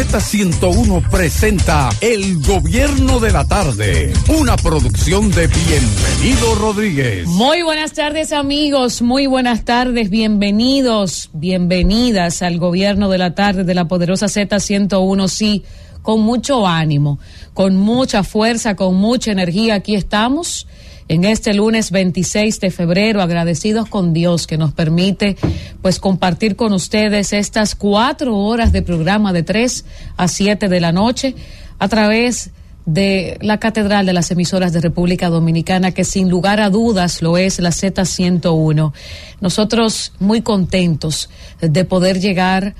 Z101 presenta El Gobierno de la Tarde, una producción de Bienvenido Rodríguez. Muy buenas tardes amigos, muy buenas tardes, bienvenidos, bienvenidas al Gobierno de la Tarde de la poderosa Z101, sí, con mucho ánimo, con mucha fuerza, con mucha energía, aquí estamos en este lunes 26 de febrero, agradecidos con Dios que nos permite pues compartir con ustedes estas cuatro horas de programa de 3 a 7 de la noche a través de la Catedral de las Emisoras de República Dominicana, que sin lugar a dudas lo es la Z101. Nosotros muy contentos de poder llegar a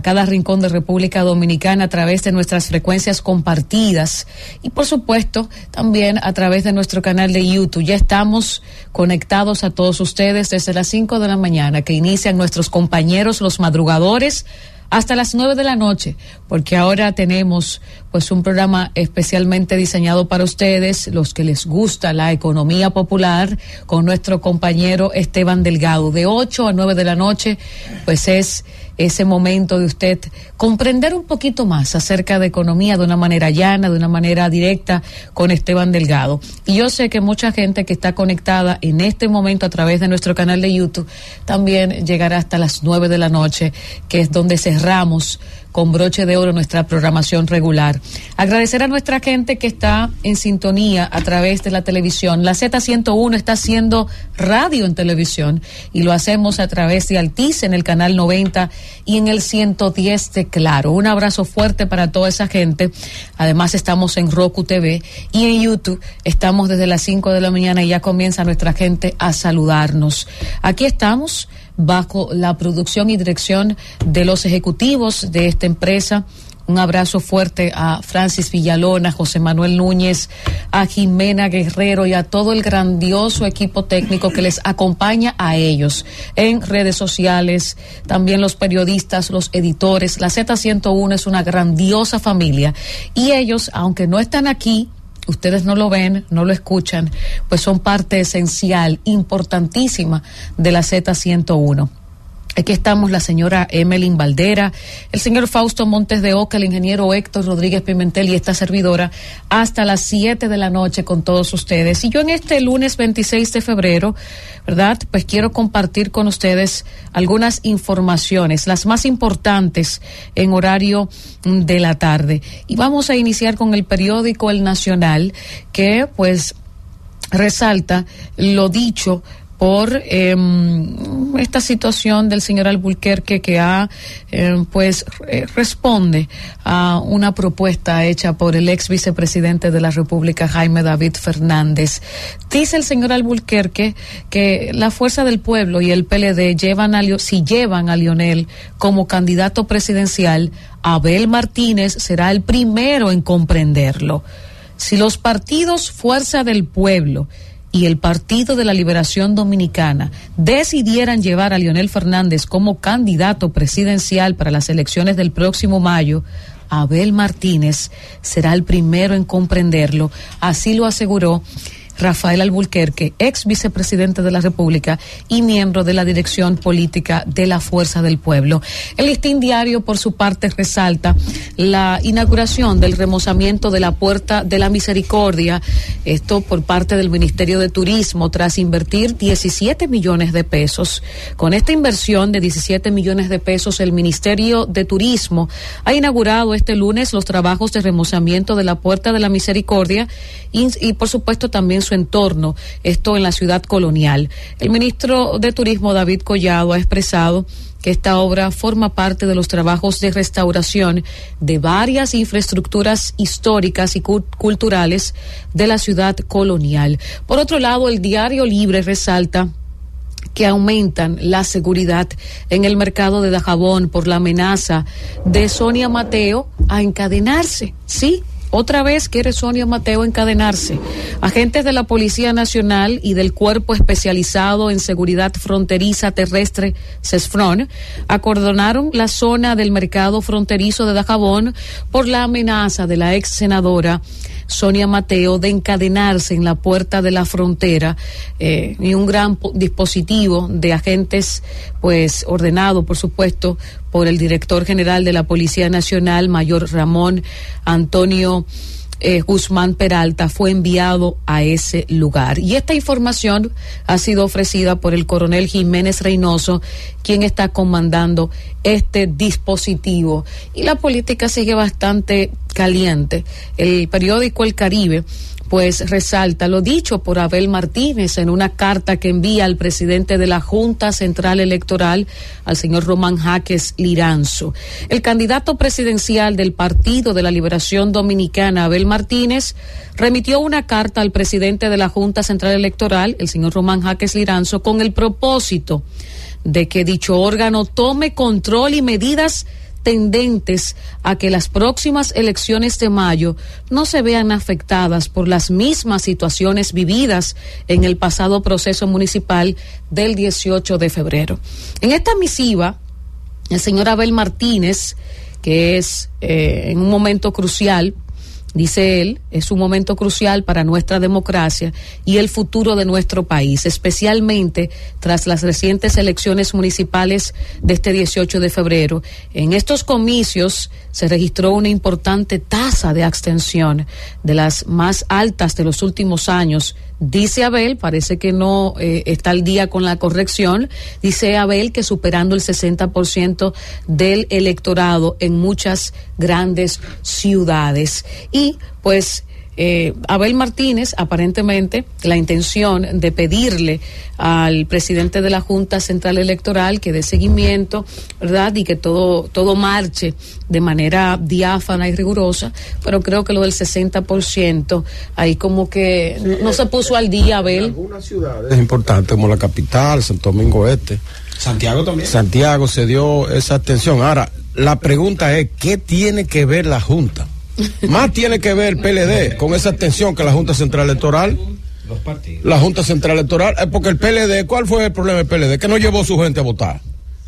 cada rincón de República Dominicana a través de nuestras frecuencias compartidas y por supuesto también a través de nuestro canal de YouTube. Ya estamos conectados a todos ustedes desde las 5 de la mañana que inician nuestros compañeros los madrugadores hasta las nueve de la noche, porque ahora tenemos pues un programa especialmente diseñado para ustedes, los que les gusta la economía popular, con nuestro compañero Esteban Delgado. De 8 a 9 de la noche, pues es ese momento de usted comprender un poquito más acerca de economía de una manera llana, de una manera directa con Esteban Delgado. Y yo sé que mucha gente que está conectada en este momento a través de nuestro canal de YouTube también llegará hasta las 9 de la noche, que es donde cerramos con broche de oro nuestra programación regular. Agradecer a nuestra gente que está en sintonía a través de la televisión. La Z101 está haciendo radio en televisión y lo hacemos a través de Altice en el canal 90 y en el 110 de Claro. Un abrazo fuerte para toda esa gente. Además estamos en Roku TV y en YouTube. Estamos desde las 5 de la mañana y ya comienza nuestra gente a saludarnos. Aquí estamos bajo la producción y dirección de los ejecutivos de esta empresa. Un abrazo fuerte a Francis Villalona, José Manuel Núñez, a Jimena Guerrero y a todo el grandioso equipo técnico que les acompaña a ellos en redes sociales, también los periodistas, los editores. La Z101 es una grandiosa familia y ellos, aunque no están aquí, ustedes no lo ven, no lo escuchan, pues son parte esencial, importantísima de la Z101. Aquí estamos la señora Emeline Valdera, el señor Fausto Montes de Oca, el ingeniero Héctor Rodríguez Pimentel y esta servidora hasta las 7 de la noche con todos ustedes. Y yo en este lunes 26 de febrero, ¿verdad? Pues quiero compartir con ustedes algunas informaciones, las más importantes en horario de la tarde. Y vamos a iniciar con el periódico El Nacional, que pues resalta lo dicho por eh, esta situación del señor Albuquerque que ha, eh, pues, responde a una propuesta hecha por el ex vicepresidente de la República, Jaime David Fernández. Dice el señor Albuquerque que la Fuerza del Pueblo y el PLD llevan a, si llevan a Lionel como candidato presidencial, Abel Martínez será el primero en comprenderlo. Si los partidos Fuerza del Pueblo y el Partido de la Liberación Dominicana decidieran llevar a Leonel Fernández como candidato presidencial para las elecciones del próximo mayo, Abel Martínez será el primero en comprenderlo. Así lo aseguró Rafael Alburquerque, ex vicepresidente de la República y miembro de la dirección política de la Fuerza del Pueblo. El listín diario, por su parte, resalta la inauguración del remozamiento de la Puerta de la Misericordia, esto por parte del Ministerio de Turismo, tras invertir 17 millones de pesos. Con esta inversión de 17 millones de pesos, el Ministerio de Turismo ha inaugurado este lunes los trabajos de remozamiento de la Puerta de la Misericordia y, y por supuesto, también su entorno, esto en la ciudad colonial. El ministro de Turismo, David Collado, ha expresado que esta obra forma parte de los trabajos de restauración de varias infraestructuras históricas y culturales de la ciudad colonial. Por otro lado, el diario Libre resalta que aumentan la seguridad en el mercado de Dajabón por la amenaza de Sonia Mateo a encadenarse. Sí, Otra vez quiere Sonia Mateo encadenarse. Agentes de la Policía Nacional y del Cuerpo Especializado en Seguridad Fronteriza Terrestre, CESFRON, acordonaron la zona del mercado fronterizo de Dajabón por la amenaza de la ex senadora Sonia Mateo de encadenarse en la puerta de la frontera eh, y un gran dispositivo de agentes, pues ordenado, por supuesto, por el director general de la Policía Nacional, mayor Ramón Antonio eh, Guzmán Peralta fue enviado a ese lugar. Y esta información ha sido ofrecida por el coronel Jiménez Reynoso, quien está comandando este dispositivo. Y la política sigue bastante caliente. El periódico El Caribe pues resalta lo dicho por Abel Martínez en una carta que envía al presidente de la Junta Central Electoral, al señor Román Jaques Liranzo. El candidato presidencial del Partido de la Liberación Dominicana, Abel Martínez, remitió una carta al presidente de la Junta Central Electoral, el señor Román Jaques Liranzo, con el propósito de que dicho órgano tome control y medidas tendentes a que las próximas elecciones de mayo no se vean afectadas por las mismas situaciones vividas en el pasado proceso municipal del 18 de febrero. En esta misiva, el señor Abel Martínez, que es eh, en un momento crucial dice él, es un momento crucial para nuestra democracia y el futuro de nuestro país, especialmente tras las recientes elecciones municipales de este 18 de febrero. En estos comicios se registró una importante tasa de abstención, de las más altas de los últimos años. Dice Abel, parece que no eh, está al día con la corrección, dice Abel que superando el 60% del electorado en muchas grandes ciudades. Y pues eh, Abel Martínez, aparentemente, la intención de pedirle al presidente de la Junta Central Electoral que dé seguimiento, ¿verdad? Y que todo, todo marche de manera diáfana y rigurosa, pero creo que lo del 60%, ahí como que no se puso al día, Abel. En algunas ciudades importantes, como la capital, Santo Domingo Este. Santiago también. Santiago se dio esa atención. Ahora, la pregunta es, ¿qué tiene que ver la Junta? Más tiene que ver el PLD con esa atención que la Junta Central Electoral. Los partidos. La Junta Central Electoral, eh, porque el PLD, ¿cuál fue el problema del PLD? Que no llevó su gente a votar,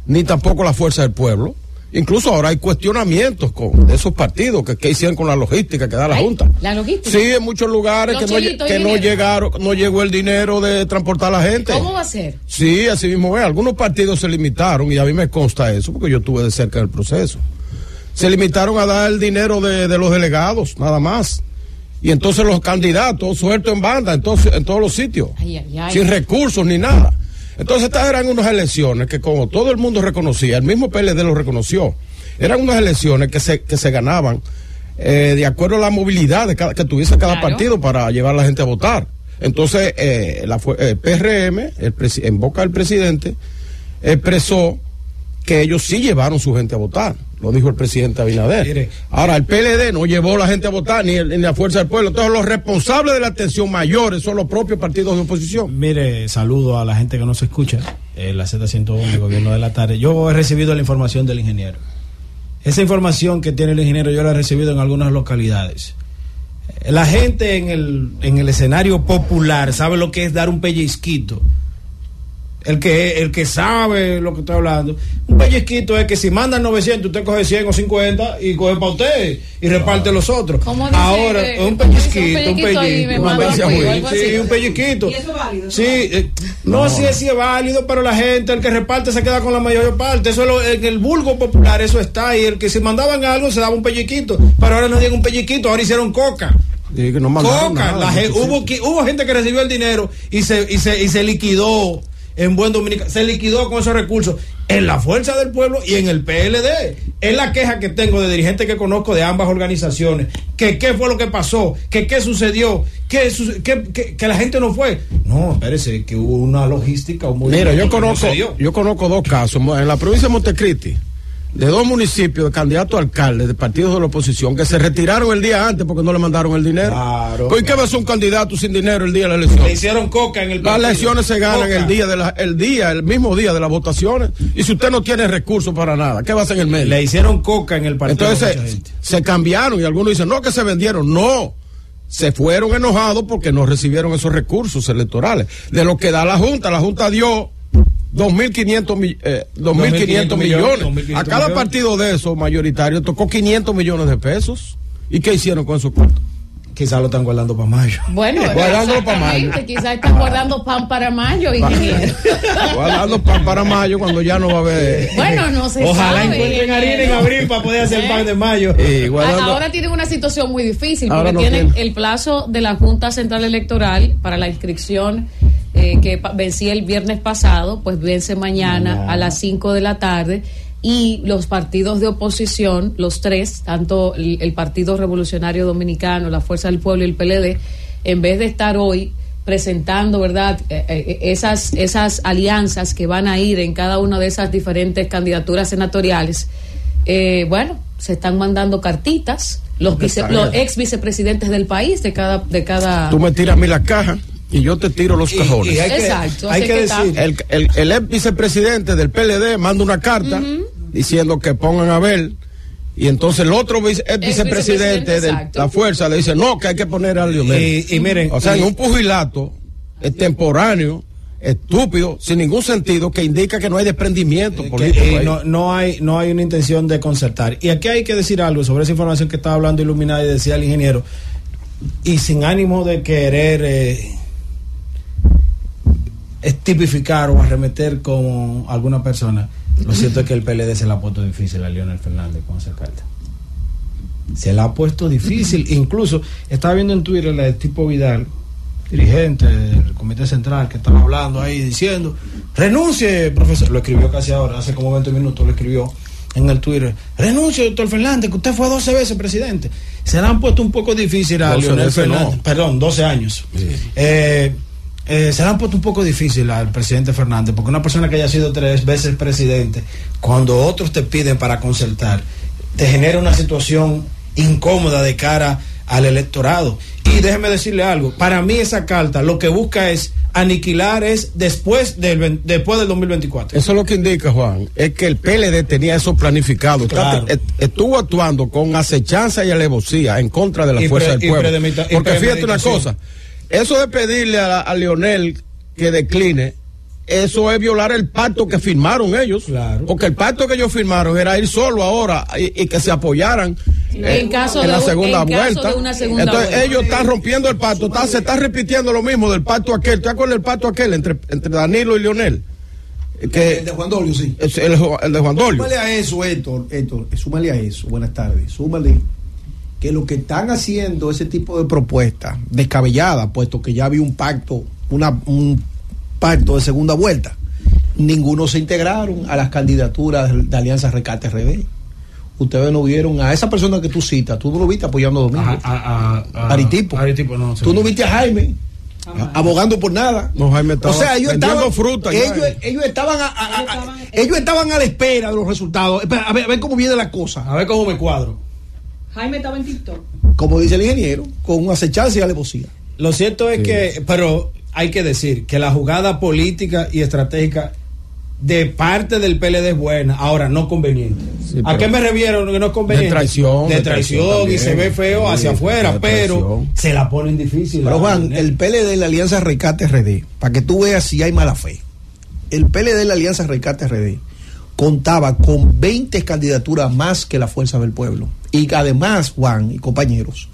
ni tampoco la fuerza del pueblo. Incluso ahora hay cuestionamientos con esos partidos que, hicieron con la logística que da la Junta. ¿La logística? Sí, en muchos lugares que, no, que no, llegaron, no llegó el dinero de transportar a la gente. ¿Cómo va a ser? Sí, así mismo es. Algunos partidos se limitaron y a mí me consta eso porque yo estuve de cerca del proceso se limitaron a dar el dinero de, los delegados, nada más. Y entonces los candidatos sueltos en banda, entonces en todos los sitios, sin recursos ni nada. Entonces estas eran unas elecciones que como todo el mundo reconocía, el mismo PLD lo reconoció, eran unas elecciones que se, que se ganaban eh, de acuerdo a la movilidad de cada, que tuviese cada partido para llevar a la gente a votar. Entonces, eh, la, el PRM, el en boca del presidente, expresó que ellos sí llevaron su gente a votar. Lo dijo el presidente Abinader. Ahora, el PLD no llevó a la gente a votar, ni, la Fuerza del Pueblo. Entonces, los responsables de la atención mayores son los propios partidos de oposición. Mire, saludo a la gente que nos escucha, en la Z101, el gobierno de la tarde. Yo he recibido la información del ingeniero. Esa información que tiene el ingeniero yo la he recibido en algunas localidades. La gente en el, en el escenario popular sabe lo que es dar un pellizquito el que, el que sabe lo que estoy hablando. Un pellizquito es que si mandan 900, usted coge 100 o 50 y coge para usted y reparte los otros. Ahora, un pellizquito, un pellizquito. Sí, un pellizquito. ¿Y eso es válido? Sí, eh, no, sé si es válido, pero la gente, el que reparte se queda con la mayor parte. Eso es en el vulgo popular, eso está. Y el que si mandaban algo se daba un pellizquito. Pero ahora no digan un pellizquito, ahora hicieron coca. coca. la gente, hubo, hubo gente que recibió el dinero y se, y se, y se liquidó en buen dominicano, se liquidó con esos recursos en la fuerza del pueblo y en el PLD. Es la queja que tengo de dirigentes que conozco de ambas organizaciones. Que qué fue lo que pasó, que qué sucedió, que, que, la gente no fue. No, espérese, que hubo una logística muy Mira, yo conozco, yo conozco dos casos. En la provincia de Montecristi, de dos municipios de candidatos a alcalde de partidos de la oposición que se retiraron el día antes porque no le mandaron el dinero. Claro. ¿Por qué va a ser un candidato sin dinero el día de la elección? Le hicieron coca en el Las partido. elecciones se ganan Coca. el día de la, el día, el mismo día de las votaciones. Y si usted no tiene recursos para nada, ¿qué va a hacer en el medio? Le hicieron coca en el partido. Entonces se, se cambiaron y algunos dicen, no, que se vendieron. No, se fueron enojados porque no recibieron esos recursos electorales. De lo que da la Junta, la Junta dio 2.500 mi- eh, 2.500 millones. 2.500 A cada millones. partido de esos mayoritarios tocó 500 millones de pesos. ¿Y qué hicieron con esos cuartos? Quizás lo están guardando para mayo. Bueno, Guardándolo para mayo. Quizás están guardando pan para mayo, ingeniero. Guardando pan para mayo cuando ya no va a haber. bueno, no se Ojalá sabe. encuentren harina en abril para poder hacer pan de mayo. Eh, guardando- Ahora tienen una situación muy difícil Ahora porque no tienen tienen. el plazo de la Junta Central Electoral para la inscripción eh, que pa- vencía el viernes pasado, pues vence mañana, Mañana. a las 5 de la tarde y los partidos de oposición, los tres, tanto el, el Partido Revolucionario Dominicano, la Fuerza del Pueblo y el PLD, en vez de estar hoy presentando, ¿verdad?, Eh, eh, esas, esas alianzas que van a ir en cada una de esas diferentes candidaturas senatoriales, eh, bueno, se están mandando cartitas los, vice- los ex vicepresidentes del país de cada de cada Tú me tiras a mí la caja y yo te tiro los cajones. y hay que, Exacto, hay que que decir, el, el, el ex vicepresidente del PLD manda una carta diciendo que pongan a ver y entonces el otro vice- vicepresidente vicepresidente, de la fuerza le dice no que hay que poner a Lionel y, y miren, o sea y- en un pugilato extemporáneo estúpido sin ningún sentido que indica que no hay desprendimiento político no, no hay no hay una intención de concertar. Y aquí hay que decir algo sobre esa información que estaba hablando Iluminada y decía el ingeniero, y sin ánimo de querer eh, estipificar o arremeter con alguna persona, lo cierto es que el PLD se la ha puesto difícil a Leonel Fernández con esa carta. Se la ha puesto difícil, incluso estaba viendo en Twitter la de tipo Vidal, dirigente del Comité Central, que estaba hablando ahí diciendo, renuncie, profesor. Lo escribió casi ahora, hace como 20 minutos lo escribió en el Twitter. Renuncie, doctor Fernández, que usted fue 12 veces presidente. Se le han puesto un poco difícil a 12 Leonel no. Fernández. Perdón, 12 años. Sí. Eh, eh, se le han puesto un poco difícil al presidente Fernández, porque una persona que haya sido tres veces presidente, cuando otros te piden para concertar, te genera una situación incómoda de cara al electorado. Y déjeme decirle algo, para mí esa carta lo que busca es aniquilar es después del, después del 2024. Eso es lo que indica, Juan, es que el PLD tenía eso planificado. Claro. estuvo actuando con acechanza y alevosía en contra de la Y fuerza pre- del pueblo. Porque fíjate una cosa, eso de pedirle a, a Leonel que decline, eso es violar el pacto que firmaron ellos. Claro. Porque el pacto que ellos firmaron era ir solo ahora y, y que se apoyaran eh, En caso de la un- segunda en caso vuelta. de una segunda Entonces vuelta. ellos están rompiendo el pacto, está- se está repitiendo lo mismo del pacto aquel. ¿Te acuerdas del pacto aquel entre, entre Danilo y Leonel? Que, El de Juan Dolio, sí. el, el de Juan Dolio. Súmale a eso, Héctor, Héctor, súmale a eso, buenas tardes, súmale que lo que están haciendo ese tipo de propuestas descabelladas, puesto que ya había un pacto, una, un pacto de segunda vuelta, ninguno se integraron a las candidaturas de Alianza Recate RD. Ustedes no vieron a esa persona que tú citas, tú no lo viste apoyando a Domingo. a, Aritipo. Aritipo, no. Tú no viste a Jaime abogando por nada. No, Jaime estaba o sea, ellos vendiendo estaban, fruta ellos, ellos estaban a, a- a- a- ellos estaban a la espera de los resultados. Espera, A ver, a ver cómo viene la cosa. A ver cómo me cuadro. Jaime estaba en TikTok. Como dice el ingeniero, con acechanza y alevosía. Lo cierto es que, pero hay que decir que la jugada política y estratégica de parte del PLD es buena, ahora no conveniente. Sí, ¿A qué me revieron que no es conveniente? De traición, De de traición, y se ve feo Sí, hacia afuera, pero se la ponen difícil. Pero Juan, el PLD de la Alianza Recate RD, para que tú veas si hay mala fe. El PLD de la Alianza Recate RD contaba con 20 candidaturas más que la Fuerza del Pueblo. Y además, Juan y compañeros,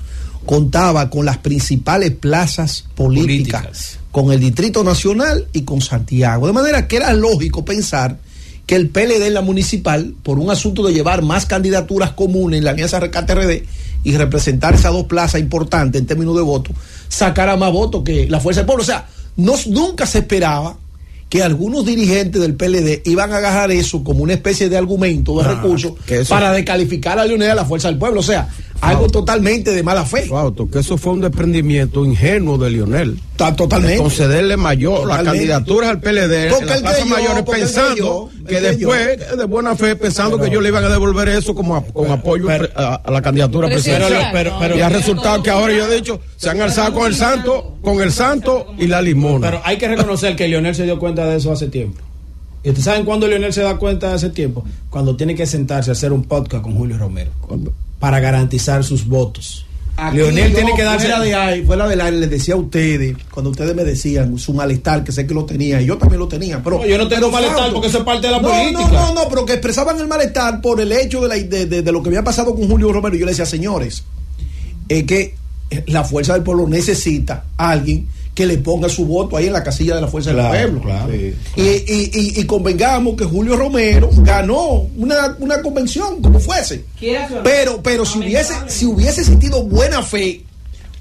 contaba con las principales plazas políticas, Políticas. con el Distrito Nacional y con Santiago. De manera que era lógico pensar que el PLD en la municipal, por un asunto de llevar más candidaturas comunes en la Alianza Recate RD y representar esas dos plazas importantes en términos de voto, sacara más votos que la Fuerza del Pueblo. O sea, no, nunca se esperaba que algunos dirigentes del PLD iban a agarrar eso como una especie de argumento, de Ah, recurso, para descalificar a Leonel a la Fuerza del Pueblo. O sea, algo totalmente de mala fe. Fausto, que eso fue un desprendimiento ingenuo de Lionel. Ta- Totalmente. Concederle mayor las Totalmente. candidaturas al PLD Porque en las mayores pensando que creyó. después, de buena fe, pensando que ellos le iban a devolver eso como a- con apoyo pero- a, a la candidatura Presidencial, presidencial. pero- pero- y ha resultado que ahora yo he dicho, se han alzado con el santo, con el santo y la limona. Pero hay que reconocer que Lionel se dio cuenta de eso hace tiempo. ¿Y ustedes saben cuándo Lionel se da cuenta de hace tiempo? Cuando tiene que sentarse a hacer un podcast con Julio Romero para garantizar sus votos. Aquí Leonel tiene que darse. Fuera de ahí, fuera del aire, les decía a ustedes, cuando ustedes me decían su malestar, que sé que lo tenía, y yo también lo tenía. Pero, No, yo no tengo malestar porque eso es parte de la no, política. No, no, no, pero que expresaban el malestar por el hecho de, la- de- de- de lo que había pasado con Julio Romero. Yo le decía, señores, es que la fuerza del pueblo necesita a alguien que le ponga su voto ahí en la casilla de la fuerza Claro, del pueblo. claro. Y, y- y- y convengamos que Julio Romero ganó una, una convención, como fuese. Pero, pero si hubiese, si hubiese sentido buena fe,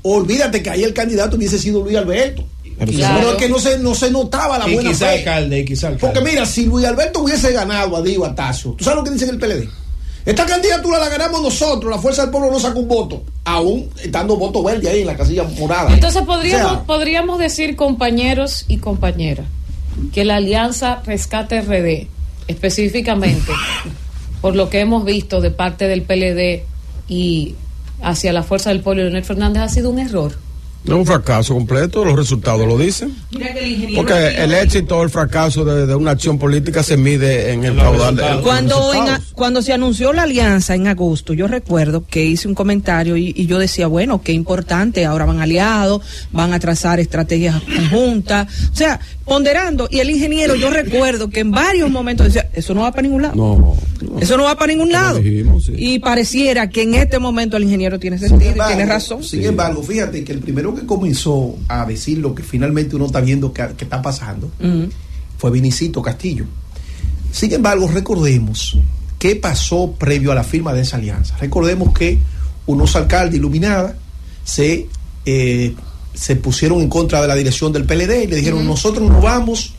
olvídate que ahí el candidato hubiese sido Luis Alberto. Claro. Pero es que no se, no se notaba la Y buena quizá fe. alcalde, y quizá alcalde. Porque mira, si Luis Alberto hubiese ganado a Diego Atacio, ¿tú sabes lo que dicen el PLD? Esta candidatura la ganamos nosotros, la Fuerza del Pueblo no sacó un voto, aún estando voto verde ahí en la casilla morada. Entonces podríamos, O sea, podríamos decir, compañeros y compañeras, que la alianza Rescate RD, específicamente, por lo que hemos visto de parte del PLD y hacia la fuerza del pueblo, Leonel Fernández, ha sido un error. Es un fracaso completo, los resultados lo dicen. Mira que el ingeniero. Porque el éxito o el fracaso de, de una acción política se mide en el caudal de Cuando, en a- cuando se anunció la alianza en agosto, yo recuerdo que hice un comentario y, y yo decía, bueno, qué importante, ahora van aliados, van a trazar estrategias conjuntas, o sea, ponderando. Y el ingeniero, yo recuerdo que en varios momentos decía, eso no va para ningún lado. No, no. Eso no va para ningún lado. dijimos, sí. Y pareciera que en este momento el ingeniero tiene sentido embargo, tiene razón. Sin embargo, fíjate que el primero que comenzó a decir lo que finalmente uno está viendo que, que está pasando fue Vinicito Castillo. Sin embargo, recordemos qué pasó previo a la firma de esa alianza. Recordemos que unos alcaldes iluminadas se, eh, se pusieron en contra de la dirección del PLD y le dijeron, nosotros no vamos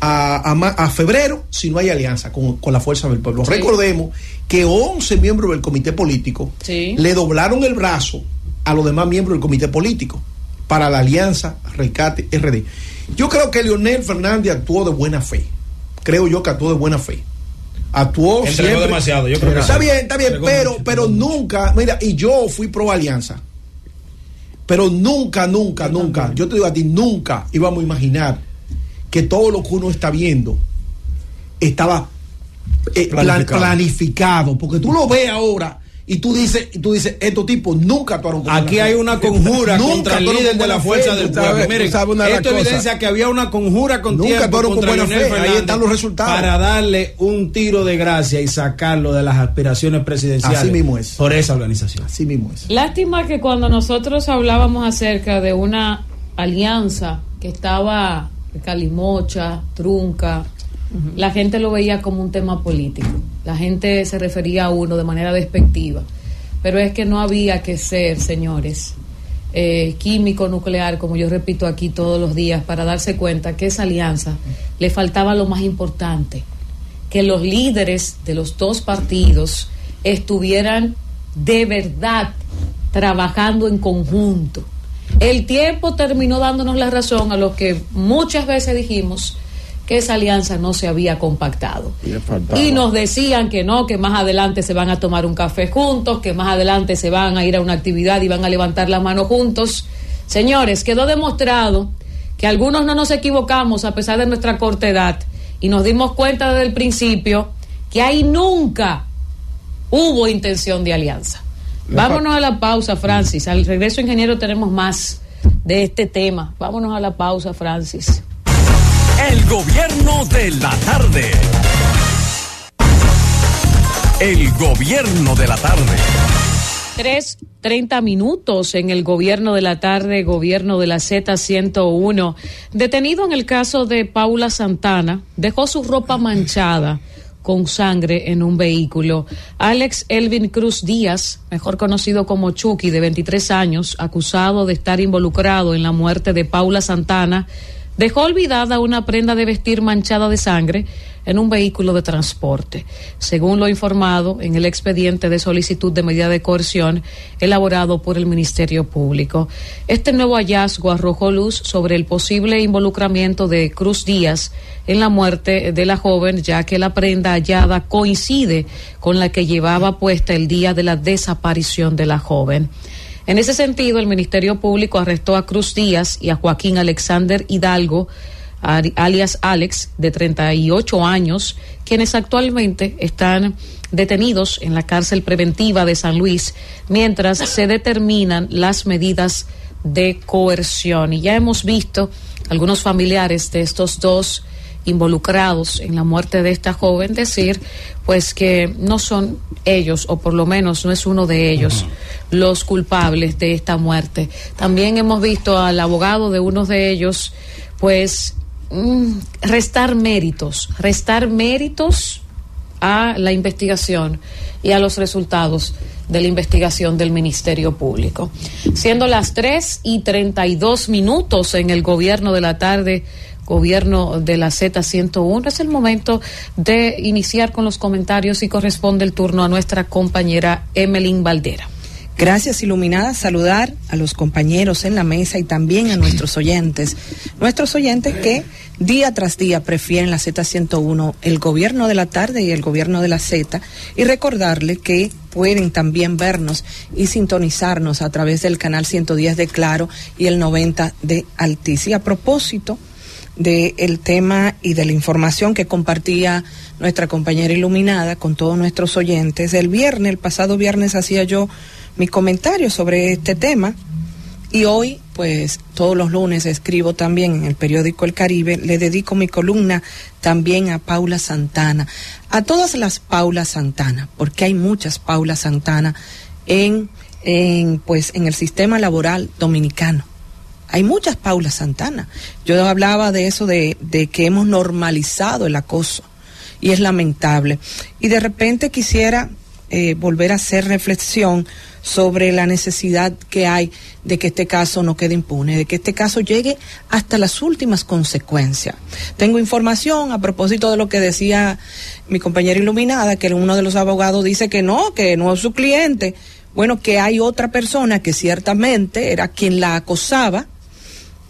a, a febrero si no hay alianza con, con la fuerza del pueblo. Sí. Recordemos que 11 miembros del comité político Sí. le doblaron el brazo a los demás miembros del comité político para la alianza Rescate RD. Yo creo que Leonel Fernández actuó de buena fe. Creo yo que actuó de buena fe. Actuó Entregó siempre- demasiado, yo creo que está sí. bien, está bien, Entregó pero mucho, pero nunca, mira, y yo fui pro alianza. Pero nunca, nunca, nunca, yo te digo a ti, nunca íbamos a imaginar que todo lo que uno está viendo estaba eh, plan- Planificado. planificado. Porque tú lo ves ahora y tú dices, y tú dices, estos tipos nunca actuaron con Aquí hay una conjura Nunca contra el líder de la fuerza fe. del pueblo. sabes- Miren, esto evidencia que había una conjura con Nunca tiempo actuaron con contra buena Leonel fe. Ahí están los resultados. Para darle un tiro de gracia y sacarlo de las aspiraciones presidenciales. Así mismo es. Por esa organización. Así mismo es. Lástima que cuando nosotros hablábamos acerca de una alianza que estaba calimocha, trunca, la gente lo veía como un tema político. La gente se refería a uno de manera despectiva. Pero es que no había que ser, señores, eh, químico nuclear, como yo repito aquí todos los días, para darse cuenta que esa alianza le faltaba lo más importante, que los líderes de los dos partidos estuvieran de verdad trabajando en conjunto. El tiempo terminó dándonos la razón a lo que muchas veces dijimos que esa alianza no se había compactado. Y nos decían que no, que más adelante se van a tomar un café juntos, que más adelante se van a ir a una actividad y van a levantar la mano juntos. Señores, quedó demostrado que algunos no nos equivocamos a pesar de nuestra corta edad y nos dimos cuenta desde el principio que ahí nunca hubo intención de alianza. Vámonos a la pausa, Francis. Al regreso, ingeniero, tenemos más de este tema. Vámonos a la pausa, Francis. El gobierno de la tarde. El gobierno de la tarde. Tres treinta minutos en el gobierno de la tarde, gobierno de la Z101. Detenido en el caso de Paula Santana, dejó su ropa manchada con sangre en un vehículo. Alex Elvin Cruz Díaz, mejor conocido como Chucky, de 23 años, acusado de estar involucrado en la muerte de Paula Santana, dejó olvidada una prenda de vestir manchada de sangre en un vehículo de transporte, según lo informado en el expediente de solicitud de medida de coerción elaborado por el Ministerio Público. Este nuevo hallazgo arrojó luz sobre el posible involucramiento de Cruz Díaz en la muerte de la joven, ya que la prenda hallada coincide con la que llevaba puesta el día de la desaparición de la joven. En ese sentido, el Ministerio Público arrestó a Cruz Díaz y a Joaquín Alexander Hidalgo, alias Alex, de 38 años, quienes actualmente están detenidos en la cárcel preventiva de San Luis, mientras se determinan las medidas de coerción. Y ya hemos visto algunos familiares de estos dos involucrados en la muerte de esta joven decir pues que no son ellos o por lo menos no es uno de ellos los culpables de esta muerte. También hemos visto al abogado de uno de ellos pues mm, restar méritos, restar méritos a la investigación y a los resultados de la investigación del Ministerio Público. Siendo las 3 y 32 minutos en el gobierno de la tarde, gobierno de la Z101. Es el momento de iniciar con los comentarios y corresponde el turno a nuestra compañera Emeline Valdera. Gracias, Iluminada. Saludar a los compañeros en la mesa y también a nuestros oyentes. Nuestros oyentes que día tras día prefieren la Z101, el gobierno de la tarde y el gobierno de la Z. Y recordarle que pueden también vernos y sintonizarnos a través del canal 110 de Claro y el 90 de Altiz. Y a propósito, del tema y de la información que compartía nuestra compañera iluminada con todos nuestros oyentes. El viernes, el pasado viernes, hacía yo mi comentario sobre este tema y hoy, pues todos los lunes escribo también en el periódico El Caribe, le dedico mi columna también a Paula Santana, a todas las Paula Santana, porque hay muchas Paula Santana en, en, pues, en el sistema laboral dominicano hay muchas Paulas Santana. Yo hablaba de eso, de, que hemos normalizado el acoso y es lamentable. Y de repente quisiera eh, volver a hacer reflexión sobre la necesidad que hay de que este caso no quede impune, de que este caso llegue hasta las últimas consecuencias. Tengo información a propósito de lo que decía mi compañera iluminada, que uno de los abogados dice que no, que no es su cliente. Bueno, que hay otra persona que ciertamente era quien la acosaba,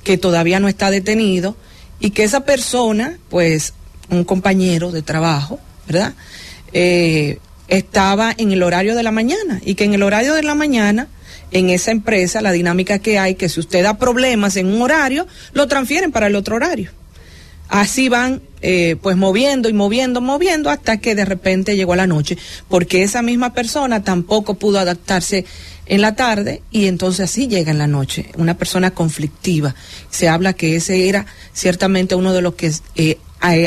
que todavía no está detenido y que esa persona, pues un compañero de trabajo, ¿verdad? Eh, estaba en el horario de la mañana y que en el horario de la mañana en esa empresa la dinámica que hay que si usted da problemas en un horario lo transfieren para el otro horario así van eh, pues moviendo y moviendo moviendo hasta que de repente llegó la noche porque esa misma persona tampoco pudo adaptarse en la tarde y entonces así llega en la noche, una persona conflictiva. Se habla que ese era ciertamente uno de los que eh,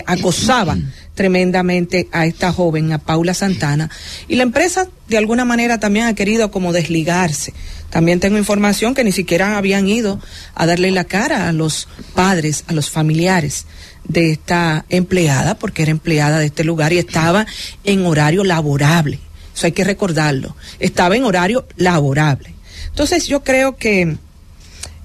acosaba tremendamente a esta joven, a Paula Santana. Y la empresa de alguna manera también ha querido como desligarse. También tengo información que ni siquiera habían ido a darle la cara a los padres, a los familiares de esta empleada, porque era empleada de este lugar y estaba en horario laborable. Eso hay que recordarlo. Estaba en horario laborable. Entonces yo creo que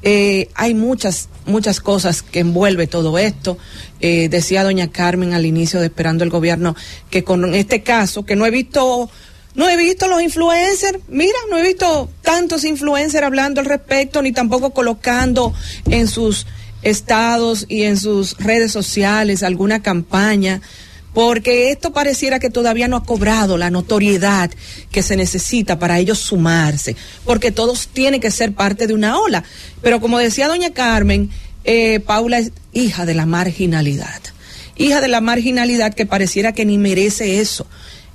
eh, hay muchas, muchas cosas que envuelve todo esto. Eh, decía doña Carmen al inicio de Esperando el Gobierno que con este caso, que no he visto, no he visto los influencers, mira, no he visto tantos influencers hablando al respecto, ni tampoco colocando en sus estados y en sus redes sociales alguna campaña porque esto pareciera que todavía no ha cobrado la notoriedad que se necesita para ellos sumarse, porque todos tienen que ser parte de una ola. Pero como decía doña Carmen, eh, Paula es hija de la marginalidad, hija de la marginalidad que pareciera que ni merece eso,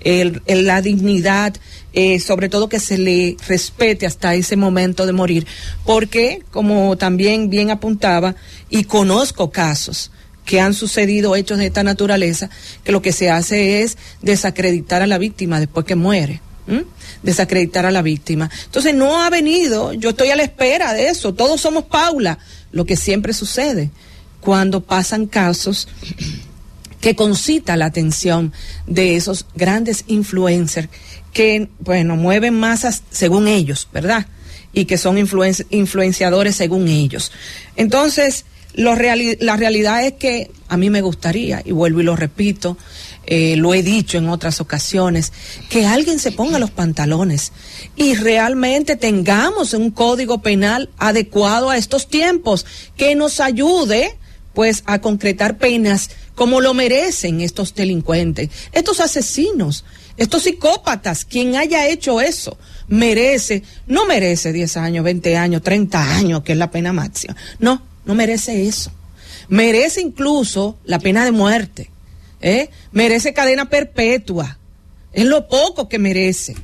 el, la dignidad, eh, sobre todo que se le respete hasta ese momento de morir, porque como también bien apuntaba, y conozco casos, que han sucedido hechos de esta naturaleza, que lo que se hace es desacreditar a la víctima después que muere. Desacreditar a la víctima. Entonces no ha venido, yo estoy a la espera de eso, todos somos Paula, lo que siempre sucede cuando pasan casos que concita la atención de esos grandes influencers que, bueno, mueven masas según ellos, ¿verdad? Y que son influenciadores según ellos. Entonces, lo reali- la realidad es que a mí me gustaría, y vuelvo y lo repito, eh, lo he dicho en otras ocasiones, que alguien se ponga los pantalones y realmente tengamos un código penal adecuado a estos tiempos, que nos ayude pues a concretar penas como lo merecen estos delincuentes, estos asesinos, estos psicópatas, quien haya hecho eso, merece, no merece 10 años, 20 años, 30 años, que es la pena máxima. No, no merece eso. Merece incluso la pena de muerte. ¿eh? Merece cadena perpetua. Es lo poco que merece.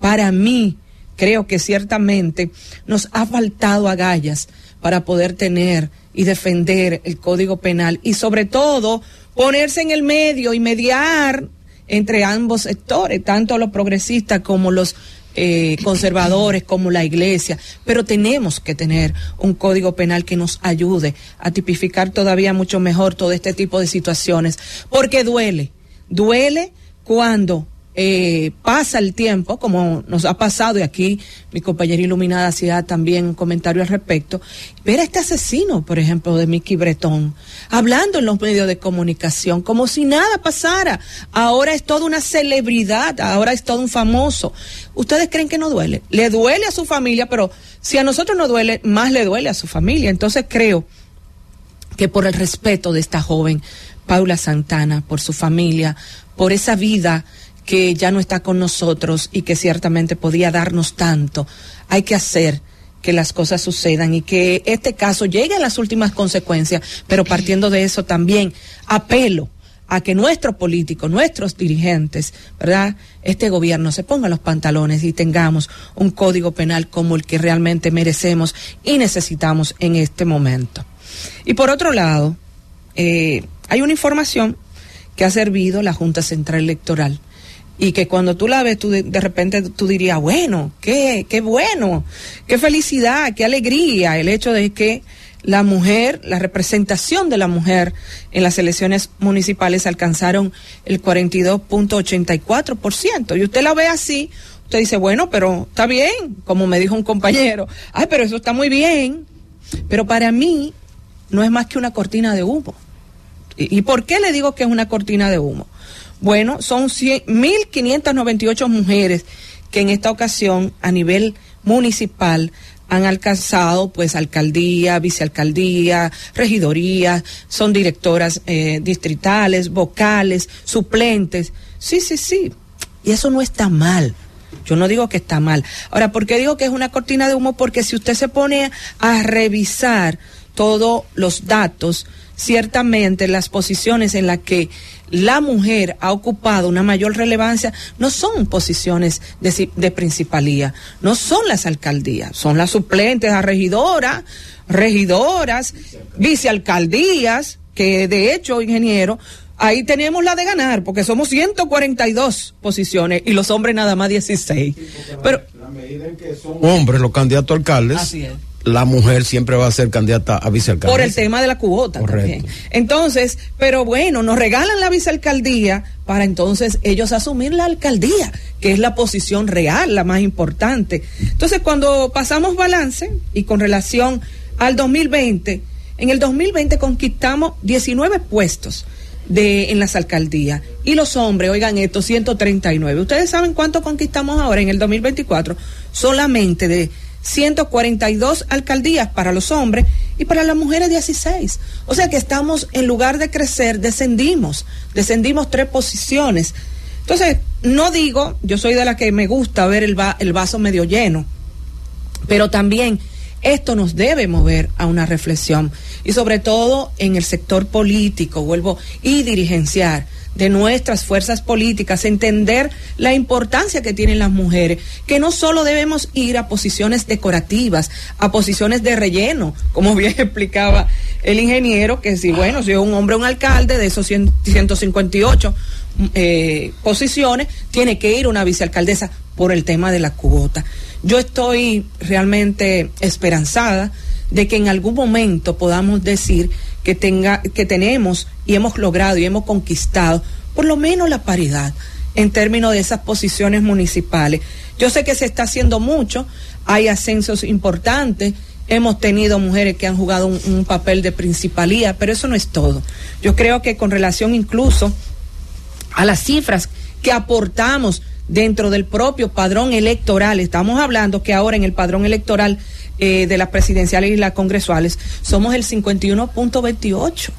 Para mí, creo que ciertamente nos ha faltado agallas para poder tener y defender el Código Penal y sobre todo ponerse en el medio y mediar entre ambos sectores, tanto los progresistas como los eh, conservadores, como la iglesia. Pero tenemos que tener un Código Penal que nos ayude a tipificar todavía mucho mejor todo este tipo de situaciones, porque duele, duele cuando eh, pasa el tiempo, como nos ha pasado, y aquí mi compañera iluminada hacía también un comentario al respecto, ver a este asesino, por ejemplo, de Mickey Bretón, hablando en los medios de comunicación, como si nada pasara. Ahora es toda una celebridad, ahora es todo un famoso. ¿Ustedes creen que no duele? Le duele a su familia, pero si a nosotros no duele, más le duele a su familia. Entonces creo que por el respeto de esta joven, Paula Santana, por su familia, por esa vida que ya no está con nosotros y que ciertamente podía darnos tanto, hay que hacer que las cosas sucedan y que este caso llegue a las últimas consecuencias, pero partiendo de eso también apelo a que nuestros políticos, nuestros dirigentes, ¿verdad? Este gobierno se ponga los pantalones y tengamos un código penal como el que realmente merecemos y necesitamos en este momento. Y por otro lado, eh, hay una información que ha servido la Junta Central Electoral y que cuando tú la ves, tú de, repente tú dirías, bueno, qué, qué bueno, qué felicidad, qué alegría el hecho de que la mujer, la representación de la mujer en las elecciones municipales alcanzaron el 42.84%. Y usted la ve así, usted dice, bueno, pero está bien, como me dijo un compañero, ay, pero eso está muy bien. Pero para mí no es más que una cortina de humo. ¿Y, y por qué le digo que es una cortina de humo? Bueno, son 100 1.598 mujeres que en esta ocasión a nivel municipal han alcanzado pues alcaldía, vicealcaldía, regidoría, son directoras eh, distritales, vocales, suplentes. Sí, sí, sí. Y eso no está mal. Yo no digo que está mal. Ahora, ¿por qué digo que es una cortina de humo? Porque si usted se pone a revisar todos los datos, ciertamente las posiciones en las que la mujer ha ocupado una mayor relevancia no son posiciones de, de principalía, no son las alcaldías, son las suplentes a regidora, regidoras, vicealcaldías, que de hecho, ingeniero, ahí tenemos la de ganar, porque somos 142 posiciones y los hombres nada más 16. Pero la medida en que son hombres los candidatos a alcaldes, Así es. La mujer siempre va a ser candidata a vicealcalde. por el tema de la cuota Correcto. también. Entonces, pero bueno, nos regalan la vicealcaldía para entonces ellos asumir la alcaldía, que es la posición real, la más importante. Entonces, cuando pasamos balance y con relación al 2020, en el 2020 conquistamos 19 puestos de en las alcaldías y los hombres, oigan esto, 139. ¿Ustedes saben cuánto conquistamos ahora en el 2024? Solamente de 142 alcaldías para los hombres y para las mujeres 16. O sea que estamos, en lugar de crecer, descendimos, descendimos tres posiciones. Entonces, no digo, yo soy de la que me gusta ver el, va- el vaso medio lleno, pero también esto nos debe mover a una reflexión y sobre todo en el sector político, vuelvo, y dirigenciar de nuestras fuerzas políticas, entender la importancia que tienen las mujeres, que no solo debemos ir a posiciones decorativas, a posiciones de relleno, como bien explicaba el ingeniero, que si, bueno, si es un hombre, un alcalde de esos 100 158 eh, posiciones, tiene que ir una vicealcaldesa por el tema de la cuota. Yo estoy realmente esperanzada de que en algún momento podamos decir que tenga que tenemos y hemos logrado y hemos conquistado por lo menos la paridad en términos de esas posiciones municipales. Yo sé que se está haciendo mucho, hay ascensos importantes hemos tenido mujeres que han jugado un, un papel de principalía, pero eso no es todo. Yo creo que con relación incluso a las cifras que aportamos dentro del propio padrón electoral, estamos hablando que ahora en el padrón electoral eh, de las presidenciales y las congresuales somos el 51.28.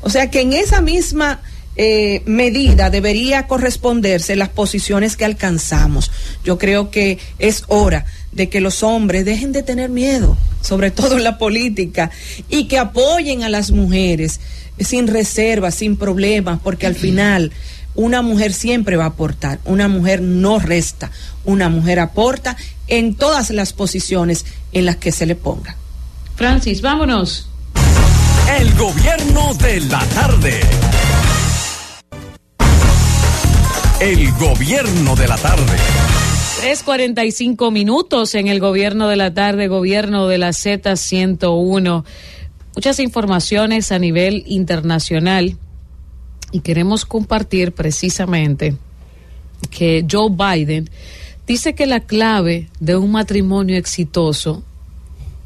O sea que en esa misma eh, medida debería corresponderse las posiciones que alcanzamos. Yo creo que es hora de que los hombres dejen de tener miedo, sobre todo en la política, y que apoyen a las mujeres sin reservas, sin problemas, porque al final una mujer siempre va a aportar, una mujer no resta, una mujer aporta en todas las posiciones en las que se le ponga. Francis, vámonos. El gobierno de la tarde. El gobierno de la tarde. 3.45 minutos en el gobierno de la tarde, gobierno de la Z101. Muchas informaciones a nivel internacional y queremos compartir precisamente que Joe Biden dice que la clave de un matrimonio exitoso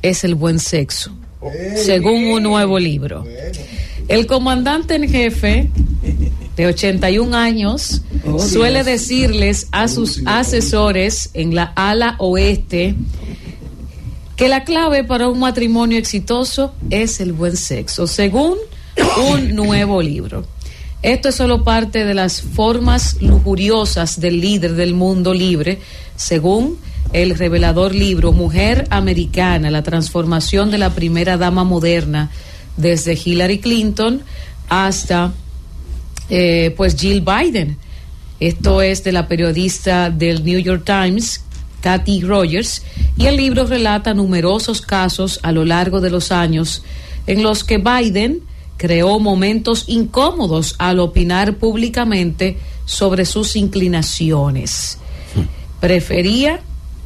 es el buen sexo, según un nuevo libro. El comandante en jefe de 81 años suele decirles a sus asesores en la ala oeste que la clave para un matrimonio exitoso es el buen sexo, según un nuevo libro. Esto es solo parte de las formas lujuriosas del líder del mundo libre, según el revelador libro Mujer Americana, la transformación de la primera dama moderna, desde Hillary Clinton hasta eh, pues Jill Biden. Esto es de la periodista del New York Times, Kathy Rogers, y el libro relata numerosos casos a lo largo de los años en los que Biden creó momentos incómodos al opinar públicamente sobre sus inclinaciones. Prefería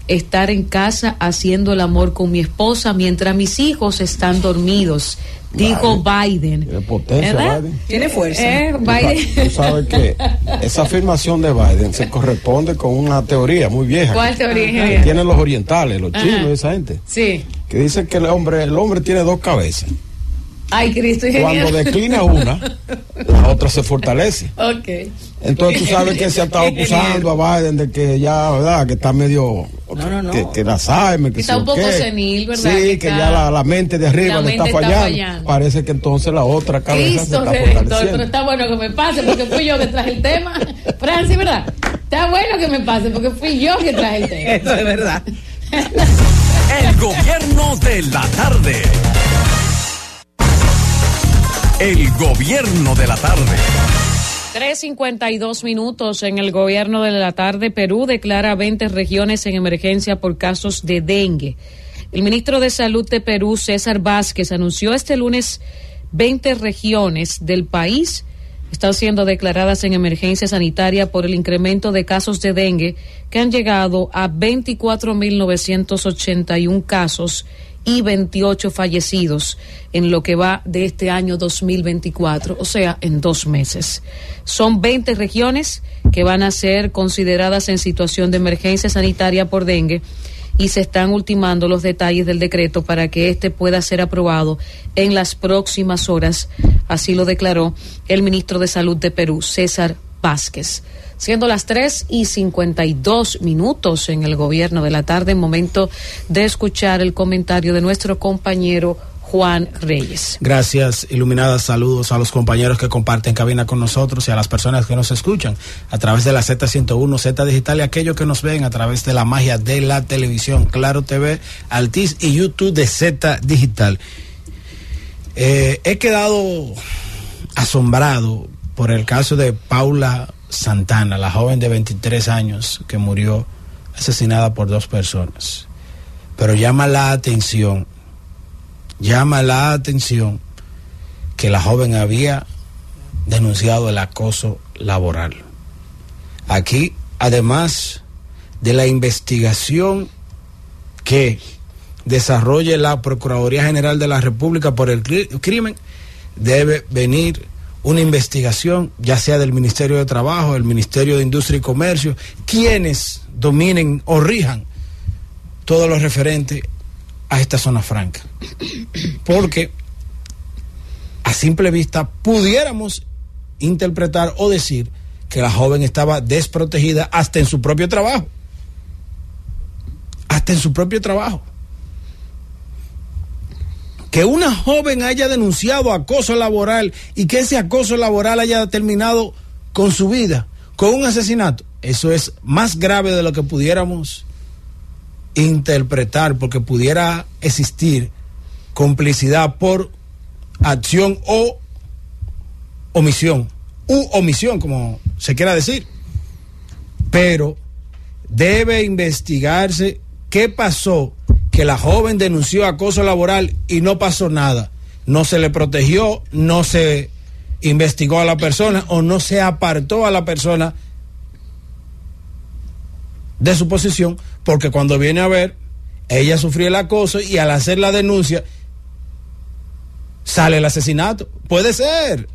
estar en casa haciendo el amor con mi esposa mientras mis hijos están dormidos, dijo Biden. Tiene potencia, ¿Verdad? Biden. Tiene fuerza. Eh, Tú sabes que esa afirmación de Biden se corresponde con una teoría muy vieja. ¿Cuál que- teoría? que tienen los orientales, los Ajá. chinos, esa gente, Sí. que dicen que el hombre, el hombre tiene dos cabezas. Ay, Cristo Cuando declina una, la otra se fortalece. Ok. Entonces tú sabes que se ha estado acusando a Biden de que ya, ¿verdad? Que está medio... No, no, no. Que, que el Alzheimer, que Está sí un poco qué. senil, ¿verdad? Sí, Que que, está- ya la, la mente de arriba la le está fallando. fallando. Parece que entonces la otra cabeza se Cristo está redentor, pero fortaleciendo. está bueno que me pase porque fui yo que traje el tema. Francis, ¿verdad? Está bueno que me pase porque fui yo que traje el tema. Eso es verdad. El gobierno de la tarde. El gobierno de la tarde. 3.52 minutos en el gobierno de la tarde. Perú declara 20 regiones en emergencia por casos de dengue. El ministro de Salud de Perú, César Vázquez, anunció este lunes 20 regiones del país están siendo declaradas en emergencia sanitaria por el incremento de casos de dengue que han llegado a 24.981 casos y 28 fallecidos en lo que va de este año 2024, o sea, en dos meses. Son 20 regiones que van a ser consideradas en situación de emergencia sanitaria por dengue y se están ultimando los detalles del decreto para que éste pueda ser aprobado en las próximas horas, así lo declaró el ministro de Salud de Perú, César Vázquez. Siendo las 3 y 52 minutos en el gobierno de la tarde, momento de escuchar el comentario de nuestro compañero Juan Reyes. Gracias, iluminadas. Saludos a los compañeros que comparten cabina con nosotros y a las personas que nos escuchan a través de la Z101, Z Digital y aquellos que nos ven a través de la magia de la televisión, Claro TV, Altiz y YouTube de Z Digital. Eh, he quedado asombrado por el caso de Paula Santana, la joven de 23 años que murió asesinada por dos personas. Pero llama la atención llama la atención que la joven había denunciado el acoso laboral. Aquí, además de la investigación que desarrolle la Procuraduría General de la República por el cri- crimen, debe venir una investigación, ya sea del Ministerio de Trabajo, el Ministerio de Industria y Comercio, quienes dominen o rijan todo lo referente a esta zona franca. Porque a simple vista pudiéramos interpretar o decir que la joven estaba desprotegida hasta en su propio trabajo. Hasta en su propio trabajo. Que una joven haya denunciado acoso laboral y que ese acoso laboral haya terminado con su vida, con un asesinato, eso es más grave de lo que pudiéramos interpretar, porque pudiera existir complicidad por acción o omisión, u omisión, como se quiera decir. Pero debe investigarse qué pasó que la joven denunció acoso laboral y no pasó nada. No se le protegió, no se investigó a la persona o no se apartó a la persona de su posición, porque cuando viene a ver, ella sufrió el acoso y al hacer la denuncia sale el asesinato. Puede ser.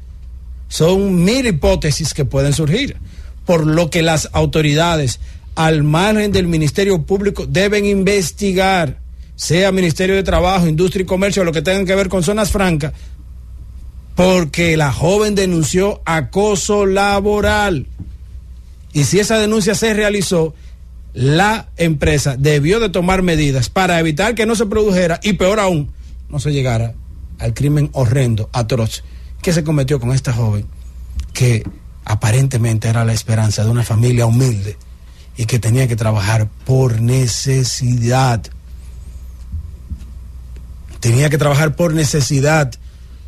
Son mil hipótesis que pueden surgir, por lo que las autoridades, al margen del Ministerio Público, deben investigar, sea Ministerio de Trabajo, Industria y Comercio, lo que tengan que ver con zonas francas, porque la joven denunció acoso laboral. Y si esa denuncia se realizó, la empresa debió de tomar medidas para evitar que no se produjera y peor aún, no se llegara al crimen horrendo, atroz, que se cometió con esta joven, que aparentemente era la esperanza de una familia humilde y que tenía que trabajar por necesidad. Tenía que trabajar por necesidad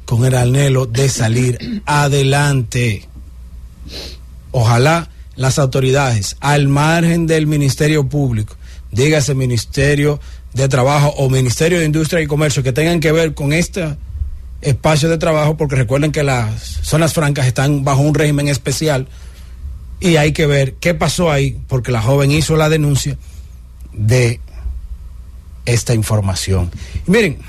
con el anhelo de salir adelante. Ojalá las autoridades, al margen del Ministerio Público, dígase Ministerio de Trabajo o Ministerio de Industria y Comercio, que tengan que ver con este espacio de trabajo, porque recuerden que las zonas francas están bajo un régimen especial y hay que ver qué pasó ahí, porque la joven hizo la denuncia de esta información. Miren,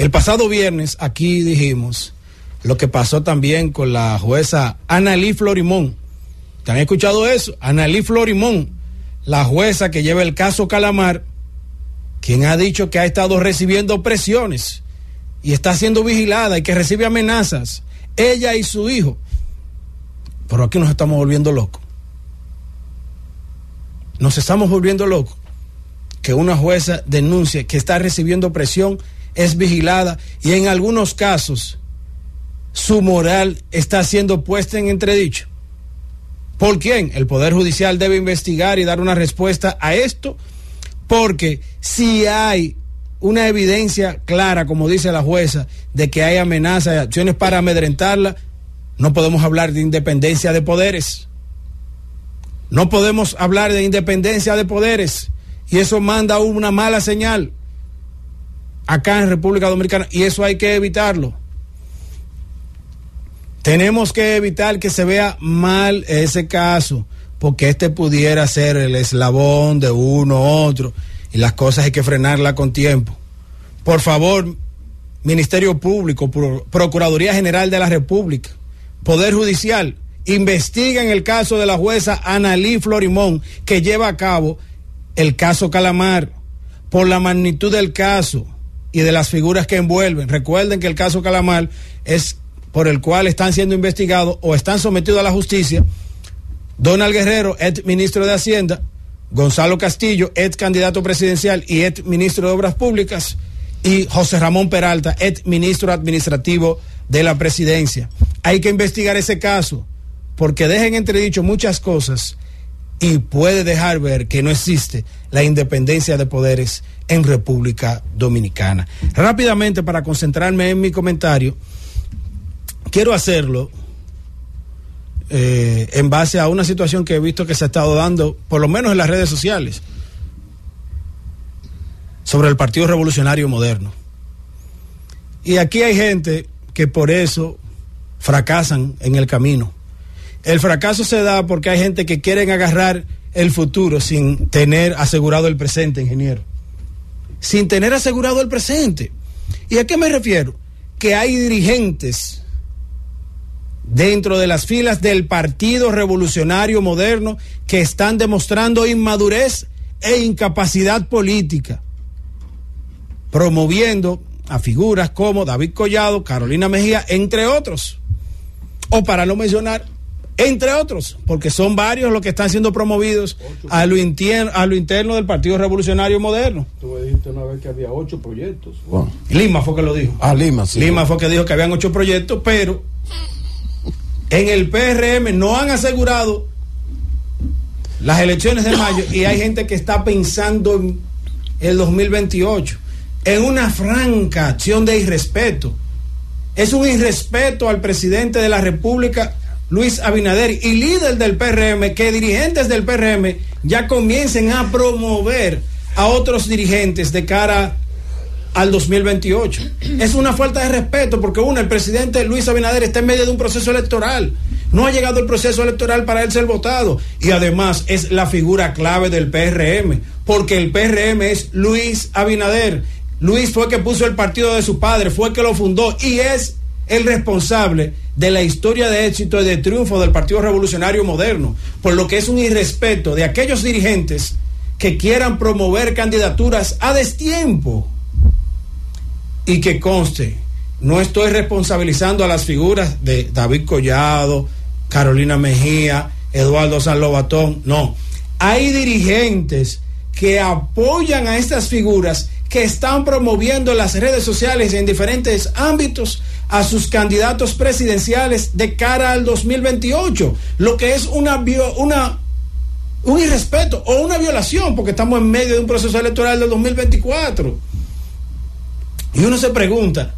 el pasado viernes aquí dijimos lo que pasó también con la jueza Analí Florimón. ¿Te han escuchado eso? Analí Florimón, la jueza que lleva el caso Calamar, quien ha dicho que ha estado recibiendo presiones y está siendo vigilada y que recibe amenazas, ella y su hijo. Pero aquí nos estamos volviendo locos. Nos estamos volviendo locos. Que una jueza denuncie que está recibiendo presión, es vigilada y en algunos casos su moral está siendo puesta en entredicho. ¿Por quién? El Poder Judicial debe investigar y dar una respuesta a esto, porque si hay una evidencia clara, como dice la jueza, de que hay amenazas y acciones para amedrentarla, no podemos hablar de independencia de poderes. No podemos hablar de independencia de poderes. Y eso manda una mala señal acá en República Dominicana. Y eso hay que evitarlo. Tenemos que evitar que se vea mal ese caso, porque este pudiera ser el eslabón de uno u otro, y las cosas hay que frenarlas con tiempo. Por favor, Ministerio Público, Procuraduría General de la República, Poder Judicial, investiguen el caso de la jueza Analí Florimón, que lleva a cabo el caso Calamar, por la magnitud del caso y de las figuras que envuelven. Recuerden que el caso Calamar es por el cual están siendo investigados o están sometidos a la justicia Donald Guerrero, ex ministro de Hacienda, Gonzalo Castillo, ex candidato presidencial y ex ministro de Obras Públicas, y José Ramón Peralta, ex ministro administrativo de la presidencia. Hay que investigar ese caso, porque dejen entredicho muchas cosas y puede dejar ver que no existe la independencia de poderes en República Dominicana. Rápidamente, para concentrarme en mi comentario, quiero hacerlo eh, en base a una situación que he visto que se ha estado dando, por lo menos en las redes sociales, sobre el Partido Revolucionario Moderno. Y aquí hay gente que por eso fracasan en el camino. El fracaso se da porque hay gente que quieren agarrar el futuro sin tener asegurado el presente, ingeniero. Sin tener asegurado el presente. ¿Y a qué me refiero? Que hay dirigentes dentro de las filas del Partido Revolucionario Moderno que están demostrando inmadurez e incapacidad política. promoviendo a figuras como David Collado, Carolina Mejía, entre otros. O para no mencionar, entre otros, porque son varios los que están siendo promovidos a lo, intierno, a lo interno del Partido Revolucionario Moderno. Tú me dijiste una vez que había ocho proyectos. Lima fue que lo dijo. Ah, Lima, sí. Lima fue que dijo que habían ocho proyectos, pero en el PRM no han asegurado las elecciones de mayo y hay gente que está pensando en el 2028 en una franca acción de irrespeto. Es un irrespeto al presidente de la República, Luis Abinader, y líder del PRM, que dirigentes del PRM ya comiencen a promover a otros dirigentes de cara al 2028. Es una falta de respeto porque uno, el presidente Luis Abinader está en medio de un proceso electoral. No ha llegado el proceso electoral para él ser votado. Y además es la figura clave del PRM, porque el PRM es Luis Abinader. Luis fue que puso el partido de su padre, fue que lo fundó y es el responsable de la historia de éxito y de triunfo del Partido Revolucionario Moderno, por lo que es un irrespeto de aquellos dirigentes que quieran promover candidaturas a destiempo. Y que conste, no estoy responsabilizando a las figuras de David Collado, Carolina Mejía, Eduardo San Lobatón, no. Hay dirigentes que apoyan a estas figuras que están promoviendo en las redes sociales en diferentes ámbitos a sus candidatos presidenciales de cara al 2028, lo que es una, una un irrespeto o una violación, porque estamos en medio de un proceso electoral del 2024. Y uno se pregunta,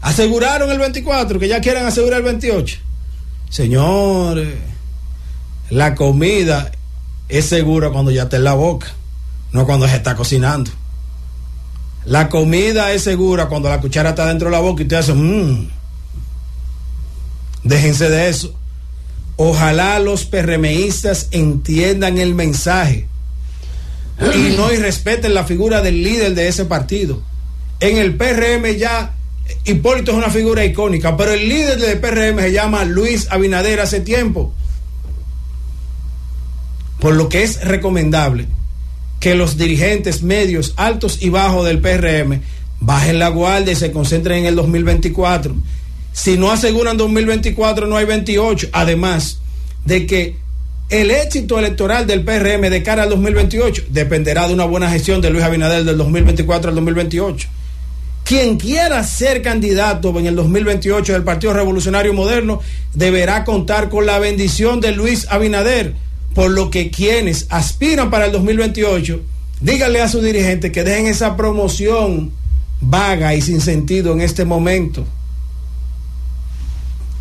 ¿aseguraron el 24 que ya quieran asegurar el 28? Señores, la comida es segura cuando ya está en la boca, no cuando se está cocinando. La comida es segura cuando la cuchara está dentro de la boca y te hace, mmm. Déjense de eso. Ojalá los PRMistas entiendan el mensaje y no irrespeten la figura del líder de ese partido. En el PRM ya Hipólito es una figura icónica, pero el líder del PRM se llama Luis Abinader hace tiempo. Por lo que es recomendable que los dirigentes medios, altos y bajos del PRM bajen la guardia y se concentren en el 2024. Si no aseguran 2024, no hay 28. Además de que el éxito electoral del PRM de cara al 2028 dependerá de una buena gestión de Luis Abinader del 2024 al 2028. Quien quiera ser candidato en el 2028 del Partido Revolucionario Moderno deberá contar con la bendición de Luis Abinader por lo que quienes aspiran para el 2028, díganle a su dirigente que dejen esa promoción vaga y sin sentido en este momento.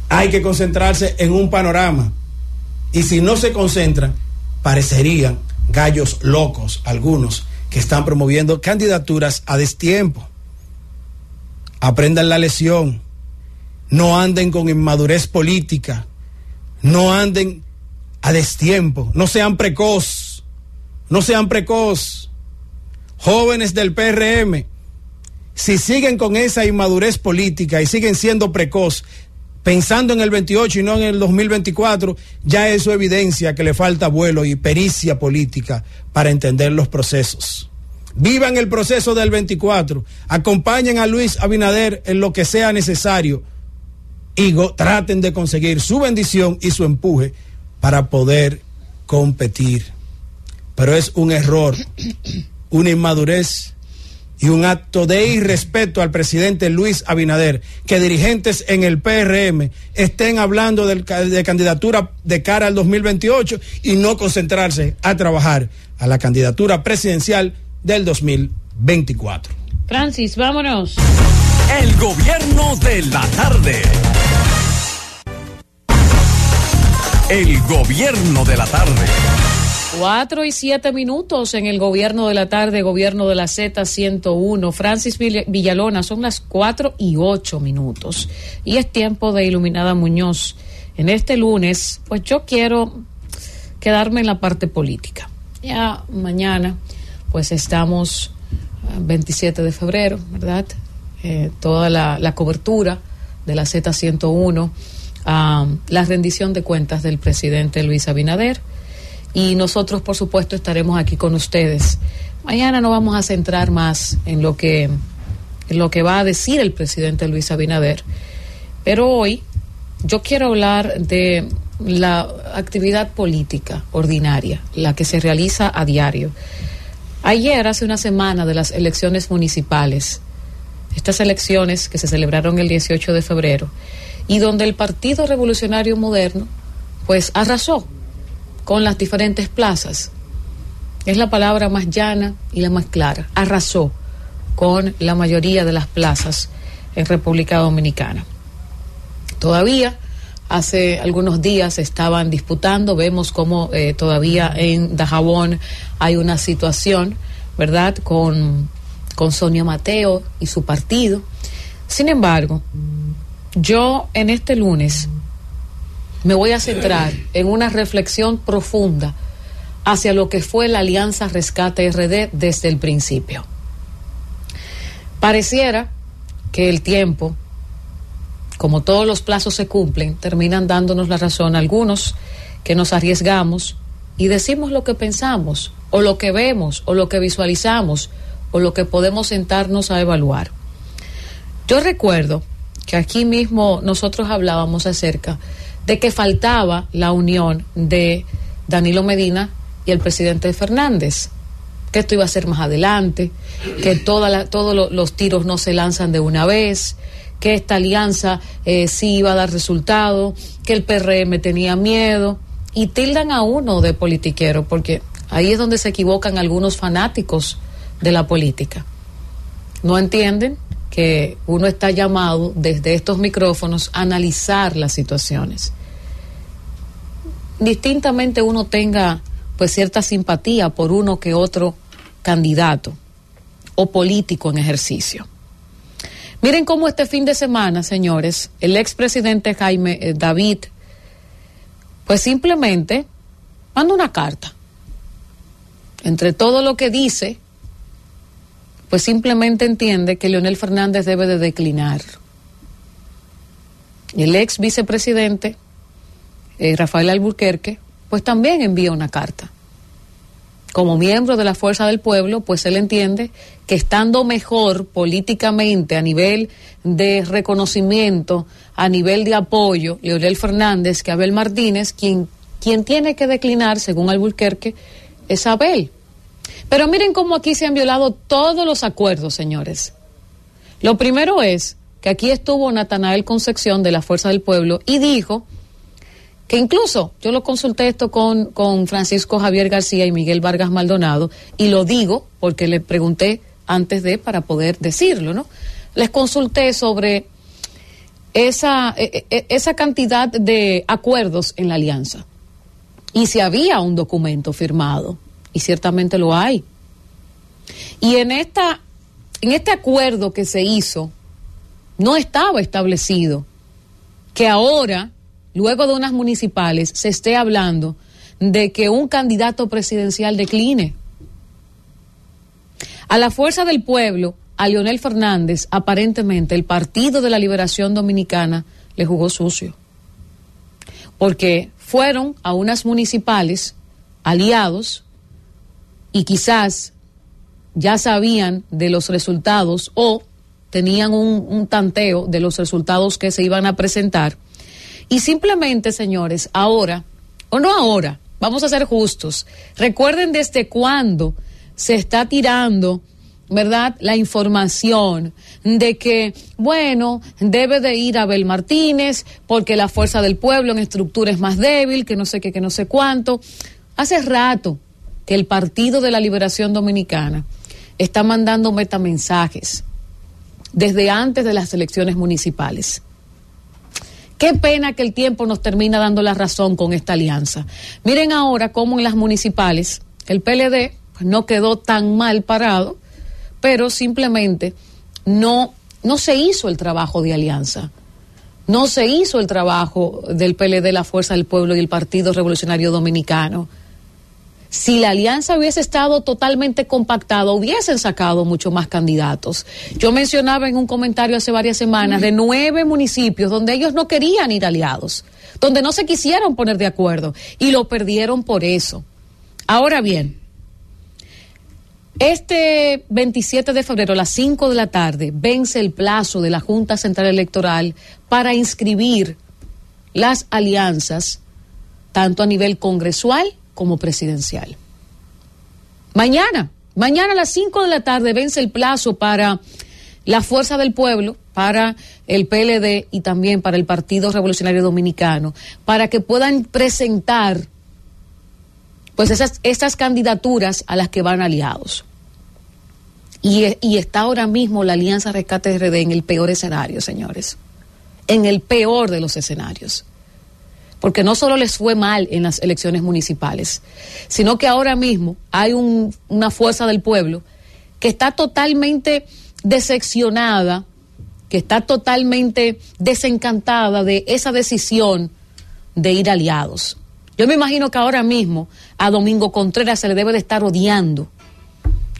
Hay que concentrarse en un panorama. Y si no se concentran, parecerían gallos locos algunos que están promoviendo candidaturas a destiempo. Aprendan la lección. No anden con inmadurez política. No anden a destiempo, no sean precoz, no sean precoz. Jóvenes del PRM, si siguen con esa inmadurez política y siguen siendo precoz, pensando en el 28 y no en el 2024, ya eso evidencia que le falta vuelo y pericia política para entender los procesos. Vivan el proceso del 24, acompañen a Luis Abinader en lo que sea necesario y traten de conseguir su bendición y su empuje para poder competir. Pero es un error, una inmadurez y un acto de irrespeto al presidente Luis Abinader que dirigentes en el PRM estén hablando de candidatura de cara al 2028 y no concentrarse a trabajar a la candidatura presidencial del 2024. Francis, vámonos. El gobierno de la tarde. El gobierno de la tarde. Cuatro y siete minutos en el gobierno de la tarde, gobierno de la Z101. Francis Villalona, son las cuatro y ocho minutos. Y es tiempo de Iluminada Muñoz. En este lunes, pues yo quiero quedarme en la parte política. Ya mañana, pues estamos 27 ah, de febrero, ¿verdad? Eh, toda la, la cobertura de la Z101 la rendición de cuentas del presidente Luis Abinader. Y nosotros, por supuesto, estaremos aquí con ustedes. Mañana nos vamos a centrar más en lo que lo que va a decir el presidente Luis Abinader. Pero hoy yo quiero hablar de la actividad política ordinaria, la que se realiza a diario. Ayer, hace una semana de las elecciones municipales, estas elecciones que se celebraron el 18 de febrero, y donde el Partido Revolucionario Moderno, pues arrasó con las diferentes plazas. Es la palabra más llana y la más clara. Arrasó con la mayoría de las plazas en República Dominicana. Todavía hace algunos días estaban disputando, vemos como eh, todavía en Dajabón hay una situación, ¿verdad?, con, con Sonia Mateo y su partido. Sin embargo, yo en este lunes me voy a centrar en una reflexión profunda hacia lo que fue la Alianza Rescate RD desde el principio. Pareciera que el tiempo, como todos los plazos se cumplen, terminan dándonos la razón a algunos que nos arriesgamos y decimos lo que pensamos, o lo que vemos, o lo que visualizamos, o lo que podemos sentarnos a evaluar. Yo recuerdo que aquí mismo nosotros hablábamos acerca de que faltaba la unión de Danilo Medina y el presidente Fernández, que esto iba a ser más adelante, que toda todos los tiros no se lanzan de una vez, que esta alianza eh, sí iba a dar resultado, que el PRM tenía miedo, y tildan a uno de politiquero, porque ahí es donde se equivocan algunos fanáticos de la política. No entienden que uno está llamado desde estos micrófonos a analizar las situaciones. Distintamente uno tenga pues cierta simpatía por uno que otro candidato o político en ejercicio. Miren cómo este fin de semana, señores, el expresidente Jaime eh, David, pues simplemente manda una carta. Entre todo lo que dice, pues simplemente entiende que Leonel Fernández debe de declinar. El ex vicepresidente, eh, Rafael Alburquerque, pues también envía una carta. Como miembro de la Fuerza del Pueblo, pues él entiende que estando mejor políticamente a nivel de reconocimiento, a nivel de apoyo, Leonel Fernández que Abel Martínez, quien, quien tiene que declinar, según Alburquerque, es Abel. Pero miren cómo aquí se han violado todos los acuerdos, señores. Lo primero es que aquí estuvo Natanael Concepción de la Fuerza del Pueblo y dijo que incluso yo lo consulté esto con, con Francisco Javier García y Miguel Vargas Maldonado y lo digo porque le pregunté antes de para poder decirlo, ¿no? Les consulté sobre esa, e, e, esa cantidad de acuerdos en la alianza y si había un documento firmado y ciertamente lo hay. Y en esta en este acuerdo que se hizo no estaba establecido que ahora, luego de unas municipales, se esté hablando de que un candidato presidencial decline. A la fuerza del pueblo, a Leonel Fernández, aparentemente el Partido de la Liberación Dominicana le jugó sucio. Porque fueron a unas municipales aliados y quizás ya sabían de los resultados o tenían un, tanteo de los resultados que se iban a presentar. Y simplemente, señores, ahora, o no ahora, vamos a ser justos, recuerden desde cuándo se está tirando, ¿verdad? La información de que, bueno, debe de ir Abel Martínez porque la fuerza del pueblo en estructura es más débil, que no sé qué, que no sé cuánto. Hace rato que el Partido de la Liberación Dominicana está mandando metamensajes desde antes de las elecciones municipales. Qué pena que el tiempo nos termina dando la razón con esta alianza. Miren ahora cómo en las municipales el PLD pues, no quedó tan mal parado, pero simplemente no, no se hizo el trabajo de alianza. No se hizo el trabajo del PLD, la Fuerza del Pueblo y el Partido Revolucionario Dominicano si la alianza hubiese estado totalmente compactada, hubiesen sacado mucho más candidatos. Yo mencionaba en un comentario hace varias semanas de nueve municipios donde ellos no querían ir aliados, donde no se quisieron poner de acuerdo y lo perdieron por eso. Ahora bien, Este 27 de febrero a las 5 de la tarde vence el plazo de la Junta Central Electoral para inscribir las alianzas tanto a nivel congresual como presidencial. Mañana, mañana a las 5 de la tarde vence el plazo para la Fuerza del Pueblo, para el PLD y también para el Partido Revolucionario Dominicano, para que puedan presentar pues esas, candidaturas a las que van aliados. Y, y está ahora mismo la Alianza Rescate RD en el peor escenario, señores. En el peor de los escenarios. Porque no solo les fue mal en las elecciones municipales, sino que ahora mismo hay un, una fuerza del pueblo que está totalmente decepcionada, que está totalmente desencantada de esa decisión de ir aliados. Yo me imagino que ahora mismo a Domingo Contreras se le debe de estar odiando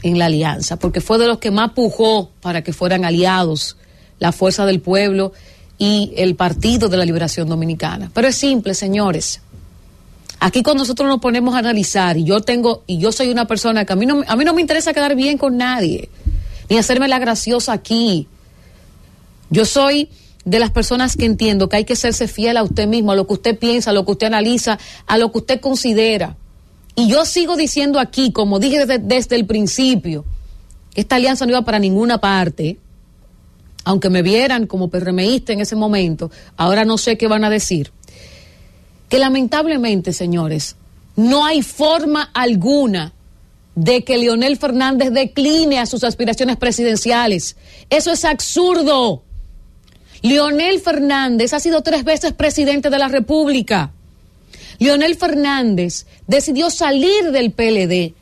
en la alianza, porque fue de los que más pujó para que fueran aliados la Fuerza del Pueblo y el Partido de la Liberación Dominicana. Pero es simple, señores. Aquí cuando nosotros nos ponemos a analizar, y yo tengo, y yo soy una persona que a mí no, a mí no me interesa quedar bien con nadie, ni hacerme la graciosa aquí. Yo soy de las personas que entiendo que hay que serse fiel a usted mismo, a lo que usted piensa, a lo que usted analiza, a lo que usted considera. Y yo sigo diciendo aquí, como dije desde, desde el principio, esta alianza no iba para ninguna parte, aunque me vieran como PRMista en ese momento, ahora no sé qué van a decir. Que lamentablemente, señores, no hay forma alguna de que Leonel Fernández decline a sus aspiraciones presidenciales. Eso es absurdo. Leonel Fernández ha sido tres veces presidente de la República. Leonel Fernández decidió salir del PLD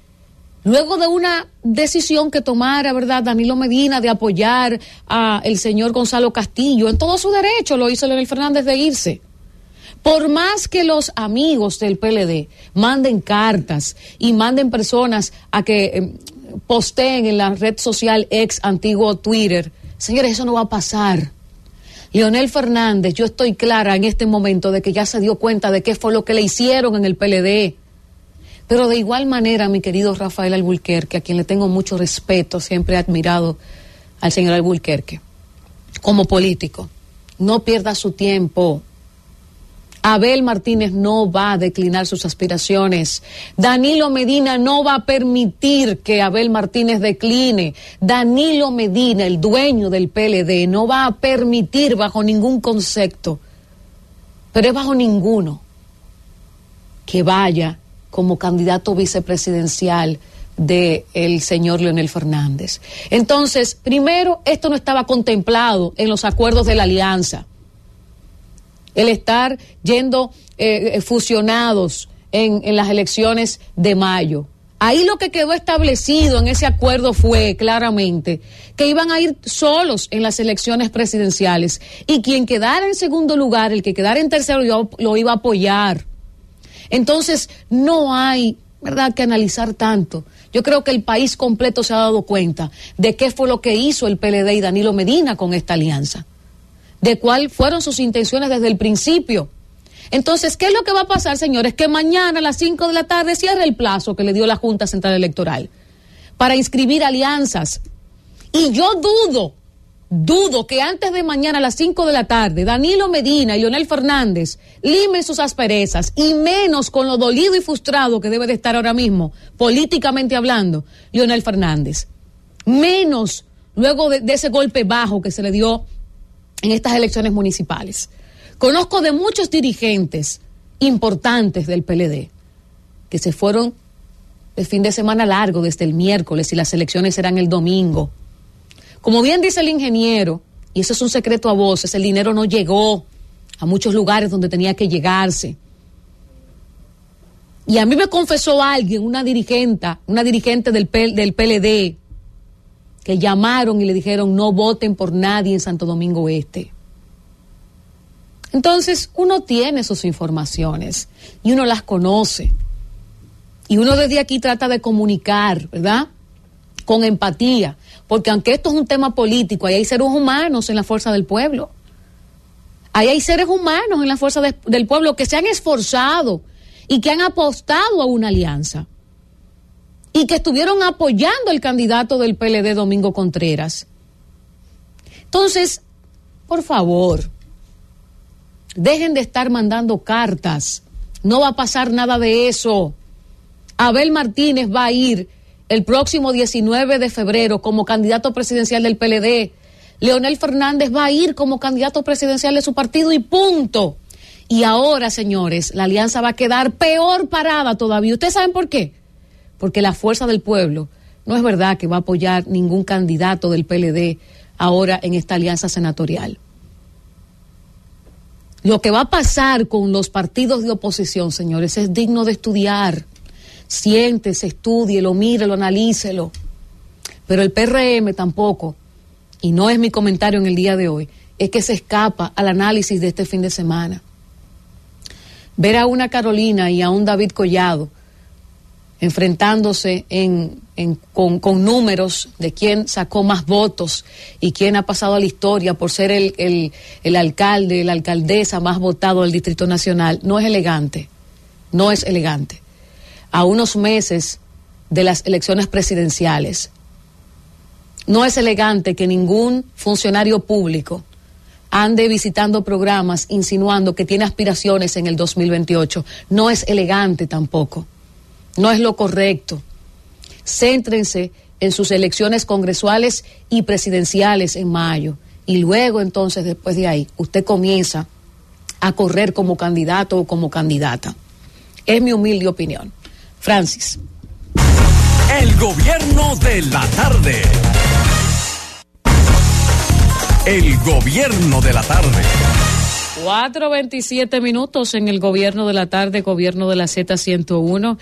luego de una decisión que tomara, ¿verdad?, Danilo Medina de apoyar a el señor Gonzalo Castillo. En todo su derecho lo hizo Leonel Fernández de irse. Por más que los amigos del PLD manden cartas y manden personas a que eh, posteen en la red social ex antiguo Twitter, señores, eso no va a pasar. Leonel Fernández, yo estoy clara en este momento de que ya se dio cuenta de qué fue lo que le hicieron en el PLD. Pero de igual manera, mi querido Rafael Alburquerque, a quien le tengo mucho respeto, siempre he admirado al señor Alburquerque, como político, no pierda su tiempo. Abel Martínez no va a declinar sus aspiraciones. Danilo Medina no va a permitir que Abel Martínez decline. Danilo Medina, el dueño del PLD, no va a permitir bajo ningún concepto, pero es bajo ninguno, que vaya como candidato vicepresidencial del el señor Leonel Fernández. Entonces, primero, esto no estaba contemplado en los acuerdos de la alianza el estar yendo eh, fusionados en, en las elecciones de mayo. Ahí lo que quedó establecido en ese acuerdo fue claramente que iban a ir solos en las elecciones presidenciales y quien quedara en segundo lugar, el que quedara en tercero, lo, lo iba a apoyar. Entonces, no hay, ¿verdad?, que analizar tanto. Yo creo que el país completo se ha dado cuenta de qué fue lo que hizo el PLD y Danilo Medina con esta alianza de cuáles fueron sus intenciones desde el principio. Entonces, ¿qué es lo que va a pasar, señores? Que mañana a las 5 de la tarde cierre el plazo que le dio la Junta Central Electoral para inscribir alianzas. Y yo dudo, dudo que antes de mañana a las 5 de la tarde, Danilo Medina y Leonel Fernández limen sus asperezas y menos con lo dolido y frustrado que debe de estar ahora mismo, políticamente hablando, Leonel Fernández. Menos luego de, de ese golpe bajo que se le dio en estas elecciones municipales. Conozco de muchos dirigentes importantes del PLD que se fueron el fin de semana largo desde el miércoles y las elecciones serán el domingo. Como bien dice el ingeniero, y eso es un secreto a voces, el dinero no llegó a muchos lugares donde tenía que llegarse. Y a mí me confesó alguien, una dirigente, una dirigente del, del PLD, que llamaron y le dijeron no voten por nadie en Santo Domingo Este. Entonces uno tiene sus informaciones y uno las conoce. Y uno desde aquí trata de comunicar, ¿verdad? Con empatía. Porque aunque esto es un tema político, ahí hay seres humanos en la fuerza del pueblo. Ahí hay seres humanos en la fuerza de, del pueblo que se han esforzado y que han apostado a una alianza. y que estuvieron apoyando el candidato del PLD, Domingo Contreras. Entonces, por favor, dejen de estar mandando cartas. No va a pasar nada de eso. Abel Martínez va a ir el próximo 19 de febrero como candidato presidencial del PLD. Leonel Fernández va a ir como candidato presidencial de su partido y punto. Y ahora, señores, la alianza va a quedar peor parada todavía. ¿Ustedes saben por qué? Porque la fuerza del pueblo no es verdad que va a apoyar ningún candidato del PLD ahora en esta alianza senatorial. Lo que va a pasar con los partidos de oposición, señores, es digno de estudiar. Siéntese, estúdielo, mírelo, analícelo. Pero el PRM tampoco, y no es mi comentario en el día de hoy, es que se escapa al análisis de este fin de semana. Ver a una Carolina y a un David Collado enfrentándose en, en, con, números de quién sacó más votos y quién ha pasado a la historia por ser el, el, el alcalde, la alcaldesa más votado del Distrito Nacional, no es elegante, no es elegante. A unos meses de las elecciones presidenciales, no es elegante que ningún funcionario público ande visitando programas insinuando que tiene aspiraciones en el 2028. No es elegante tampoco. No es lo correcto. Céntrense en sus elecciones congresuales y presidenciales en mayo. Y luego entonces, después de ahí, usted comienza a correr como candidato o como candidata. Es mi humilde opinión. Francis. El gobierno de la tarde. El gobierno de la tarde. 4.27 minutos en el gobierno de la tarde, gobierno de la Z101.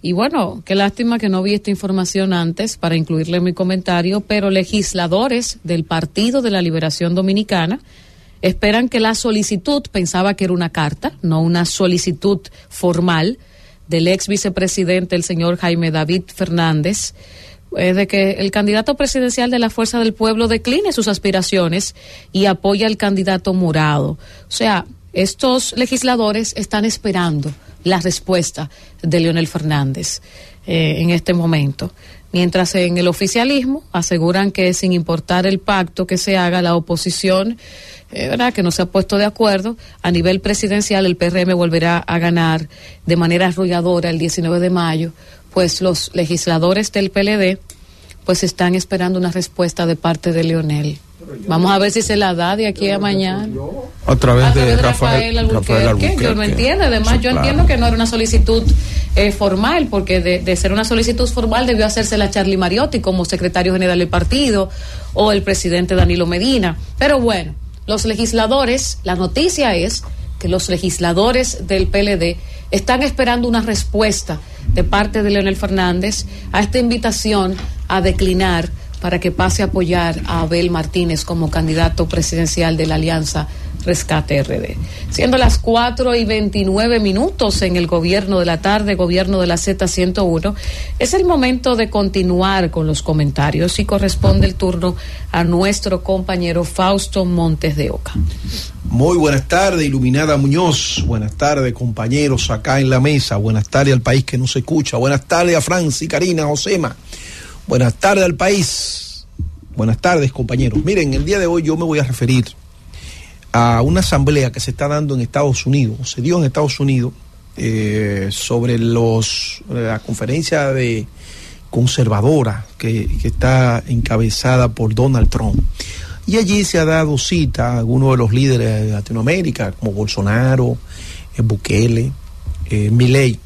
Y bueno, qué lástima que no vi esta información antes para incluirle en mi comentario, pero legisladores del Partido de la Liberación Dominicana esperan que la solicitud, pensaba que era una carta, no una solicitud formal, del ex vicepresidente, el señor Jaime David Fernández, es de que el candidato presidencial de la Fuerza del Pueblo decline sus aspiraciones y apoya al candidato morado. O sea, estos legisladores están esperando la respuesta de Leonel Fernández eh, en este momento. Mientras en el oficialismo aseguran que sin importar el pacto que se haga, la oposición, eh, ¿verdad? que no se ha puesto de acuerdo, a nivel presidencial el PRM volverá a ganar de manera arrolladora el 19 de mayo pues los legisladores del PLD pues están esperando una respuesta de parte de Leonel. Vamos a ver si se la da de aquí a mañana. A través, a través de, Rafael, Rafael Albuquerque. Rafael Albuquerque. Yo no entiendo. Además, yo claro. entiendo que no era una solicitud eh, formal, porque de, de ser una solicitud formal debió hacerse la Charlie Mariotti como secretario general del partido o el presidente Danilo Medina. Pero bueno, los legisladores, la noticia es que los legisladores del PLD están esperando una respuesta de parte de Leonel Fernández a esta invitación a declinar para que pase a apoyar a Abel Martínez como candidato presidencial de la Alianza Rescate RD. Siendo las 4 y 29 minutos en el gobierno de la tarde, gobierno de la Z101, es el momento de continuar con los comentarios y corresponde el turno a nuestro compañero Fausto Montes de Oca. Muy buenas tardes, Iluminada Muñoz. Buenas tardes, compañeros acá en la mesa. Buenas tardes al país que nos escucha. Buenas tardes a Franci, Karina, Josema. Buenas tardes al país. Buenas tardes, compañeros. Miren, el día de hoy yo me voy a referir a una asamblea que se está dando en Estados Unidos, se dio en Estados Unidos, eh, sobre los la conferencia de conservadora que, que está encabezada por Donald Trump. Y allí se ha dado cita a algunos de los líderes de Latinoamérica, como Bolsonaro, eh, Bukele, eh, Milei.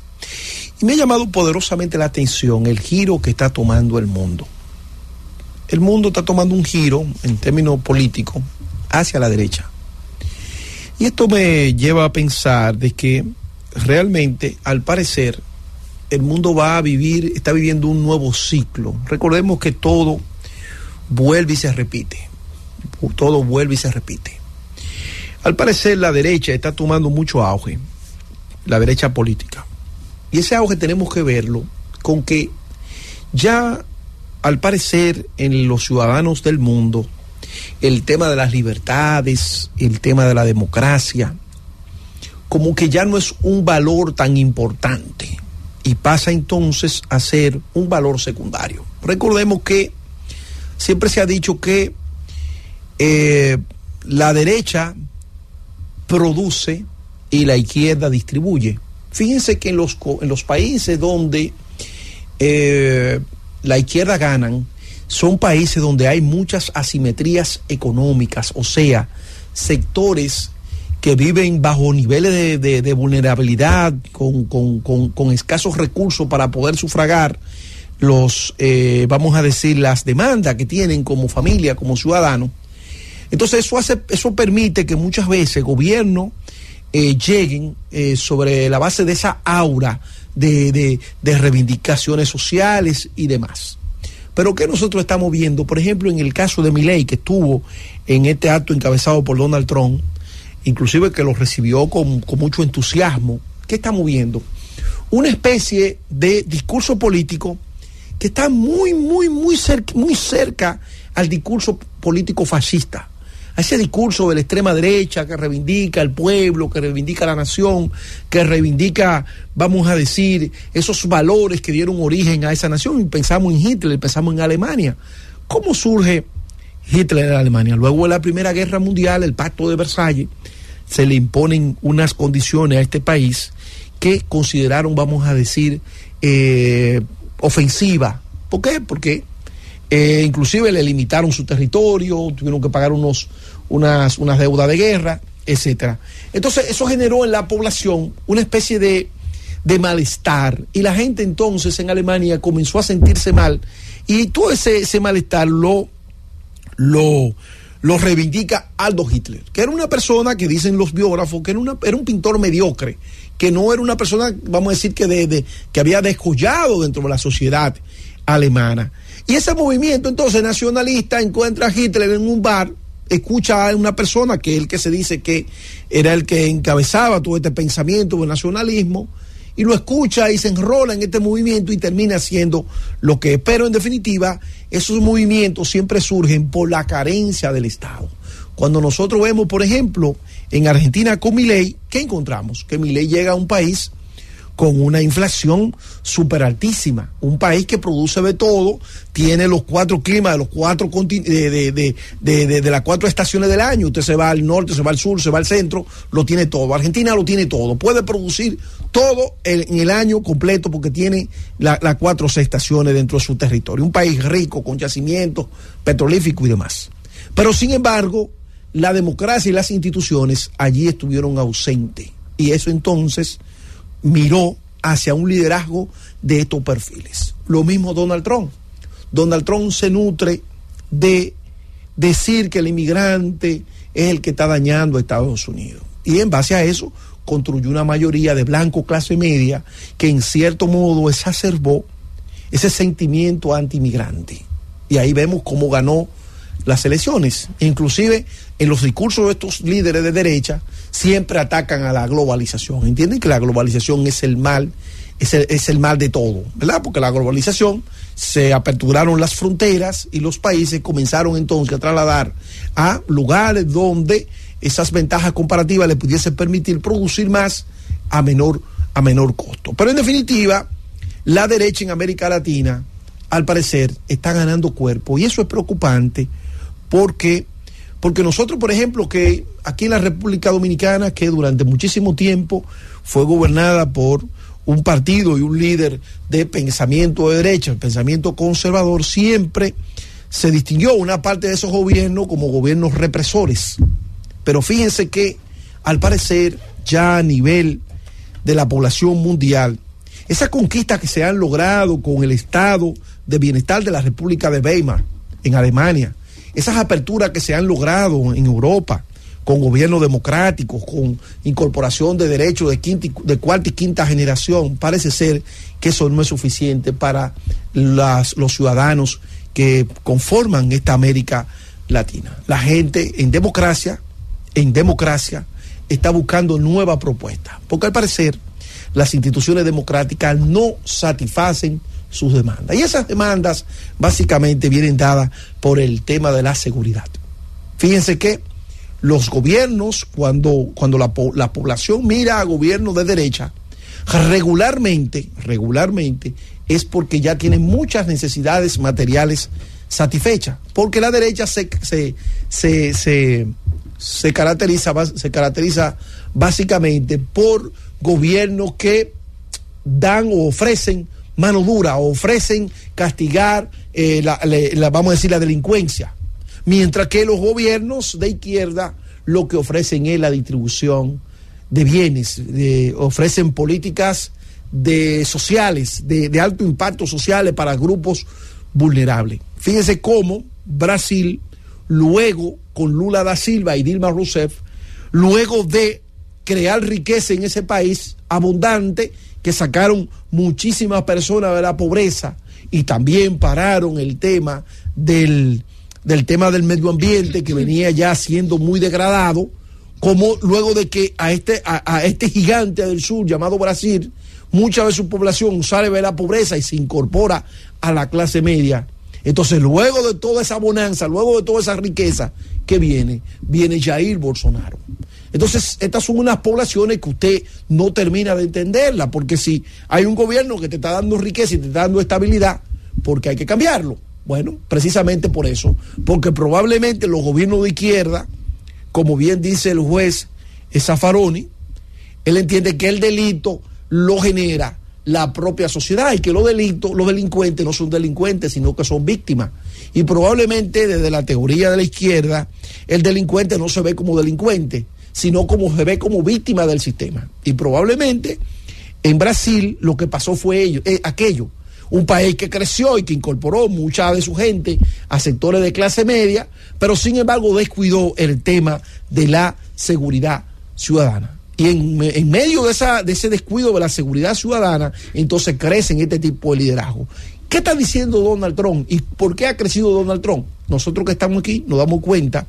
Y me ha llamado poderosamente la atención el giro que está tomando el mundo. El mundo está tomando un giro en términos políticos hacia la derecha. Y esto me lleva a pensar de que realmente, al parecer, el mundo va a vivir, está viviendo un nuevo ciclo. Recordemos que todo vuelve y se repite. Todo vuelve y se repite. Al parecer, la derecha está tomando mucho auge, la derecha política. Y ese auge tenemos que verlo con que ya, al parecer, en los ciudadanos del mundo, el tema de las libertades, el tema de la democracia, como que ya no es un valor tan importante. y pasa entonces a ser un valor secundario. Recordemos que siempre se ha dicho que eh, la derecha produce y la izquierda distribuye. Fíjense que en los, en los países donde eh, la izquierda ganan, son países donde hay muchas asimetrías económicas, o sea, sectores que viven bajo niveles de, vulnerabilidad, con, escasos recursos para poder sufragar los, eh, vamos a decir, las demandas que tienen como familia, como ciudadano. Entonces eso hace, eso permite que muchas veces gobiernos eh, lleguen eh, sobre la base de esa aura de, de reivindicaciones sociales y demás. Pero ¿qué nosotros estamos viendo? Por ejemplo, en el caso de Miley, que estuvo en este acto encabezado por Donald Trump, inclusive que lo recibió con, mucho entusiasmo. ¿Qué estamos viendo? Una especie de discurso político que está muy, muy, muy cerca, muy cerca al discurso político fascista. Ese discurso de la extrema derecha que reivindica al pueblo, que reivindica la nación, que reivindica, vamos a decir, esos valores que dieron origen a esa nación. Y pensamos en Hitler, pensamos en Alemania. ¿Cómo surge Hitler en Alemania? Luego de la Primera Guerra Mundial, el Pacto de Versalles, se le imponen unas condiciones a este país que consideraron, vamos a decir, eh, ofensiva. ¿Por qué? Porque eh, inclusive le limitaron su territorio, tuvieron que pagar unos, unas, unas deudas de guerra, etcétera. Entonces, eso generó en la población una especie de, de malestar. Y la gente entonces en Alemania comenzó a sentirse mal. Y todo ese, ese malestar lo, lo, lo reivindica Aldo Hitler, que era una persona que dicen los biógrafos que era, una, era un pintor mediocre, que no era una persona, vamos a decir, que, de, que había descollado dentro de la sociedad alemana. Y ese movimiento entonces nacionalista encuentra a Hitler en un bar, escucha a una persona que es el que se dice que era el que encabezaba todo este pensamiento del nacionalismo, y lo escucha y se enrola en este movimiento y termina haciendo lo que Pero en definitiva, esos movimientos siempre surgen por la carencia del Estado. Cuando nosotros vemos, por ejemplo, en Argentina con Milei, ¿qué encontramos? Que Milei llega a un país con una inflación súper altísima. Un país que produce de todo, tiene los cuatro climas de los cuatro de, de, de, de, las cuatro estaciones del año. Usted se va al norte, se va al sur, se va al centro, lo tiene todo. Argentina lo tiene todo. Puede producir todo en el año completo porque tiene las cuatro estaciones dentro de su territorio. Un país rico con yacimientos petrolíficos y demás. Pero sin embargo, la democracia y las instituciones allí estuvieron ausentes. Y eso entonces miró hacia un liderazgo de estos perfiles. Lo mismo Donald Trump. Donald Trump se nutre de decir que el inmigrante es el que está dañando a Estados Unidos. Y en base a eso construyó una mayoría de blanco clase media que en cierto modo exacerbó ese sentimiento anti-inmigrante. Y ahí vemos cómo ganó las elecciones. Inclusive en los discursos de estos líderes de derecha siempre atacan a la globalización. Entienden que la globalización es el mal, es el, es el mal de todo, ¿verdad? Porque la globalización se aperturaron las fronteras y los países comenzaron entonces a trasladar a lugares donde esas ventajas comparativas le pudiesen permitir producir más a menor, a menor costo. Pero en definitiva, la derecha en América Latina, al parecer, está ganando cuerpo y eso es preocupante porque porque nosotros, por ejemplo, que aquí en la República Dominicana, que durante muchísimo tiempo fue gobernada por un partido y un líder de pensamiento de derecha, pensamiento conservador, siempre se distinguió una parte de esos gobiernos como gobiernos represores. Pero fíjense que, al parecer, ya a nivel de la población mundial, esas conquistas que se han logrado con el estado de bienestar de la República de Weimar en Alemania, esas aperturas que se han logrado en Europa con gobiernos democráticos, con incorporación de derechos de, cuarta y quinta generación, parece ser que eso no es suficiente para los ciudadanos que conforman esta América Latina. La gente en democracia, en democracia, está buscando nuevas propuestas, porque al parecer las instituciones democráticas no satisfacen sus demandas. Y esas demandas básicamente vienen dadas por el tema de la seguridad. Fíjense que los gobiernos, cuando, cuando la, la población mira a gobiernos de derecha, regularmente, regularmente, es porque ya tiene muchas necesidades materiales satisfechas, porque la derecha se, se, se, se, se caracteriza, se caracteriza básicamente por gobiernos que dan o ofrecen mano dura ofrecen castigar, eh, la, vamos a decir, la delincuencia. Mientras que los gobiernos de izquierda lo que ofrecen es la distribución de bienes, ofrecen políticas de sociales, de, de alto impacto sociales para grupos vulnerables. Fíjense cómo Brasil, luego con Lula da Silva y Dilma Rousseff, luego de crear riqueza en ese país abundante, que sacaron muchísimas personas de la pobreza y también pararon el tema del, del tema del medio ambiente que venía ya siendo muy degradado, como luego de que a este, a, a este gigante del sur llamado Brasil, mucha de su población sale de la pobreza y se incorpora a la clase media. Entonces, luego de toda esa bonanza, luego de toda esa riqueza que viene, viene Jair Bolsonaro. Entonces, estas son unas poblaciones que usted no termina de entenderla, porque si hay un gobierno que te está dando riqueza y te está dando estabilidad, porque hay que cambiarlo. Bueno, precisamente por eso, porque probablemente los gobiernos de izquierda, como bien dice el juez Zaffaroni, él entiende que el delito lo genera la propia sociedad y que los delitos, los delincuentes no son delincuentes, sino que son víctimas. Y probablemente desde la teoría de la izquierda, el delincuente no se ve como delincuente, sino como se ve como víctima del sistema. Y probablemente en Brasil lo que pasó fue ello, eh, aquello, un país que creció y que incorporó mucha de su gente a sectores de clase media, pero sin embargo descuidó el tema de la seguridad ciudadana. Y en, medio de, esa, de ese descuido de la seguridad ciudadana, entonces crecen este tipo de liderazgo. ¿Qué está diciendo Donald Trump y por qué ha crecido Donald Trump? Nosotros que estamos aquí nos damos cuenta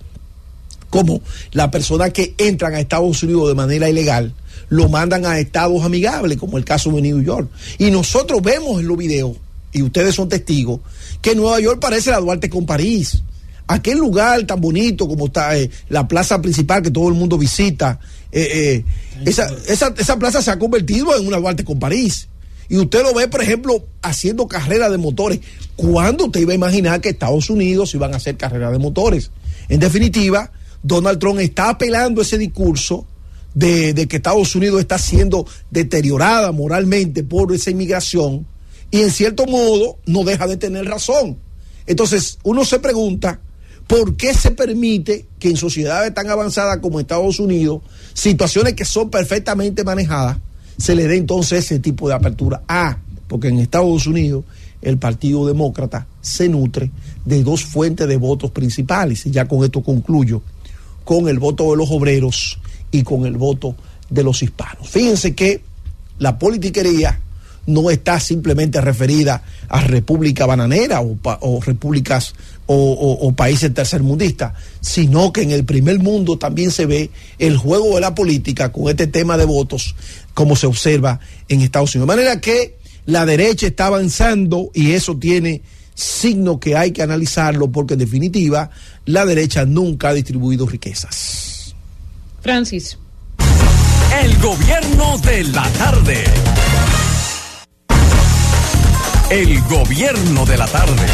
como las personas que entran a Estados Unidos de manera ilegal lo mandan a estados amigables, como el caso de New York. Y nosotros vemos en los videos, y ustedes son testigos, que Nueva York parece la Duarte con París. Aquel lugar tan bonito como está eh, la plaza principal que todo el mundo visita, eh, eh, esa plaza se ha convertido en una Duarte con París. Y usted lo ve, por ejemplo, haciendo carreras de motores. ¿Cuándo usted iba a imaginar que Estados Unidos iban a hacer carreras de motores? En definitiva, Donald Trump está apelando ese discurso de, de, que Estados Unidos está siendo deteriorada moralmente por esa inmigración y en cierto modo no deja de tener razón. Entonces uno se pregunta, ¿por qué se permite que en sociedades tan avanzadas como Estados Unidos, situaciones que son perfectamente manejadas, se le dé entonces ese tipo de apertura? Ah, porque en Estados Unidos el Partido Demócrata se nutre de dos fuentes de votos principales, y ya con esto concluyo, con el voto de los obreros y con el voto de los hispanos. Fíjense que la politiquería no está simplemente referida a República Bananera o, o repúblicas o, o, o, países tercermundistas, sino que en el primer mundo también se ve el juego de la política con este tema de votos, como se observa en Estados Unidos. De manera que la derecha está avanzando y eso tiene signo que hay que analizarlo porque en definitiva la derecha nunca ha distribuido riquezas. Francis. El gobierno de la tarde. El gobierno de la tarde.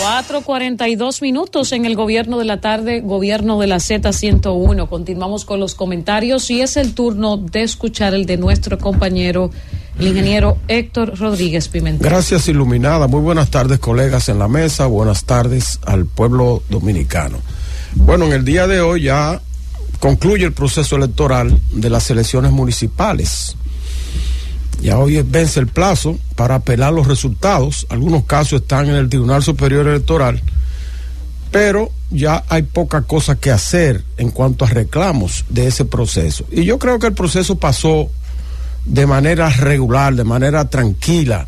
4.42 minutos en el gobierno de la tarde, gobierno de la Z101. Continuamos con los comentarios y es el turno de escuchar el de nuestro compañero, el ingeniero Héctor Rodríguez Pimentel. Gracias, iluminada. Muy buenas tardes, colegas en la mesa. Buenas tardes al pueblo dominicano. Bueno, en el día de hoy ya concluye el proceso electoral de las elecciones municipales. Ya hoy vence el plazo para apelar los resultados. Algunos casos están en el Tribunal Superior Electoral, pero ya hay poca cosa que hacer en cuanto a reclamos de ese proceso. Y yo creo que el proceso pasó de manera regular, de manera tranquila.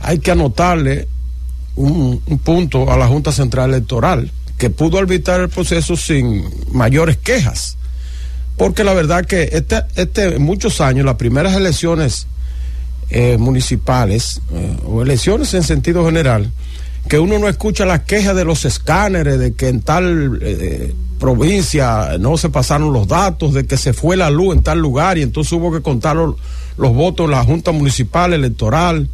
Hay que anotarle un, un punto a la Junta Central Electoral, que pudo arbitrar el proceso sin mayores quejas. Porque la verdad que este, este muchos años, las primeras elecciones eh, municipales eh, o elecciones en sentido general que uno no escucha las quejas de los escáneres, de que en tal eh, provincia no se pasaron los datos, de que se fue la luz en tal lugar y entonces hubo que contar los, los votos en la Junta Municipal Electoral.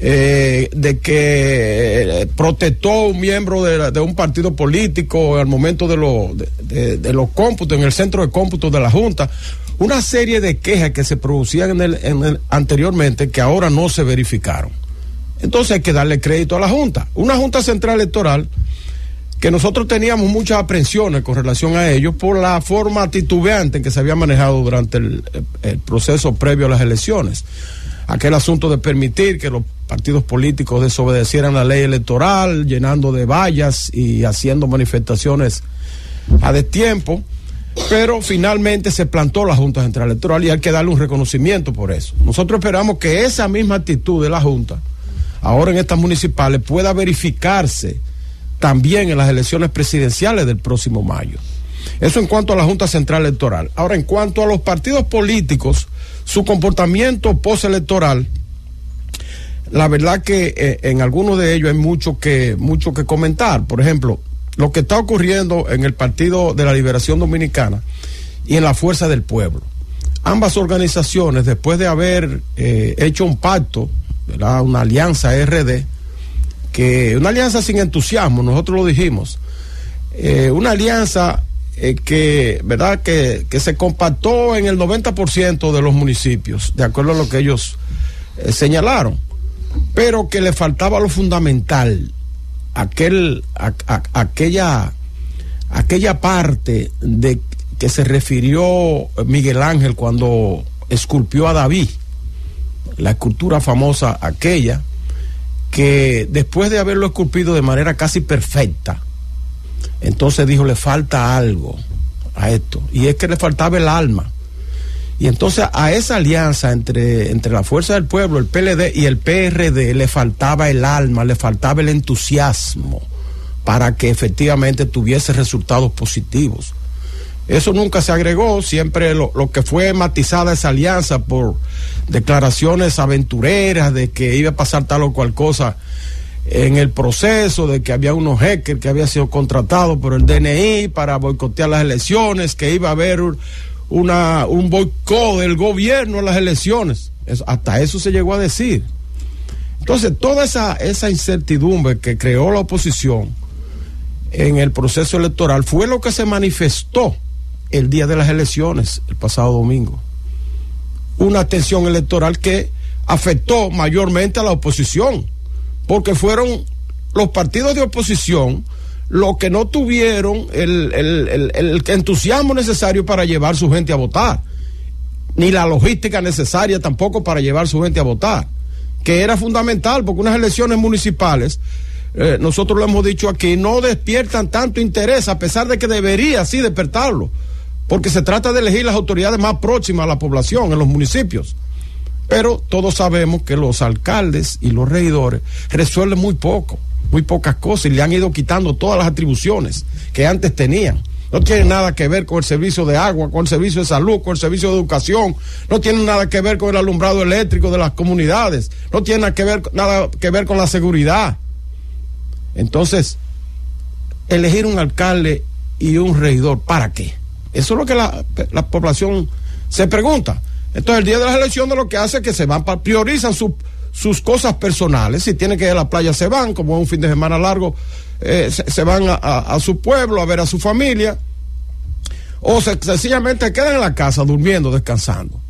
Eh, de que protestó un miembro de, un partido político al momento de, lo- de- de los cómputos, en el centro de cómputos de la Junta. Una serie de quejas que se producían en el, en el- anteriormente que ahora no se verificaron. Entonces hay que darle crédito a la Junta. Una Junta Central Electoral que nosotros teníamos muchas aprensiones con relación a ellos por la forma titubeante en que se había manejado durante el, el proceso previo a las elecciones. Aquel asunto de permitir que los partidos políticos desobedecieran la ley electoral, llenando de vallas y haciendo manifestaciones a destiempo, pero finalmente se plantó la Junta Central Electoral y hay que darle un reconocimiento por eso. Nosotros esperamos que esa misma actitud de la Junta, ahora en estas municipales, pueda verificarse también en las elecciones presidenciales del próximo mayo. Eso en cuanto a la Junta Central Electoral. Ahora, en cuanto a los partidos políticos, su comportamiento postelectoral, la verdad que eh, en algunos de ellos hay mucho que, mucho que comentar. Por ejemplo, lo que está ocurriendo en el Partido de la Liberación Dominicana y en la Fuerza del Pueblo. Ambas organizaciones, después de haber eh, hecho un pacto, una alianza RD, que una alianza sin entusiasmo, nosotros lo dijimos, eh, una alianza eh, que, ¿verdad? Que, que se compactó en el 90% de los municipios, de acuerdo a lo que ellos señalaron, pero que le faltaba lo fundamental, aquella, aquella parte de que se refirió Miguel Ángel cuando esculpió a David, la escultura famosa aquella, que después de haberlo esculpido de manera casi perfecta, entonces dijo, le falta algo a esto, y es que le faltaba el alma. Y entonces a esa alianza entre, entre la Fuerza del Pueblo, el PLD y el PRD le faltaba el alma, le faltaba el entusiasmo para que efectivamente tuviese resultados positivos. Eso nunca se agregó, siempre lo, lo que fue matizada esa alianza por declaraciones aventureras de que iba a pasar tal o cual cosa en el proceso, de que había unos hackers que había sido contratados por el DNI para boicotear las elecciones, que iba a haber una, un boicot del gobierno a las elecciones. Hasta eso se llegó a decir. Entonces, toda esa, esa incertidumbre que creó la oposición en el proceso electoral fue lo que se manifestó el día de las elecciones, el pasado domingo. Una tensión electoral que afectó mayormente a la oposición, porque fueron los partidos de oposición los que no tuvieron el, el- el- entusiasmo necesario para llevar su gente a votar, ni la logística necesaria tampoco para llevar su gente a votar, que era fundamental, porque unas elecciones municipales, eh, nosotros lo hemos dicho aquí, no despiertan tanto interés, a pesar de que debería sí despertarlo, porque se trata de elegir las autoridades más próximas a la población en los municipios. Pero todos sabemos que los alcaldes y los regidores resuelven muy poco, muy pocas cosas y le han ido quitando todas las atribuciones que antes tenían. No tienen nada que ver con el servicio de agua, con el servicio de salud, con el servicio de educación. No tienen nada que ver con el alumbrado eléctrico de las comunidades. No tienen nada que ver, nada que ver con la seguridad. Entonces, elegir un alcalde y un regidor, ¿para qué? Eso es lo que la, la población se pregunta. Entonces, el día de las elecciones lo que hace es que se van, priorizan su- sus cosas personales. Si tienen que ir a la playa, se van, como es un fin de semana largo, eh, se, van a su pueblo a ver a su familia. O se- sencillamente quedan en la casa durmiendo, descansando.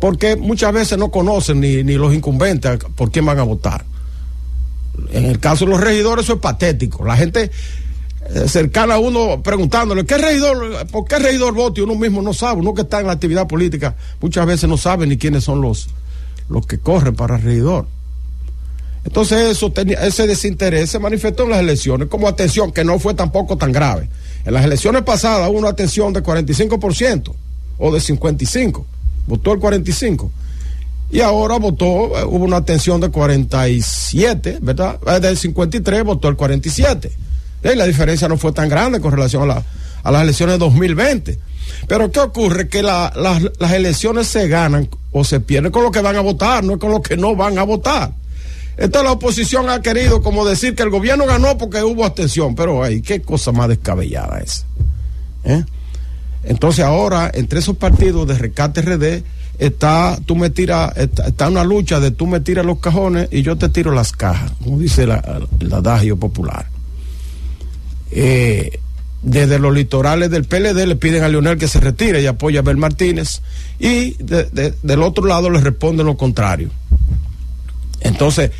Porque muchas veces no conocen ni, ni los incumbentes por quién van a votar. En el caso de los regidores, eso es patético. La gente eh, cercana a uno preguntándole, ¿qué regidor, ¿por qué regidor voto? Y uno mismo no sabe, uno que está en la actividad política muchas veces no sabe ni quiénes son los, los que corren para regidor. Entonces eso tenía, ese desinterés se manifestó en las elecciones como atención, que no fue tampoco tan grave. En las elecciones pasadas hubo una atención de 45% o de 55%, votó el 45%. Y ahora votó, eh, hubo una atención de 47, ¿verdad? Eh, Del 53 votó el 47. Eh, la diferencia no fue tan grande con relación a, la- a las elecciones de 2020. Pero ¿qué ocurre? Que la- las- elecciones se ganan o se pierden con lo que van a votar, no es con lo que no van a votar. Entonces la oposición ha querido como decir que el gobierno ganó porque hubo abstención, pero ay, qué cosa más descabellada es. ¿Eh? Entonces ahora, entre esos partidos de rescate RD, está, tú me está, está, una lucha de tú me tiras los cajones y yo te tiro las cajas, como dice la, el adagio popular. Eh, desde los litorales del PLD le piden a Leonel que se retire y apoya a Abel Martínez y de, de, del otro lado le responden lo contrario. Entonces,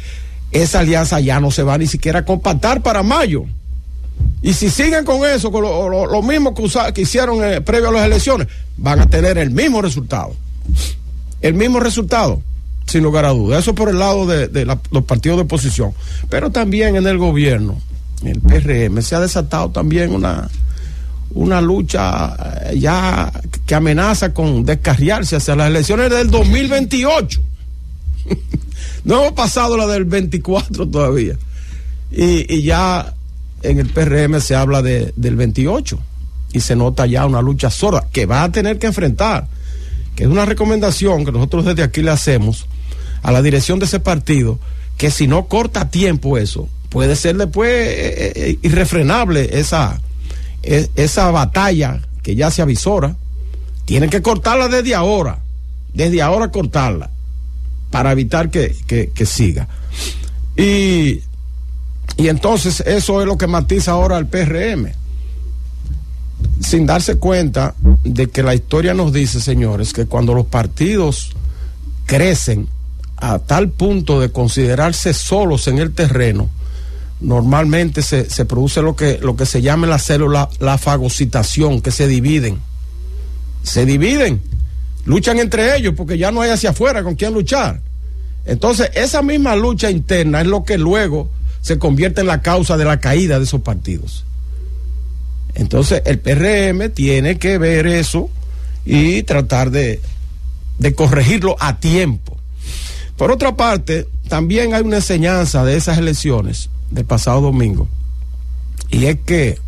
esa alianza ya no se va ni siquiera a compactar para mayo. Y si siguen con eso, con lo, mismo que, usa, que hicieron eh, previo a las elecciones, van a tener el mismo resultado. El mismo resultado, sin lugar a dudas. Eso por el lado de, los partidos de oposición. Pero también en el gobierno, el PRM, se ha desatado también una, una lucha ya que amenaza con descarriarse hacia las elecciones del 2028. no hemos pasado la del 24 todavía. Y, y ya en el PRM se habla de, del 28 y se nota ya una lucha sorda que va a tener que enfrentar, que es una recomendación que nosotros desde aquí le hacemos a la dirección de ese partido, que si no corta tiempo eso, puede ser después eh, eh, irrefrenable esa, eh, esa batalla que ya se avisora. Tienen que cortarla desde ahora, desde ahora cortarla, para evitar que, que, que siga. Y y entonces eso es lo que matiza ahora al PRM. Sin darse cuenta de que la historia nos dice, señores, que cuando los partidos crecen a tal punto de considerarse solos en el terreno, normalmente se, se produce lo que, lo que se llama en la célula la fagocitación, que se dividen. Se dividen, luchan entre ellos porque ya no hay hacia afuera con quién luchar. Entonces, esa misma lucha interna es lo que luego se convierte en la causa de la caída de esos partidos. Entonces el PRM tiene que ver eso y tratar de, de, corregirlo a tiempo. Por otra parte, también hay una enseñanza de esas elecciones del pasado domingo, y es que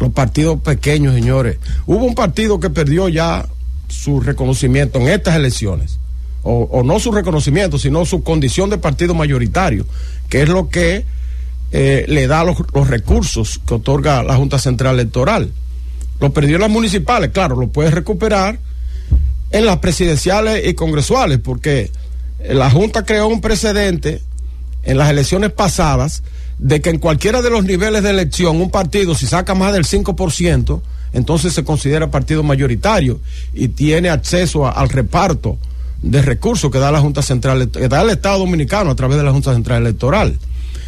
los partidos pequeños, señores, hubo un partido que perdió ya su reconocimiento en estas elecciones, o, no su reconocimiento, sino su condición de partido mayoritario, que es lo que eh, le da los, los, recursos que otorga la Junta Central Electoral. Lo perdió en las municipales, claro, lo puede recuperar en las presidenciales y congresuales, porque la Junta creó un precedente en las elecciones pasadas de que en cualquiera de los niveles de elección un partido, si saca más del 5%, entonces se considera partido mayoritario y tiene acceso al reparto de recursos que da la Junta Central, que da el Estado Dominicano a través de la Junta Central Electoral.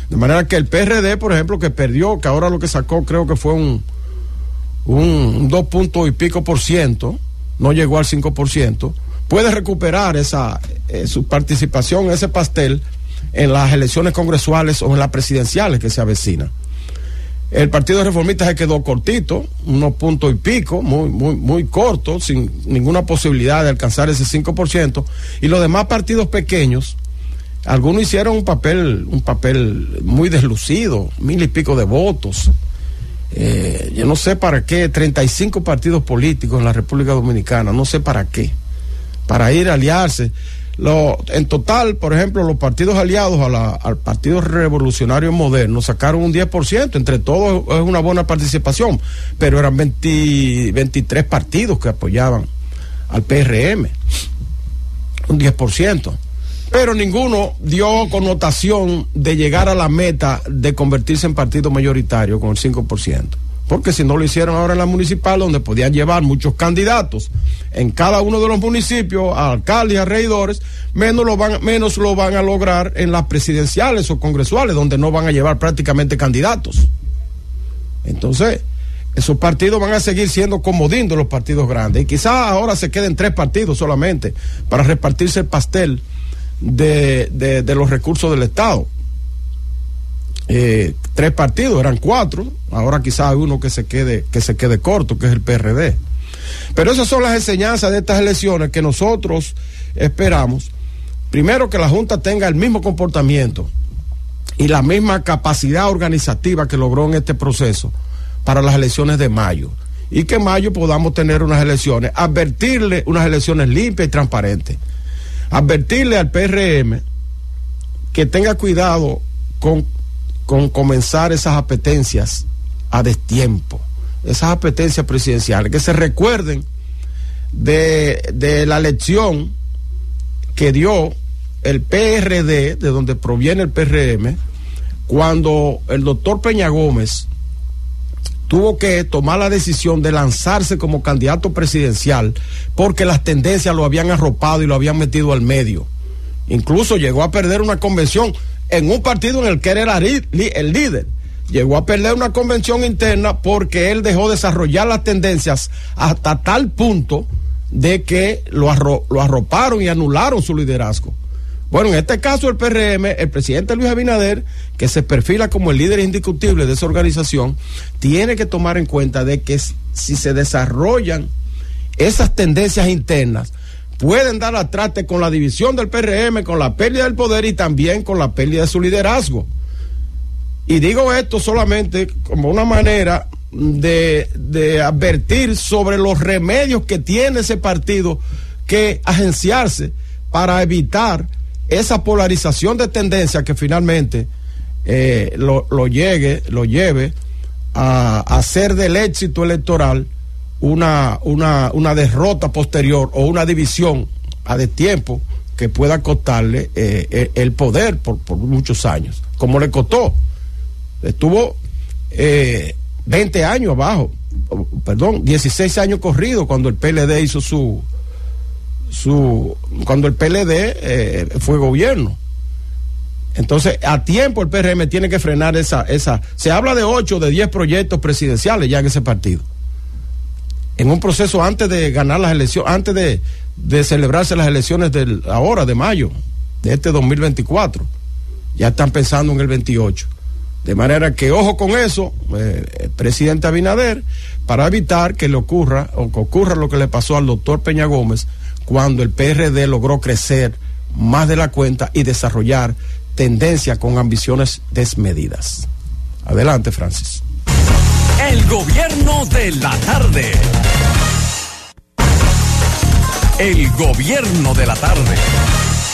De manera que el PRD, por ejemplo, que perdió, que ahora lo que sacó creo que fue un, un dos puntos y pico por ciento, no llegó al 5%, puede recuperar esa eh, su participación, ese pastel, en las elecciones congresuales o en las presidenciales que se avecinan. El Partido Reformista se quedó cortito, unos puntos y pico, muy, muy, muy corto, sin ninguna posibilidad de alcanzar ese 5%. Y los demás partidos pequeños, algunos hicieron un papel, un papel muy deslucido, mil y pico de votos. Eh, yo no sé para qué, 35 partidos políticos en la República Dominicana, no sé para qué. Para ir a aliarse. Lo, en total, por ejemplo, los partidos aliados al Partido Revolucionario Moderno sacaron un 10%, entre todos es una buena participación, pero eran 20, 23 partidos que apoyaban al PRM, un 10%. Pero ninguno dio connotación de llegar a la meta de convertirse en partido mayoritario con el 5% porque si no lo hicieron ahora en la municipal, donde podían llevar muchos candidatos en cada uno de los municipios, a alcaldes y a regidores, menos lo, van, menos lo van a lograr en las presidenciales o congresuales, donde no van a llevar prácticamente candidatos. Entonces, esos partidos van a seguir siendo comodín de los partidos grandes. Y quizás ahora se queden tres partidos solamente para repartirse el pastel de, de los recursos del Estado eh, tres partidos, eran cuatro, ahora quizás hay uno que se quede, que se quede corto, que es el PRD. Pero esas son las enseñanzas de estas elecciones que nosotros esperamos. Primero que la Junta tenga el mismo comportamiento y la misma capacidad organizativa que logró en este proceso para las elecciones de mayo. Y que en mayo podamos tener unas elecciones, advertirle unas elecciones limpias y transparentes. Advertirle al PRM que tenga cuidado con, con comenzar esas apetencias a destiempo, esas apetencias presidenciales, que se recuerden de, de la lección que dio el PRD, de donde proviene el PRM, cuando el doctor Peña Gómez tuvo que tomar la decisión de lanzarse como candidato presidencial porque las tendencias lo habían arropado y lo habían metido al medio. Incluso llegó a perder una convención en un partido en el que era el líder. Llegó a perder una convención interna porque él dejó desarrollar las tendencias hasta tal punto de que lo arroparon y anularon su liderazgo. Bueno, en este caso el PRM, el presidente Luis Abinader, que se perfila como el líder indiscutible de esa organización, tiene que tomar en cuenta de que si se desarrollan esas tendencias internas, pueden dar a trate con la división del PRM, con la pérdida del poder y también con la pérdida de su liderazgo. Y digo esto solamente como una manera de, de advertir sobre los remedios que tiene ese partido que agenciarse para evitar esa polarización de tendencia que finalmente eh, lo, lo, llegue, lo lleve a, hacer del éxito electoral una, una, una, derrota posterior o una división a de tiempo que pueda costarle eh, el poder por, por, muchos años, como le costó. Estuvo eh, 20 años abajo, perdón, 16 años corridos cuando el PLD hizo su, su cuando el PLD eh, fue gobierno. Entonces, a tiempo el PRM tiene que frenar esa, esa. Se habla de 8 de 10 proyectos presidenciales ya en ese partido. En un proceso antes de ganar las elecciones, antes de, celebrarse las elecciones del ahora, de mayo, de este 2024. Ya están pensando en el 28. De manera que ojo con eso, eh, presidente Abinader, para evitar que le ocurra o que ocurra lo que le pasó al doctor Peña Gómez cuando el PRD logró crecer más de la cuenta y desarrollar tendencia con ambiciones desmedidas. Adelante, Francis. El gobierno de la tarde. El gobierno de la tarde.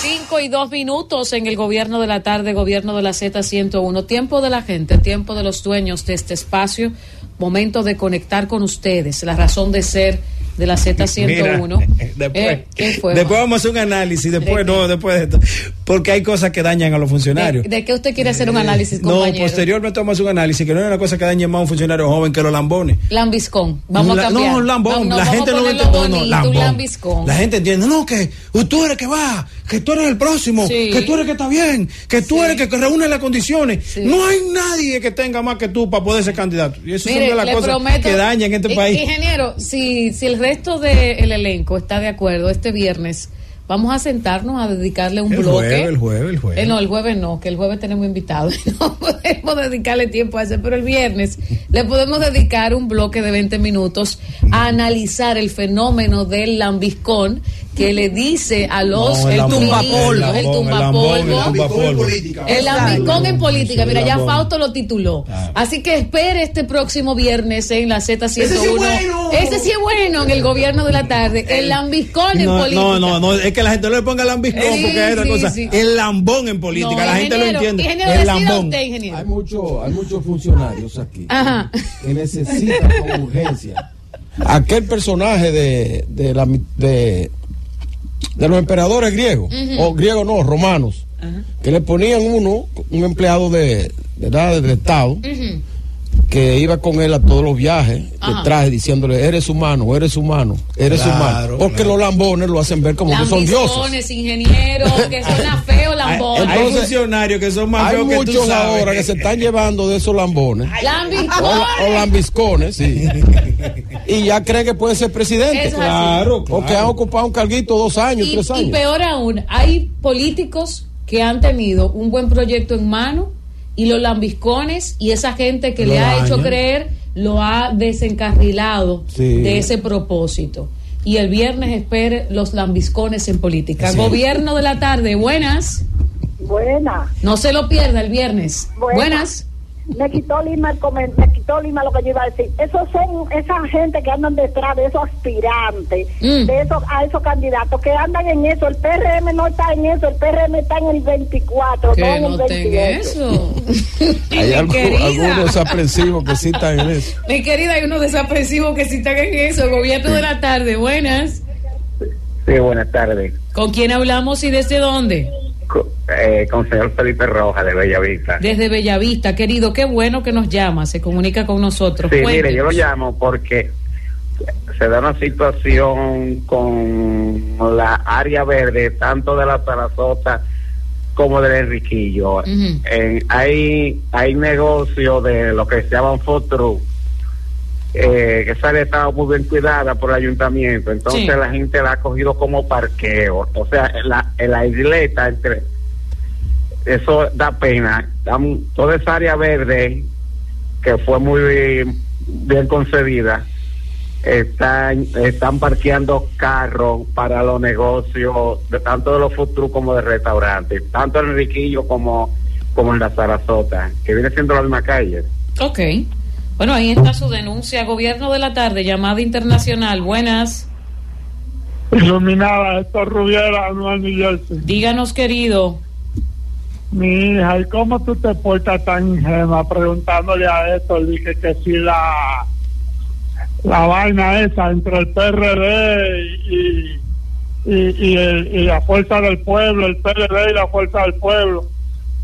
Cinco y dos minutos en el gobierno de la tarde, gobierno de la Z101. Tiempo de la gente, tiempo de los dueños de este espacio. Momento de conectar con ustedes. La razón de ser de la Z101. después, eh, ¿qué fue, después vamos a hacer un análisis, después ¿De no, después de esto, porque hay cosas que dañan a los funcionarios. ¿De, de qué usted quiere hacer un análisis, compañero? No, posteriormente vamos a hacer un análisis, que no es una cosa que dañe más a un funcionario joven que los lambones. Lambiscón, vamos a cambiar. No, lambón, no, la gente no entiende, no, no, lambón. La gente entiende, no, que tú eres que va, que tú eres el próximo, Sí. que tú eres que está bien, que tú Sí. eres que, que reúne las condiciones. Sí. No hay nadie que tenga más que tú para poder ser candidato. Y eso Mire, son de las cosas prometo- que dañan este I- país. Ingeniero, si, si el resto del elenco está de acuerdo, este viernes vamos a sentarnos a dedicarle un El bloque. jueves, el jueves, el jueves. Eh, no, el jueves no, que el jueves tenemos invitados. No podemos dedicarle tiempo a ese, pero el viernes le podemos dedicar un bloque de 20 minutos a analizar el fenómeno del lambiscón que le dice a los No, el el tumbapolvo, el el el tumbapolvo, el el lambicón en política, mira, el ya. Fausto lo tituló. Claro. Así que espere este próximo viernes en la Z101. Ese sí es bueno. Ese sí es bueno en el gobierno de la tarde. El lambicón en No, política. no, no, no, es que la gente no le ponga lambiscón Sí, porque es otra sí, cosa. sí. El lambón en política, No, la gente lo entiende. Ingeniero, el lambón. usted, ingeniero. Hay, mucho, hay muchos funcionarios aquí Ajá. que necesitan con urgencia aquel personaje de, de, la, de, de los emperadores griegos, o griegos no, romanos, que le ponían uno, un empleado de, ¿verdad? del Estado. Que iba con él a todos los viajes, Ajá. de traje, diciéndole, eres humano, eres humano, eres Claro, humano. Porque claro. los lambones lo hacen ver como que son dioses. Lambicones, ingeniero, que suena feo, Hay, lambón. hay Entonces, funcionarios que son más Hay feos que tú muchos sabes. ahora que se están llevando de esos lambones. O, o Lambiscones. lambiscones, sí. y ya creen que pueden ser presidentes. Eso es así. Claro, O que han ocupado un carguito dos años, Y, tres y años. peor aún, hay políticos que han tenido un buen proyecto en mano y los lambiscones y esa gente que Lo le ha hecho creer lo ha desencarrilado Sí. de ese propósito. Y el viernes espere los lambiscones en política. Sí. Gobierno de la tarde, buenas. Buena. No se lo pierda el viernes. Buena. Buenas. Me quitó Lima el comen- me quitó Lima lo que yo iba a decir. Esos son esa gente que andan detrás de esos aspirantes, Mm. de esos a esos candidatos que andan en eso. El PRM no está en eso, el PRM está en el 24, no Que en el no ten 28. eso. Y Hay algo- algunos aprensivos que sí están en eso. mi querida, hay unos desapresivos que sí están en eso. Gobierno de la tarde, buenas. Sí, buenas tardes. ¿Con quién hablamos y desde dónde? Eh, con señor Felipe Roja de Bellavista. Desde Bellavista, querido, qué bueno que nos llama, se comunica con nosotros. Sí, mire, yo lo llamo porque se da una situación con la área verde, tanto de la Sarasota como del Enriquillo. En- hay, hay negocios de lo que se llaman food truck, eh, que esa área estaba muy bien cuidada por el ayuntamiento, entonces Sí. la gente la ha cogido como parqueo, o sea, la, la isleta entre eso da pena, toda esa área verde que fue muy bien, bien concebida, están, están parqueando carros para los negocios, de, tanto de los food como de restaurantes, tanto en Enriquillo como, como en la Sarasota, que viene siendo la misma calle. Ok. Bueno, ahí está su denuncia. Gobierno de la tarde, llamada internacional. Buenas. Iluminada, esto Rubiera, New Jersey. Díganos, querido. Mi hija, ¿y cómo tú te portas tan ingenua preguntándole a esto? Dije que si la, la vaina esa entre el PRD y, y, y, el- y la Fuerza del Pueblo, el PRD y la Fuerza del Pueblo,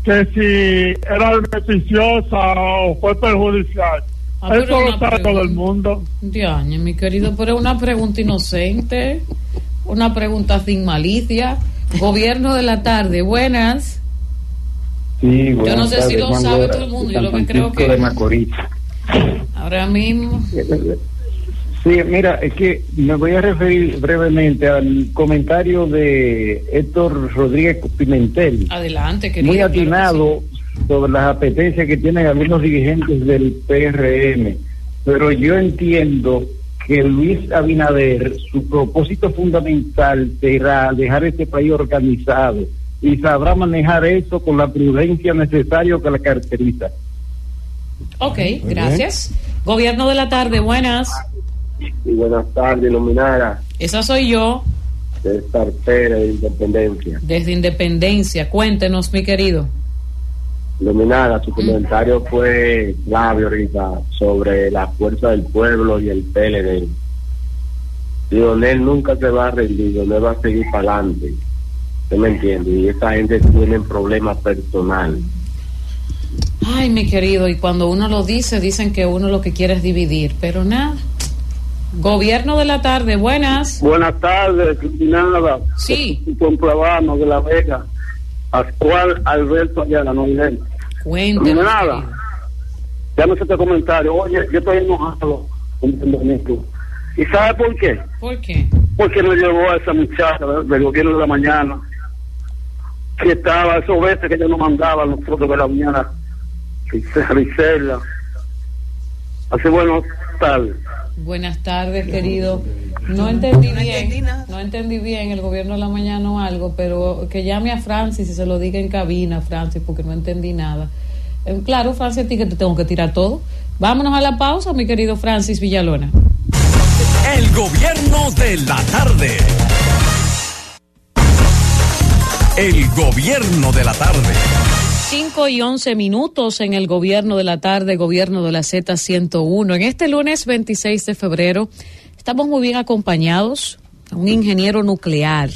que si era beneficiosa o fue perjudicial. Ah, pero Eso lo sabe todo el mundo. Diañe, mi querido, pero es una pregunta inocente. Una pregunta sin malicia. Gobierno de la tarde, buenas. Sí, Yo no sé si lo sabe todo el mundo, yo lo que creo que- de Macorís. Ahora mismo. Sí, mira, es que me voy a referir brevemente al comentario de Héctor Rodríguez Pimentel, Adelante, querido. muy claro que atinado sobre las apetencias que tienen algunos dirigentes del PRM, pero yo entiendo que Luis Abinader, su propósito fundamental será dejar este país organizado y sabrá manejar eso con la prudencia necesaria que la caracteriza. Ok, gracias. Gobierno de la tarde, buenas. Y buenas tardes, iluminada. Esa soy yo, César Pérez de Independencia. desde Independencia. Cuéntenos, mi querido. Iluminada, su comentario fue clave ahorita sobre la fuerza del pueblo y el PLD. Lionel nunca se va a rendir, Lionel va a seguir para adelante. ¿Usted me entiende? Y esa gente tiene problemas personales. Ay, mi querido, y cuando uno lo dice, dicen que uno lo que quiere es dividir, pero nada. Gobierno de la tarde, buenas. Buenas tardes, Iluminada. Sí. Con Plabano de La Vega. Pascual Alberto Ayala, no Miguel. Cuéntenos. Nada. Ya no sé este comentario. Oye, yo estoy enojado con Dominico. ¿Y sabe por qué? ¿Por qué? Porque nos llevó a esa muchacha del gobierno de la mañana, que estaba, esos veces que ella nos mandaba a nosotros de la mañana, Gisela. Así buenas tardes. Buenas tardes, querido. No entendí No bien. entendí nada. No entendí bien el gobierno de la mañana o algo, pero que llame a Francis y se lo diga en cabina, Francis, porque no entendí nada. Eh, claro, Francis, a ti que te tengo que tirar todo. Vámonos a la pausa, mi querido Francis Villalona. El gobierno de la tarde. El gobierno de la tarde. 5 y 11 minutos en el gobierno de la tarde, gobierno de la Z101. En este lunes 26 de febrero estamos muy bien acompañados. Un ingeniero nuclear.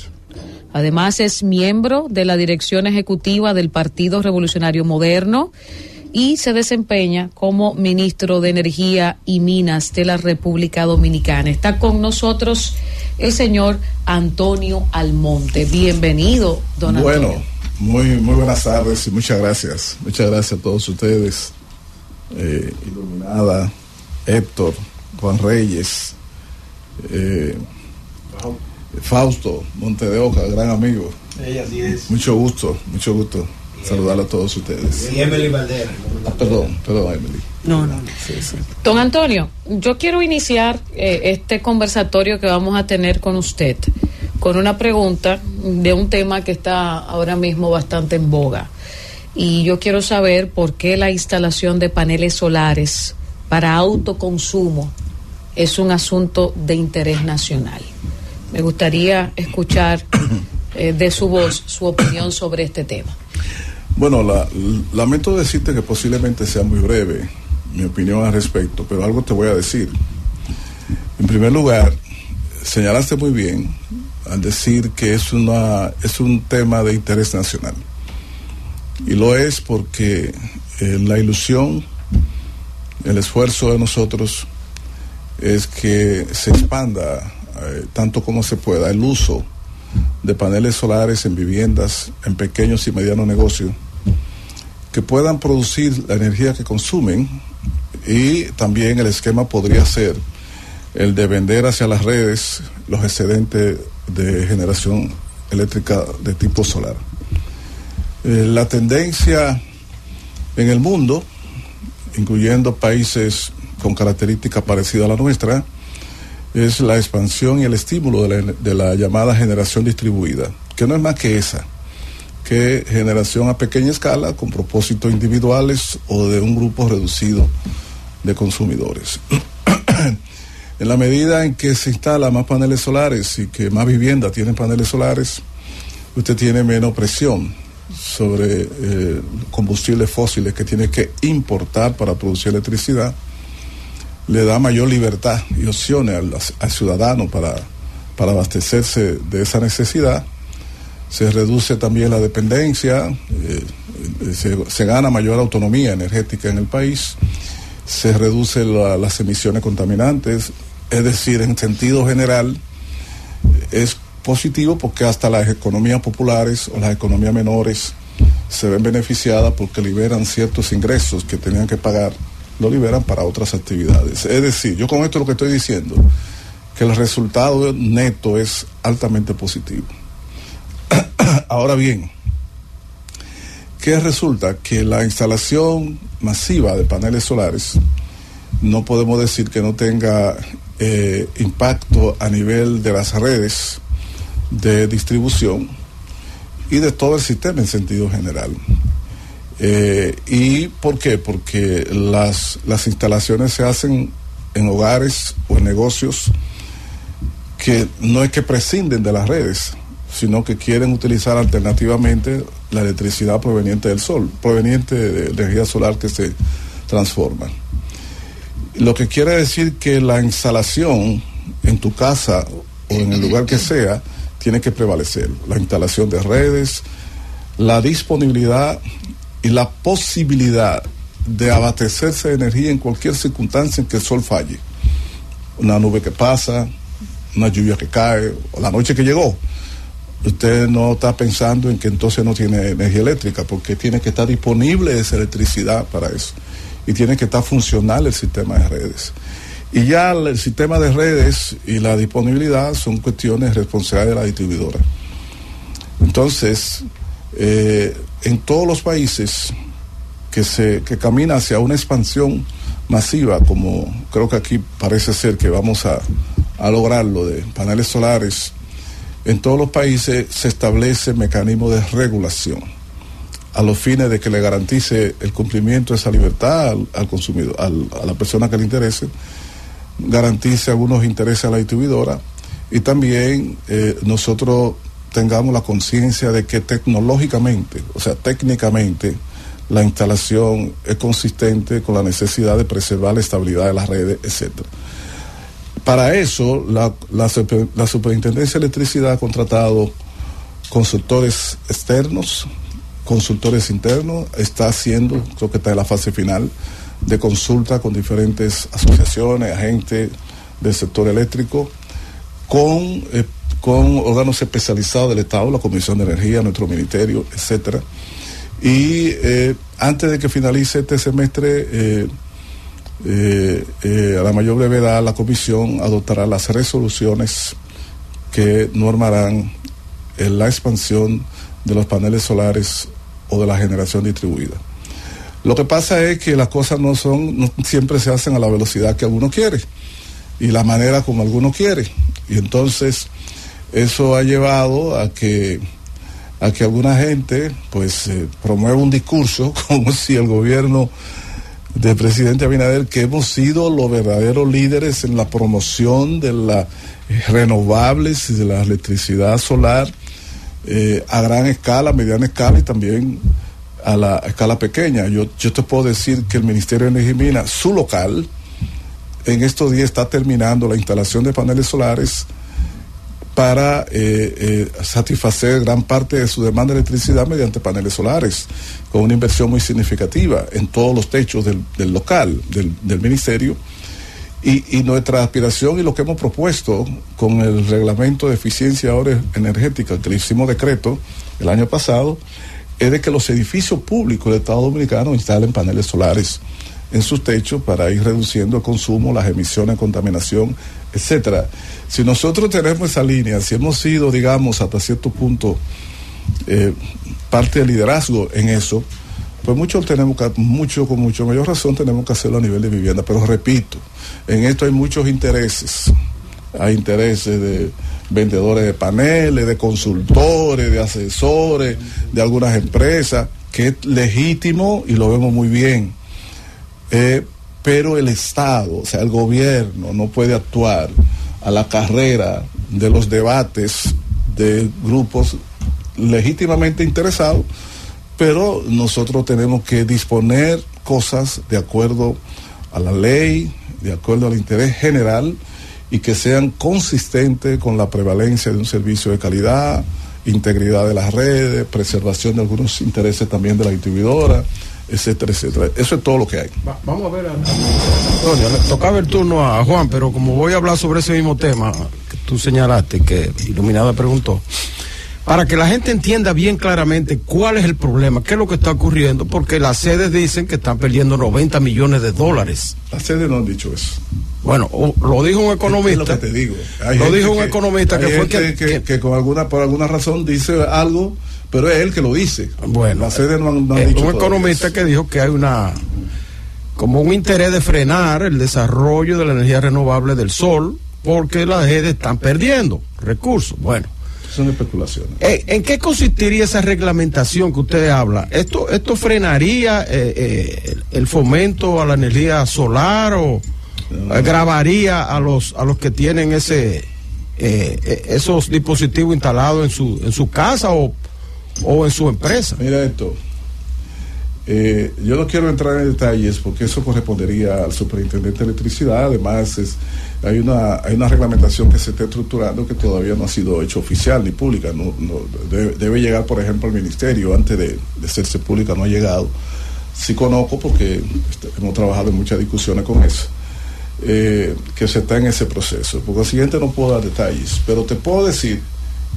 Además es miembro de la dirección ejecutiva del Partido Revolucionario Moderno y se desempeña como ministro de Energía y Minas de la República Dominicana. Está con nosotros el señor Antonio Almonte. Bienvenido, don Bueno, Antonio. Muy, muy buenas tardes y muchas gracias. Muchas gracias a todos ustedes. Eh, Iluminada, Héctor, Juan Reyes, eh, Fausto, Monte de Oca, gran amigo. así es. Mucho gusto, mucho gusto saludar a todos ustedes. Y Emily Valdera. Ah, perdón, perdón, Emily. No, no. Sí, sí. Don Antonio, yo quiero iniciar eh, este conversatorio que vamos a tener con usted con una pregunta de un tema que está ahora mismo bastante en boga. y yo quiero saber por qué la instalación de paneles solares para autoconsumo es un asunto de interés nacional. Me gustaría escuchar eh, de su voz su opinión sobre este tema. Bueno, la, lamento decirte que posiblemente sea muy breve mi opinión al respecto, pero algo te voy a decir. En primer lugar, señalaste muy bien al decir que es, una, es un tema de interés nacional. Y lo es porque eh, la ilusión, el esfuerzo de nosotros es que se expanda eh, tanto como se pueda el uso de paneles solares en viviendas, en pequeños y medianos negocios, que puedan producir la energía que consumen y también el esquema podría ser el de vender hacia las redes los excedentes de generación eléctrica de tipo solar. Eh, la tendencia en el mundo, incluyendo países con características parecidas a la nuestra, es la expansión y el estímulo de la, de la, llamada generación distribuida, que no es más que esa, que generación a pequeña escala con propósitos individuales o de un grupo reducido de consumidores. en la medida en que se instalan más paneles solares y que más viviendas tienen paneles solares, usted tiene menos presión sobre eh, combustibles fósiles que tiene que importar para producir electricidad. Le da mayor libertad y opciones al, ciudadano para, para abastecerse de esa necesidad. Se reduce también la dependencia, eh, se, gana mayor autonomía energética en el país, se reduce las emisiones contaminantes, es decir, en sentido general, es positivo porque hasta las economías populares o las economías menores se ven beneficiadas porque liberan ciertos ingresos que tenían que pagar lo liberan para otras actividades. Es decir, yo con esto lo que estoy diciendo, que el resultado neto es altamente positivo. Ahora bien, ¿qué resulta? Que la instalación masiva de paneles solares no podemos decir que no tenga eh, impacto a nivel de las redes de distribución y de todo el sistema en sentido general. Eh, ¿Y por qué? Porque las, las instalaciones se hacen en hogares o en negocios que no es que prescinden de las redes, sino que quieren utilizar alternativamente la electricidad proveniente del sol, proveniente de, energía solar que se transforma. Lo que quiere decir que la instalación en tu casa o en el lugar que sea tiene que prevalecer. La instalación de redes, la disponibilidad y la posibilidad de abastecerse de energía en cualquier circunstancia en que el sol falle. Una nube que pasa, una lluvia que cae, o la noche que llegó. Usted no está pensando en que entonces no tiene energía eléctrica, porque tiene que estar disponible esa electricidad para eso. Y tiene que estar funcional el sistema de redes. Y ya el sistema de redes y la disponibilidad son cuestiones responsables de la distribuidora. Entonces, eh, en todos los países que se que camina hacia una expansión masiva, como creo que aquí parece ser que vamos a, a lograrlo de paneles solares, en todos los países se establece mecanismo de regulación a los fines de que le garantice el cumplimiento de esa libertad al, consumidor, a la persona que le interese, garantice algunos intereses a la distribuidora y también eh, nosotros tengamos la conciencia de que tecnológicamente, o sea, técnicamente, la instalación es consistente con la necesidad de preservar la estabilidad de las redes, etcétera. Para eso, la, la, Superintendencia de Electricidad ha contratado consultores externos, consultores internos, está haciendo, creo que está en la fase final, de consulta con diferentes asociaciones, agentes del sector eléctrico, con eh, con órganos especializados del Estado, la Comisión de Energía, nuestro ministerio, etcétera. Y eh, antes de que finalice este semestre, eh, a la mayor brevedad, la Comisión adoptará las resoluciones que normarán la expansión de los paneles solares o de la generación distribuida. Lo que pasa es que las cosas no son, no siempre se hacen a la velocidad que alguno quiere y la manera como alguno quiere. Y entonces eso ha llevado a que a que alguna gente pues eh, promueva un discurso como si el gobierno del presidente Abinader, que hemos sido los verdaderos líderes en la promoción de las renovables y de la electricidad solar eh, a gran escala, mediana escala y también a la escala pequeña. Yo, yo te puedo decir que el Ministerio de Energía y Minas, su local, en estos días está terminando la instalación de paneles solares para eh, eh, satisfacer gran parte de su demanda de electricidad mediante paneles solares, con una inversión muy significativa en todos los techos del, del local, del, del ministerio. Y, y, nuestra aspiración y lo que hemos propuesto con el reglamento de eficiencia ahora energética que le hicimos decreto el año pasado, es de que los edificios públicos del Estado Dominicano instalen paneles solares en sus techos para ir reduciendo el consumo, las emisiones contaminación, etcétera. Si nosotros tenemos esa línea, si hemos sido, digamos, hasta cierto punto eh, parte del liderazgo en eso, pues mucho tenemos que, mucho con mucho mayor razón tenemos que hacerlo a nivel de vivienda. Pero repito, en esto hay muchos intereses. Hay intereses de vendedores de paneles, de consultores, de asesores, de algunas empresas, que es legítimo y lo vemos muy bien. Eh, pero el Estado, o sea, el gobierno no puede actuar a la carrera de los debates de grupos legítimamente interesados, pero nosotros tenemos que disponer cosas de acuerdo a la ley, de acuerdo al interés general y que sean consistentes con la prevalencia de un servicio de calidad, integridad de las redes, preservación de algunos intereses también de la distribuidora, etcétera, etcétera. Eso es todo lo que hay. Va, vamos a ver, a, Antonio, le tocaba el turno a Juan, pero como voy a hablar sobre ese mismo tema que tú señalaste, que Iluminada preguntó, para que la gente entienda bien claramente cuál es el problema, qué es lo que está ocurriendo, porque las sedes dicen que están perdiendo 90 millones de dólares. Las sedes no han dicho eso. Bueno, lo dijo un economista. Es lo que te digo. Hay lo dijo un que, economista que fue que, que, que, con alguna por alguna razón dice algo, pero es él que lo dice. Bueno, las sedes no han, no han eh, dicho un economista que dijo que hay una como un interés de frenar el desarrollo de la energía renovable del sol porque las sedes están perdiendo recursos. Bueno, son especulaciones. Eh, ¿En qué consistiría esa reglamentación que usted habla? ¿Esto, esto frenaría eh, eh, el fomento a la energía solar o no. agravaría a los, a los que tienen ese, esos dispositivos instalados en su, en su casa o, o en su empresa? Mira esto. Eh, yo no quiero entrar en detalles porque eso correspondería al superintendente de electricidad. Además, es, hay, una, hay una reglamentación que se está estructurando que todavía no ha sido hecho oficial ni pública. No, debe, llegar, por ejemplo, al ministerio antes de, de hacerse pública. No ha llegado. Sí conozco porque este, hemos trabajado en muchas discusiones con eso. Eh, que se está en ese proceso. Por lo siguiente no puedo dar detalles, pero te puedo decir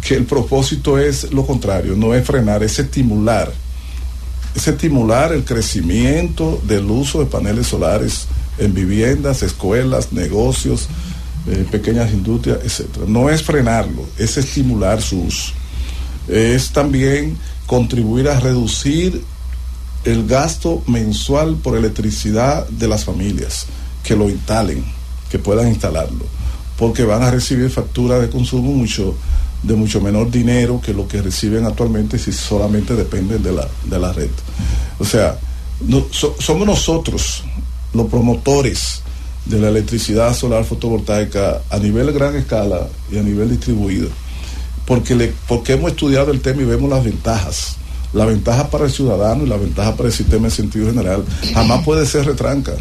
que el propósito es lo contrario, no es frenar, es estimular es estimular el crecimiento del uso de paneles solares en viviendas, escuelas, negocios, eh, pequeñas industrias, etcétera. No es frenarlo, es estimular su uso. Es también contribuir a reducir el gasto mensual por electricidad de las familias que lo instalen, que puedan instalarlo, porque van a recibir facturas de consumo mucho de mucho menor dinero que lo que reciben actualmente si solamente dependen de la, de la red. O sea, somos nosotros los promotores de la electricidad solar fotovoltaica a nivel gran escala y a nivel distribuido, porque, porque hemos estudiado el tema y vemos las ventajas. La ventaja para el ciudadano y la ventaja para el sistema en sentido general jamás puede ser retranca.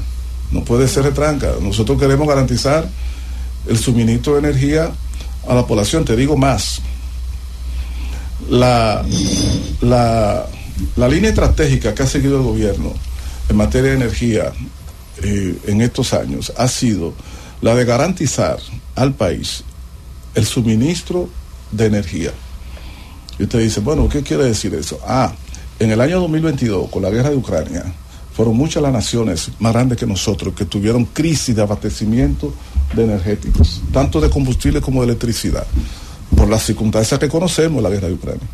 No puede ser retranca. Nosotros queremos garantizar el suministro de energía a la población. Te digo más. La, la, la, línea estratégica que ha seguido el gobierno en materia de energía eh, en estos años ha sido la de garantizar al país el suministro de energía. Y usted dice, bueno, ¿qué quiere decir eso? Ah, en el año 2022, con la guerra de Ucrania, fueron muchas las naciones más grandes que nosotros que tuvieron crisis de abastecimiento de energéticos, tanto de combustible como de electricidad, por las circunstancias que conocemos la guerra de Ucrania.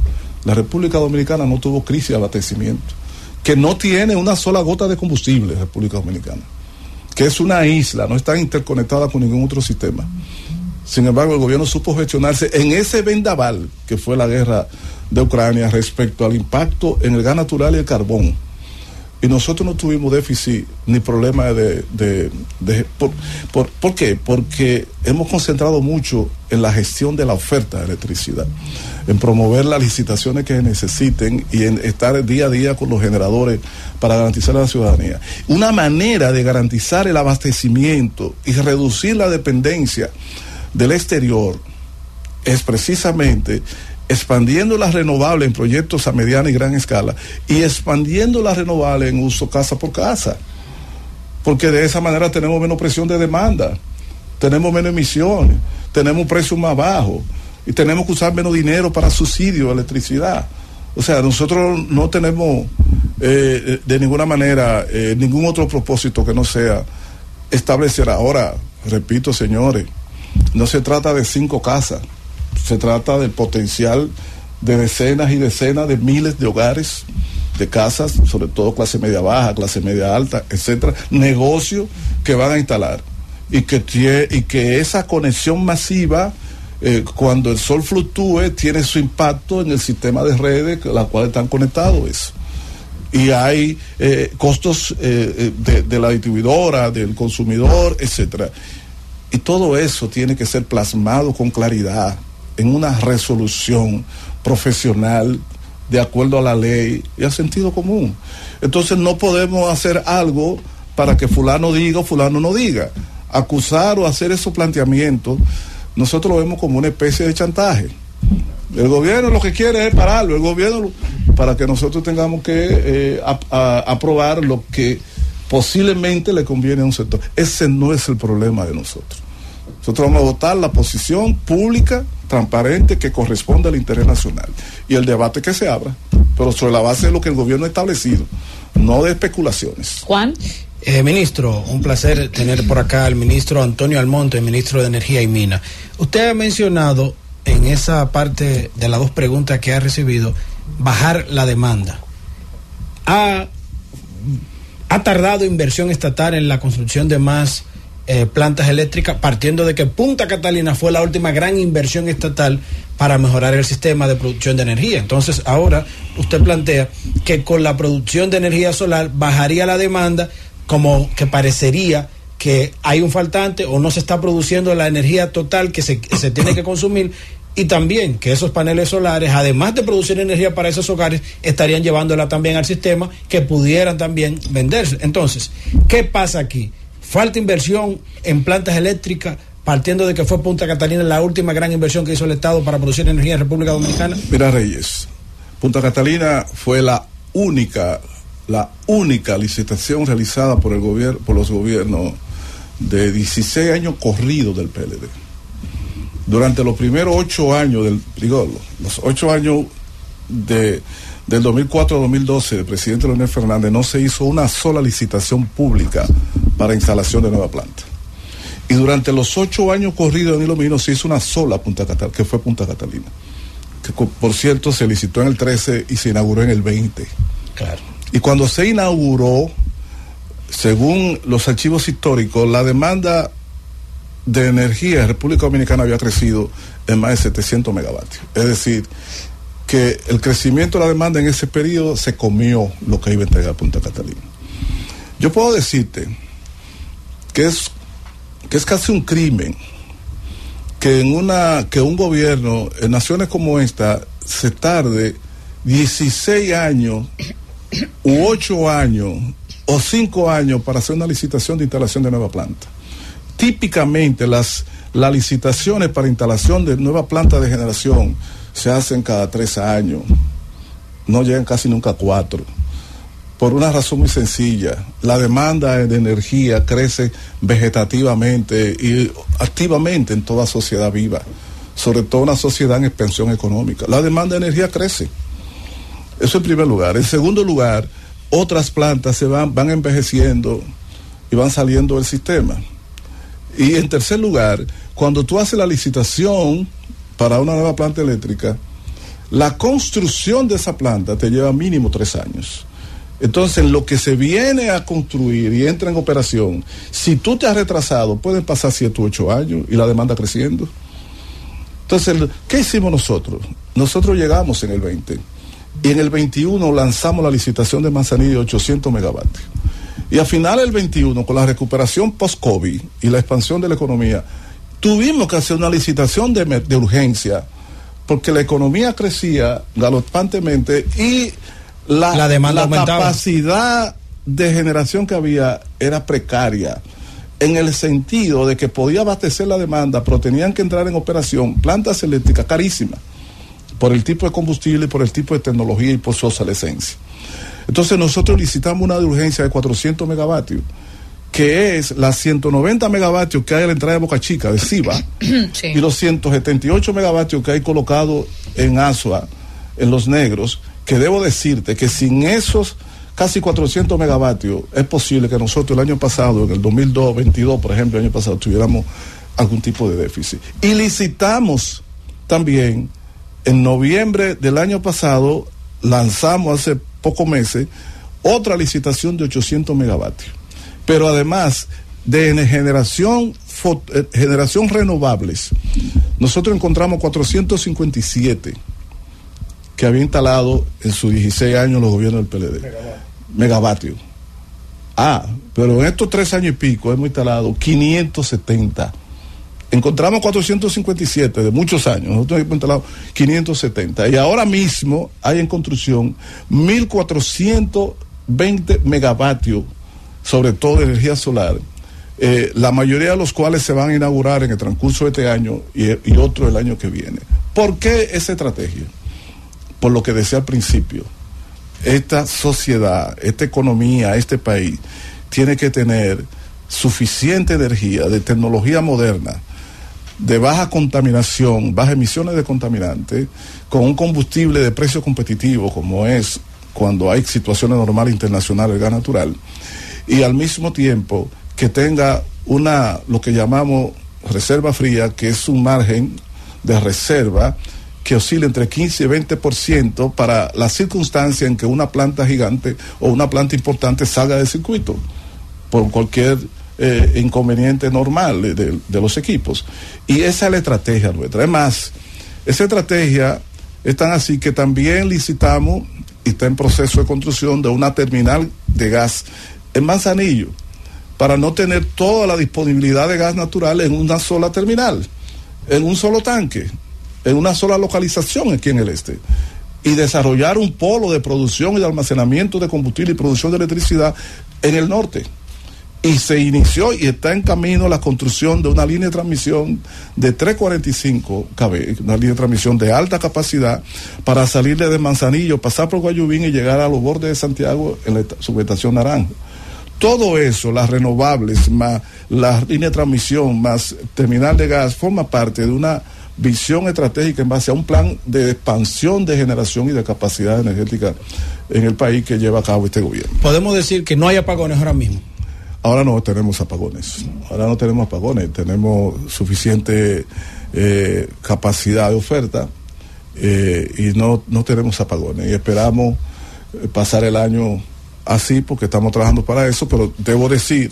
La República Dominicana no tuvo crisis de abastecimiento, que no tiene una sola gota de combustible, República Dominicana, que es una isla, no está interconectada con ningún otro sistema. Sin embargo, el gobierno supo gestionarse en ese vendaval que fue la guerra de Ucrania respecto al impacto en el gas natural y el carbón. Y nosotros no tuvimos déficit ni problema de... de, por, por- ¿por qué? Porque hemos concentrado mucho en la gestión de la oferta de electricidad, en promover las licitaciones que se necesiten y en estar día a día con los generadores para garantizar a la ciudadanía. Una manera de garantizar el abastecimiento y reducir la dependencia del exterior es precisamente expandiendo las renovables en proyectos a mediana y gran escala y expandiendo las renovables en uso casa por casa. Porque de esa manera tenemos menos presión de demanda, tenemos menos emisiones, tenemos un precio más bajo y tenemos que usar menos dinero para subsidio electricidad. O sea, nosotros no tenemos eh, de ninguna manera eh, ningún otro propósito que no sea establecer ahora, repito señores, no se trata de cinco casas, se trata del potencial de decenas y decenas de miles de hogares, de casas, sobre todo clase media baja, clase media alta, etcétera, negocios que van a instalar. Y que y que esa conexión masiva eh, cuando el sol fluctúe tiene su impacto en el sistema de redes que las cuales están conectados. Y hay eh, costos eh, eh, de, de la distribuidora, del consumidor, etcétera. Y todo eso tiene que ser plasmado con claridad en una resolución profesional de acuerdo a la ley y al sentido común. Entonces no podemos hacer algo para que fulano diga o fulano no diga. Acusar o hacer esos planteamientos, nosotros lo vemos como una especie de chantaje. El gobierno lo que quiere es pararlo, el gobierno para que nosotros tengamos que eh, aprobar lo que posiblemente le conviene a un sector. Ese no es el problema de nosotros. Nosotros vamos a votar la posición pública, transparente, que corresponde al interés nacional. Y el debate que se abra, pero sobre la base de lo que el gobierno ha establecido, no de especulaciones. Juan. Eh, ministro, un placer tener por acá al ministro Antonio Almonte, ministro de Energía y Mina. Usted ha mencionado en esa parte de las dos preguntas que ha recibido, bajar la demanda. Ha, ha tardado inversión estatal en la construcción de más eh, plantas eléctricas, partiendo de que Punta Catalina fue la última gran inversión estatal para mejorar el sistema de producción de energía. Entonces, ahora usted plantea que con la producción de energía solar bajaría la demanda, como que parecería que hay un faltante o no se está produciendo la energía total que se, se tiene que consumir y también que esos paneles solares, además de producir energía para esos hogares, estarían llevándola también al sistema que pudieran también venderse. Entonces, ¿qué pasa aquí? Falta inversión en plantas eléctricas, partiendo de que fue Punta Catalina la última gran inversión que hizo el Estado para producir energía en República Dominicana. Mira, Reyes, Punta Catalina fue la única, la única licitación realizada por el gobierno, por los gobiernos de 16 años corridos del PLD. Durante los primeros ocho años del, digo, los ocho años de, del 2004 a 2012 del presidente Leonel Fernández no se hizo una sola licitación pública para instalación de nueva planta. Y durante los ocho años corridos de Danilo Mino se hizo una sola Punta Catalina, que fue Punta Catalina que por cierto se licitó en el 13 y se inauguró en el 20. Claro. Y cuando se inauguró, según los archivos históricos, la demanda de energía en República Dominicana había crecido en más de 700 megavatios. Es decir, que el crecimiento de la demanda en ese periodo se comió lo que iba a entregar Punta Catalina. Yo puedo decirte que es, que es casi un crimen que en una que un gobierno en naciones como esta se tarde 16 años u 8 años o 5 años para hacer una licitación de instalación de nueva planta. Típicamente las, las licitaciones para instalación de nueva planta de generación se hacen cada 3 años, no llegan casi nunca a 4 por una razón muy sencilla. La demanda de energía crece vegetativamente y activamente en toda sociedad viva, sobre todo una sociedad en expansión económica. La demanda de energía crece. Eso en primer lugar. En segundo lugar, otras plantas se van, van envejeciendo y van saliendo del sistema. Y en tercer lugar, cuando tú haces la licitación para una nueva planta eléctrica, la construcción de esa planta te lleva mínimo tres años. Entonces, en lo que se viene a construir y entra en operación, si tú te has retrasado, pueden pasar 7 u 8 años y la demanda creciendo. Entonces, ¿qué hicimos nosotros? Nosotros llegamos en el 20 y en el 21 lanzamos la licitación de Manzanillo de 800 megavatios. Y a final del 21, con la recuperación post-COVID y la expansión de la economía, tuvimos que hacer una licitación de, de urgencia porque la economía crecía galopantemente y la, La demanda aumentaba. capacidad de generación que había era precaria en el sentido de que podía abastecer la demanda, pero tenían que entrar en operación plantas eléctricas carísimas por el tipo de combustible, por el tipo de tecnología y por su obsolescencia. Entonces nosotros licitamos una de urgencia de 400 megavatios, que es las 190 megavatios que hay a la entrada de Boca Chica, de Ciba, Sí. y los 178 megavatios que hay colocado en Asua, en los negros, que debo decirte que sin esos casi 400 megavatios es posible que nosotros el año pasado, en el 2022, por ejemplo, el año pasado, tuviéramos algún tipo de déficit. Y licitamos también, en noviembre del año pasado, lanzamos hace pocos meses otra licitación de 800 megavatios. Pero además de en generación, eh, generación renovables, nosotros encontramos 457 que había instalado en sus 16 años los gobiernos del PLD. Megavatios. Ah, pero en estos tres años y pico hemos instalado 570. Encontramos 457 de muchos años, nosotros hemos instalado 570. Y ahora mismo hay en construcción 1420 megavatios, sobre todo de energía solar, eh, la mayoría de los cuales se van a inaugurar en el transcurso de este año y, y otro el año que viene. ¿Por qué esa estrategia? Por lo que decía al principio, esta sociedad, esta economía, este país, tiene que tener suficiente energía de tecnología moderna, de baja contaminación, bajas emisiones de contaminantes, con un combustible de precio competitivo, como es cuando hay situaciones normales internacionales, el gas natural, y al mismo tiempo que tenga una, lo que llamamos reserva fría, que es un margen de reserva que oscila entre 15 y 20% para la circunstancia en que una planta gigante o una planta importante salga del circuito por cualquier eh, inconveniente normal de, de- los equipos. Y esa es la estrategia nuestra. Es más, esa estrategia es tan así que también licitamos y está en proceso de construcción de una terminal de gas en Manzanillo para no tener toda la disponibilidad de gas natural en una sola terminal, en un solo tanque, en una sola localización aquí en el este. Y desarrollar un polo de producción y de almacenamiento de combustible y producción de electricidad en el norte. Y se inició y está en camino la construcción de una línea de transmisión de 345 kV, una línea de transmisión de alta capacidad para salir de Manzanillo, pasar por Guayubín y llegar a los bordes de Santiago en la subestación Naranjo. Todo eso, las renovables, más la línea de transmisión, más terminal de gas, forma parte de una visión estratégica en base a un plan de expansión de generación y de capacidad energética en el país que lleva a cabo este gobierno. Podemos decir que no hay apagones ahora mismo. Ahora no tenemos apagones. Ahora no tenemos apagones. Tenemos suficiente eh, capacidad de oferta eh, y no, no tenemos apagones. Y esperamos eh, pasar el año así porque estamos trabajando para eso, pero debo decir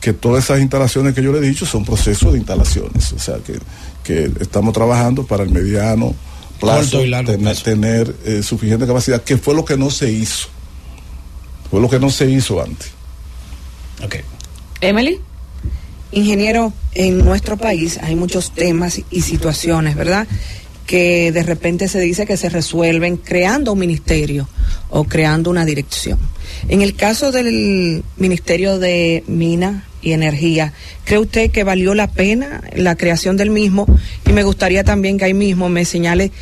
que todas esas instalaciones que yo le he dicho son procesos de instalaciones. O sea, que, que estamos trabajando para el mediano plazo, Corto y largo tener, plazo. tener, eh, suficiente capacidad, que fue lo que no se hizo. Fue lo que no se hizo antes. Emily. Ingeniero, en nuestro país hay muchos temas y situaciones, ¿verdad? Que de repente se dice que se resuelven creando un ministerio o creando una dirección. En el caso del Ministerio de Mina y Energía, ¿cree usted que valió la pena la creación del mismo? Y me gustaría también que ahí mismo me señale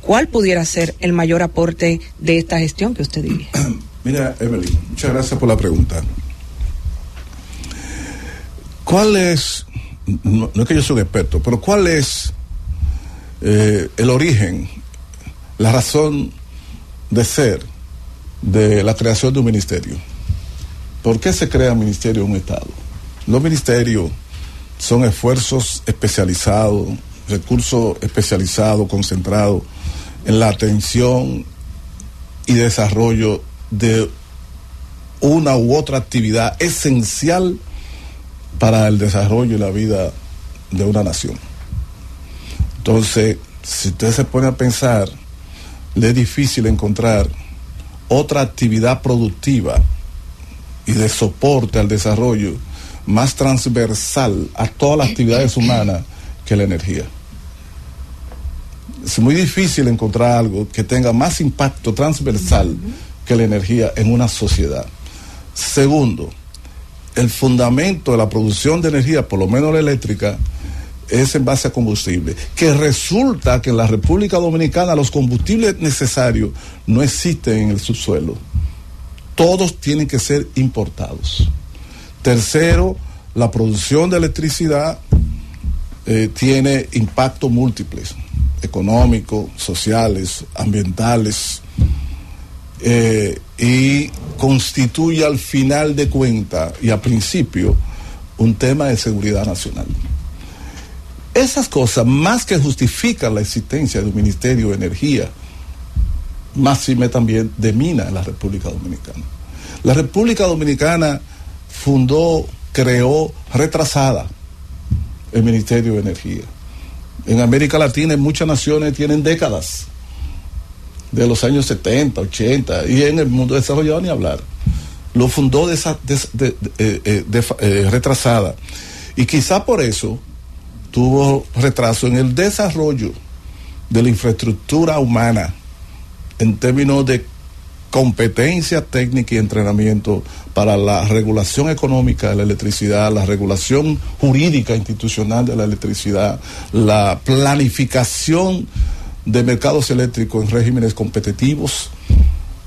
cuál pudiera ser el mayor aporte de esta gestión que usted diría. Mira, Emily, muchas gracias por la pregunta. ¿Cuál es, no, no es que yo soy un experto, pero cuál es eh, el origen, la razón de ser de la creación de un ministerio? ¿Por qué se crea un ministerio en un Estado? Los ministerios son esfuerzos especializados, recursos especializados, concentrados en la atención y desarrollo de una u otra actividad esencial para el desarrollo y la vida de una nación. Entonces, si usted se pone a pensar, le es difícil encontrar otra actividad productiva y de soporte al desarrollo más transversal a todas las actividades humanas que la energía. Es muy difícil encontrar algo que tenga más impacto transversal que la energía en una sociedad. Segundo, el fundamento de la producción de energía, por lo menos la eléctrica, es en base a combustible. Que resulta que en la República Dominicana los combustibles necesarios no existen en el subsuelo. Todos tienen que ser importados. Tercero, la producción de electricidad eh, tiene impactos múltiples, económicos, sociales, ambientales, eh, y constituye al final de cuentas y a principio un tema de seguridad nacional. Esas cosas, más que justifican la existencia de un Ministerio de Energía, más me también de mina en la República Dominicana. La República Dominicana fundó, creó retrasada el Ministerio de Energía. En América Latina, en muchas naciones tienen décadas, de los años 70, 80, y en el mundo desarrollado ni hablar. Lo fundó de esa, de, de, eh, eh, retrasada. Y quizá por eso tuvo retraso en el desarrollo de la infraestructura humana en términos de competencia técnica y entrenamiento para la regulación económica de la electricidad, la regulación jurídica institucional de la electricidad, la planificación de mercados eléctricos en regímenes competitivos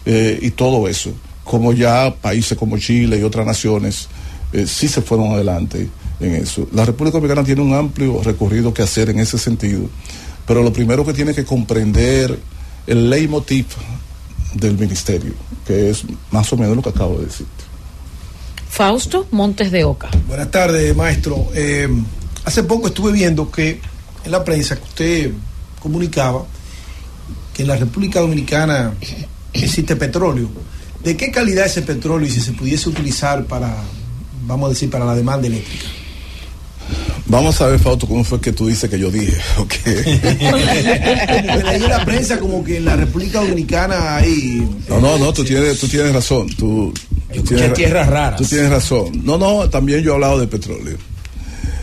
eh, y todo eso, como ya países como Chile y otras naciones eh, sí se fueron adelante en eso. La República Dominicana tiene un amplio recorrido que hacer en ese sentido, pero lo primero que tiene que comprender el leitmotiv del ministerio, que es más o menos lo que acabo de decir. Fausto Montes de Oca. Buenas tardes, maestro. Eh, hace poco estuve viendo que en la prensa que usted comunicaba que en la República Dominicana existe petróleo. ¿De qué calidad ese petróleo y si se pudiese utilizar para, vamos a decir, para la demanda eléctrica? Vamos a ver, Fausto, cómo fue que tú dices que yo dije. Leí en la prensa como que en la República Dominicana hay. No, no, no, tú tienes, tú tienes razón. Tú, tú tienes, tierras raras. Tú tienes razón. No, no, también yo he hablado de petróleo.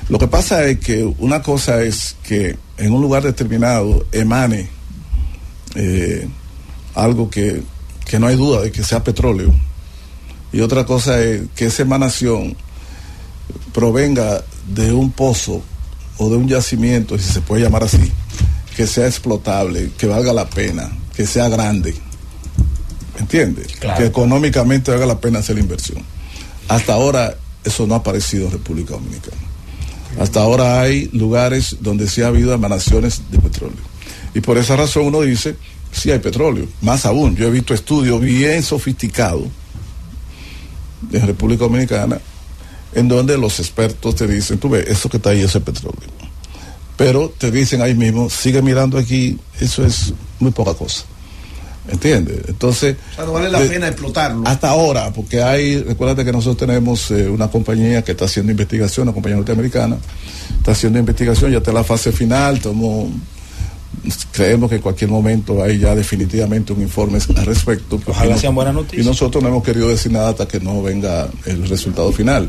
Lo que pasa es que una cosa es que en un lugar determinado emane eh, algo que, que no hay duda de que sea petróleo. Y otra cosa es que esa emanación provenga de un pozo o de un yacimiento, si se puede llamar así, que sea explotable, que valga la pena, que sea grande. ¿Entiendes? Que económicamente valga la pena hacer la inversión. Hasta ahora eso no ha aparecido en República Dominicana. Hasta ahora hay lugares donde sí ha habido emanaciones de petróleo. Y por esa razón uno dice, sí hay petróleo. Más aún, yo he visto estudios bien sofisticados en República Dominicana en donde los expertos te dicen, tú ves, eso que está ahí es el petróleo. Pero te dicen ahí mismo, sigue mirando aquí, eso es muy poca cosa. ¿Entiendes? Entonces... O sea, no vale la pena explotarlo. Hasta ahora, porque hay, recuérdate que nosotros tenemos eh, una compañía que está haciendo investigación, una compañía norteamericana, está haciendo investigación, ya está en la fase final, tomó creemos que en cualquier momento hay ya definitivamente un informe al respecto. Ojalá sean buenas noticias. Y nosotros no hemos querido decir nada hasta que no venga el resultado final.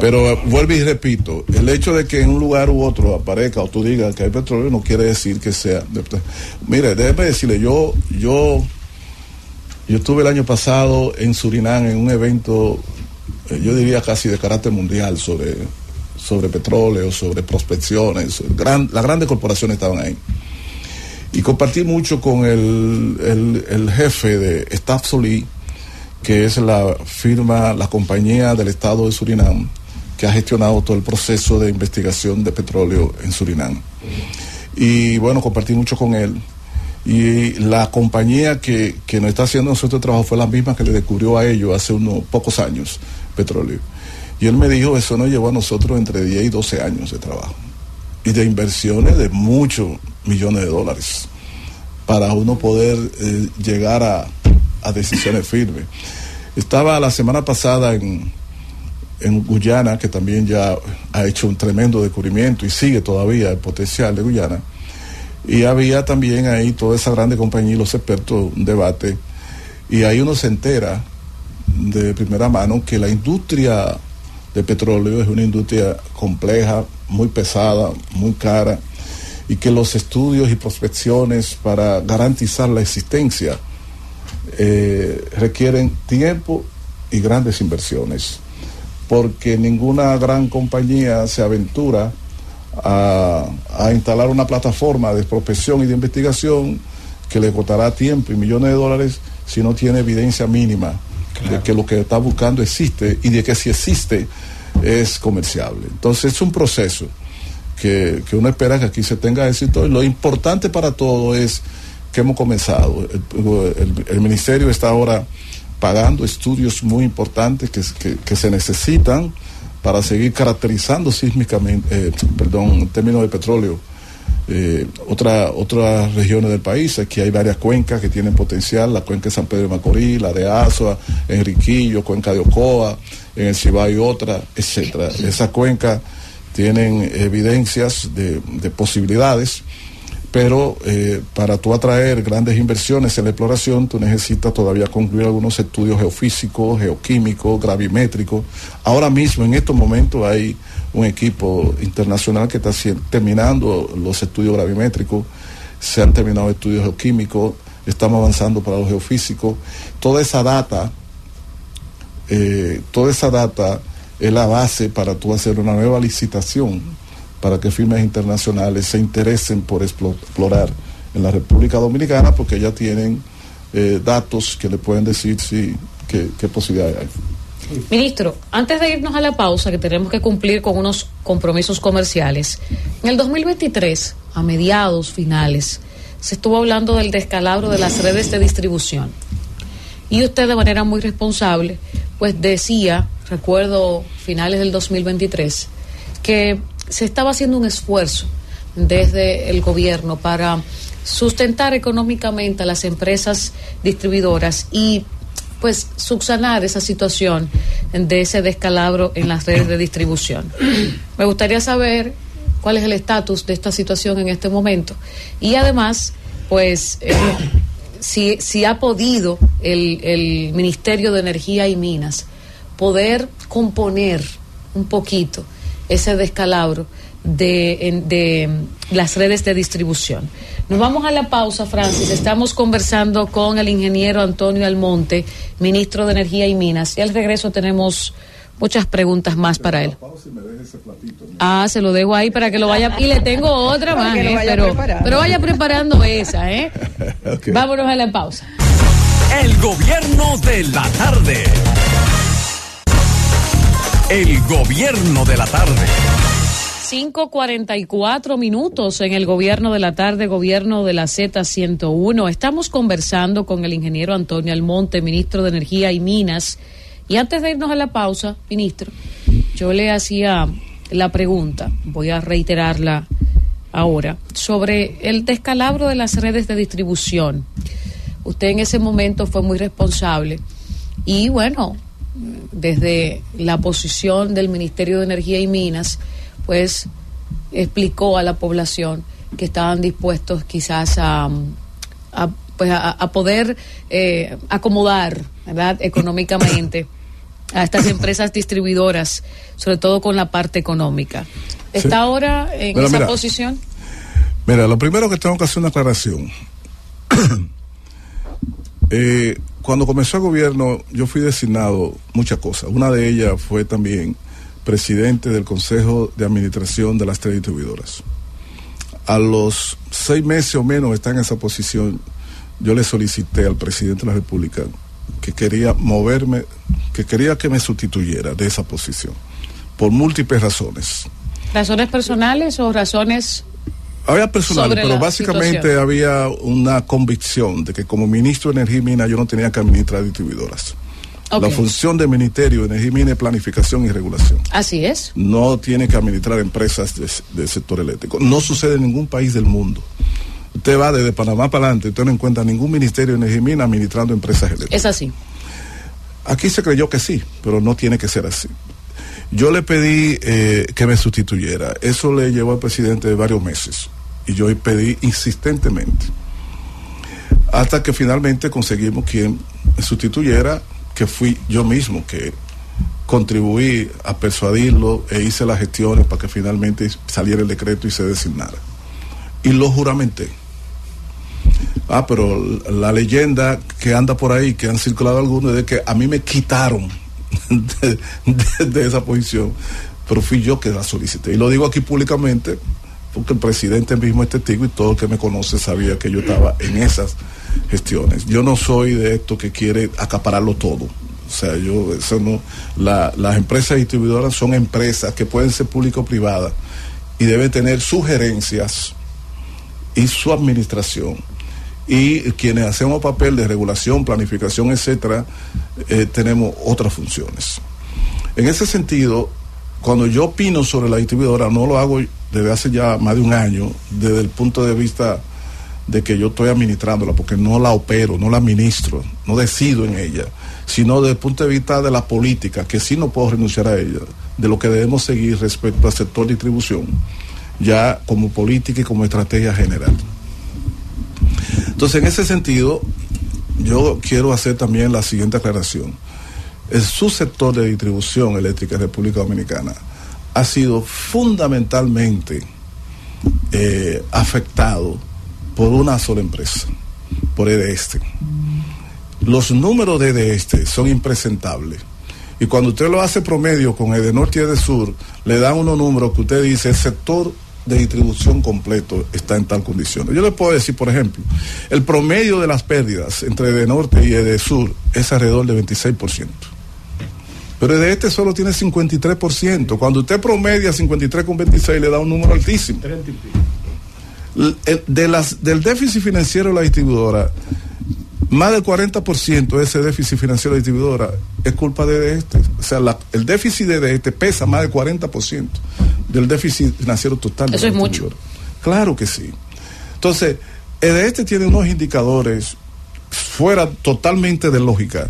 Pero eh, vuelvo y repito, el hecho de que en un lugar u otro aparezca o tú digas que hay petróleo no quiere decir que sea. Mire, déjeme decirle, yo, yo, yo estuve el año pasado en Surinam en un evento, eh, yo diría casi de carácter mundial sobre sobre petróleo, sobre prospecciones, gran, las grandes corporaciones estaban ahí y compartí mucho con el, el, jefe de Staff Solí, que es la firma, la compañía del Estado de Surinam, que ha gestionado todo el proceso de investigación de petróleo en Surinam. Y bueno, compartí mucho con él. Y la compañía que, que nos está haciendo nuestro trabajo fue la misma que le descubrió a ellos hace unos pocos años petróleo. Y él me dijo, eso nos llevó a nosotros entre 10 y 12 años de trabajo. Y de inversiones de mucho, millones de dólares para uno poder eh, llegar a, decisiones firmes. Estaba la semana pasada en, en Guyana, que también ya ha hecho un tremendo descubrimiento y sigue todavía el potencial de Guyana. Y había también ahí toda esa grande compañía y los expertos, un debate. Y ahí uno se entera de primera mano que la industria de petróleo es una industria compleja, muy pesada, muy cara, y que los estudios y prospecciones para garantizar la existencia eh, requieren tiempo y grandes inversiones, porque ninguna gran compañía se aventura a, a instalar una plataforma de prospección y de investigación que le costará tiempo y millones de dólares si no tiene evidencia mínima de que lo que está buscando existe y de que si existe es comerciable. Entonces es un proceso que, que uno espera que aquí se tenga éxito y lo importante para todo es que hemos comenzado. El, el- el ministerio está ahora pagando estudios muy importantes que, que- que se necesitan para seguir caracterizando sísmicamente, eh, perdón, en términos de petróleo, eh, otra, otras regiones del país. Aquí hay varias cuencas que tienen potencial, la cuenca de San Pedro de Macorís, la de Azua, Enriquillo, cuenca de Ocoa, en el Cibao hay otra, etcétera. Esas cuencas tienen evidencias de, de posibilidades, pero eh, para tú atraer grandes inversiones en la exploración, tú necesitas todavía concluir algunos estudios geofísicos, geoquímicos, gravimétricos. Ahora mismo, en estos momentos, hay un equipo internacional que está terminando los estudios gravimétricos, se han terminado estudios geoquímicos, estamos avanzando para los geofísicos. Toda esa data, eh, toda esa data es la base para tú hacer una nueva licitación para que firmas internacionales se interesen por explo- explorar en la República Dominicana porque ya tienen eh, datos que le pueden decir si qué, qué posibilidades hay. Ministro, antes de irnos a la pausa, que tenemos que cumplir con unos compromisos comerciales, en el 2023, a mediados finales, se estuvo hablando del descalabro de las redes de distribución. Y usted de manera muy responsable, pues decía, recuerdo finales del 2023, que se estaba haciendo un esfuerzo desde el gobierno para sustentar económicamente a las empresas distribuidoras y pues subsanar esa situación de ese descalabro en las redes de distribución. Me gustaría saber cuál es el estatus de esta situación en este momento y además pues eh, si, si ha podido el, el Ministerio de Energía y Minas poder componer un poquito ese descalabro de, de mm, las redes de distribución. Nos vamos a la pausa, Francis. Estamos conversando con el ingeniero Antonio Almonte, ministro de Energía y Minas. Y al regreso tenemos muchas preguntas más para él. Ah, se lo dejo ahí para que lo vaya. Y le tengo otra Para más, que lo ¿eh? vaya pero, preparando. pero vaya preparando esa, ¿eh? Ok. Vámonos a la pausa. El gobierno de la tarde. El gobierno de la tarde. 5.44 minutos en el gobierno de la tarde, gobierno de la Z101. Estamos conversando con el ingeniero Antonio Almonte, ministro de Energía y Minas. Y antes de irnos a la pausa, ministro, yo le hacía la pregunta, voy a reiterarla ahora, sobre el descalabro de las redes de distribución. Usted en ese momento fue muy responsable y bueno, desde la posición del Ministerio de Energía y Minas, pues explicó a la población que estaban dispuestos quizás a, pues, a, poder eh, acomodar económicamente a estas empresas distribuidoras, sobre todo con la parte económica. ¿Está Sí. ahora en esa mira. posición? Mira, lo primero que tengo que hacer una aclaración. Eh, cuando comenzó el gobierno, yo fui designado muchas cosas. Una de ellas fue también presidente del Consejo de Administración de las tres distribuidoras. A los seis meses o menos estar en esa posición, yo le solicité al presidente de la República que quería moverme, que quería que me sustituyera de esa posición, por múltiples razones. ¿Razones personales o razones Había personal, pero básicamente situación. había una convicción de que como ministro de Energía y Minas yo no tenía que administrar distribuidoras. La función del Ministerio de Energía y Minas es planificación y regulación. Así es. No tiene que administrar empresas de- del sector eléctrico. No sucede en ningún país del mundo. Usted va desde Panamá para adelante, usted no encuentra ningún Ministerio de Energía y Minas administrando empresas eléctricas. Es así. Aquí se creyó que sí, pero no tiene que ser así. Yo le pedí eh, que me sustituyera. Eso le llevó al presidente varios meses. Y yo pedí insistentemente. Hasta que finalmente conseguimos quien me sustituyera, que fui yo mismo que contribuí a persuadirlo e hice las gestiones para que finalmente saliera el decreto y se designara. Y lo juramenté. Ah, pero la leyenda que anda por ahí, que han circulado algunos, es de que a mí me quitaron de, esa posición, pero fui yo que la solicité. Y lo digo aquí públicamente porque el presidente mismo es testigo y todo el que me conoce sabía que yo estaba en esas gestiones. Yo no soy de esto que quiere acapararlo todo. O sea, yo, eso no, la- las empresas distribuidoras son empresas que pueden ser público o privadas y deben tener sugerencias y su administración. Y quienes hacemos papel de regulación, planificación, etcétera, eh, tenemos otras funciones. En ese sentido, cuando yo opino sobre la distribuidora, no lo hago desde hace ya más de un año, desde el punto de vista de que yo estoy administrándola, porque no la opero, no la administro, no decido en ella, sino desde el punto de vista de la política, que sí no puedo renunciar a ella, de lo que debemos seguir respecto al sector distribución, ya como política y como estrategia general. Entonces, en ese sentido, yo quiero hacer también la siguiente aclaración. El subsector de distribución eléctrica en República Dominicana ha sido fundamentalmente eh, afectado por una sola empresa, por EDESTE. Los números de EDESTE son impresentables. Y cuando usted lo hace promedio con Edenorte y Edesur, le dan unos números que usted dice, el sector de distribución completo está en tal condición. Yo le puedo decir, por ejemplo, el promedio de las pérdidas entre Edenorte y Edesur es alrededor de 26%. Pero de este solo tiene 53%. Cuando usted promedia 53 con 26 le da un número altísimo. De las, del déficit financiero de la distribuidora, más del 40% de ese déficit financiero de distribuidora es culpa de este. O sea, la- el déficit de este pesa más del 40% del déficit financiero total. de Eso es mucho. Claro que sí. Entonces, el de este tiene unos indicadores fuera totalmente de lógica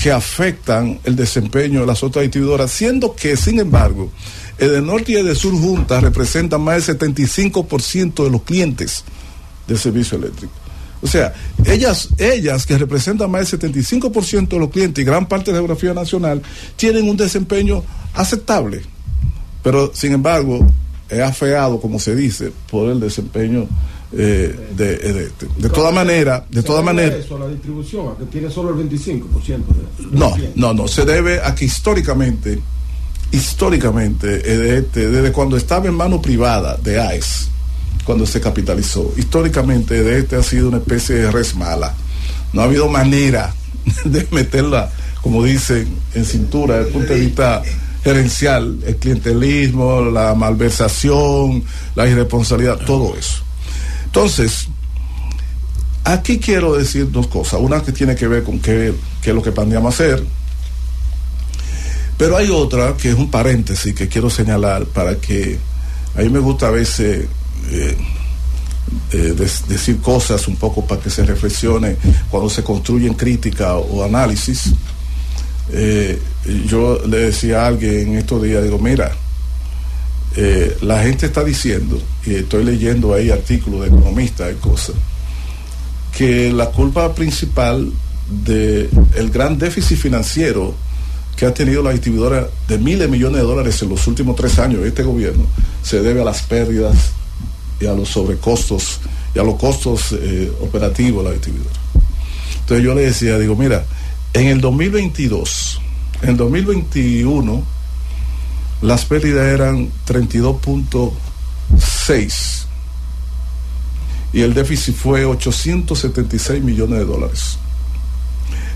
que afectan el desempeño de las otras distribuidoras, siendo que, sin embargo, el de Norte y el de Sur juntas representan más del 75% de los clientes del servicio eléctrico. O sea, ellas, ellas que representan más del 75% de los clientes y gran parte de la geografía nacional, tienen un desempeño aceptable. Pero, sin embargo, es afeado, como se dice, por el desempeño eh, de, de, de, de toda manera, de toda manera. Eso a la distribución, a que tiene solo el 25% de. No, no, no. Se debe a que históricamente, históricamente, eh, de este, desde cuando estaba en mano privada de AES, cuando se capitalizó, históricamente de este ha sido una especie de res mala. No ha habido manera de meterla, como dicen, en cintura desde el punto de vista gerencial, el clientelismo, la malversación, la irresponsabilidad, todo eso. Entonces, aquí quiero decir dos cosas. Una que tiene que ver con qué, qué es lo que planeamos hacer. Pero hay otra que es un paréntesis que quiero señalar para que a mí me gusta a veces eh, eh, decir cosas un poco para que se reflexione cuando se construyen crítica o análisis. Eh, yo le decía a alguien en estos días, digo, mira, la gente está diciendo, y estoy leyendo ahí artículos de economistas y cosas, que la culpa principal del el gran déficit financiero que ha tenido la distribuidora de miles de millones de dólares en los últimos tres años de este gobierno se debe a las pérdidas y a los sobrecostos y a los costos eh, operativos de la distribuidora. Entonces yo le decía, digo, mira, en el 2022, en el 2021, las pérdidas eran 32.6 y el déficit fue 876 millones de dólares.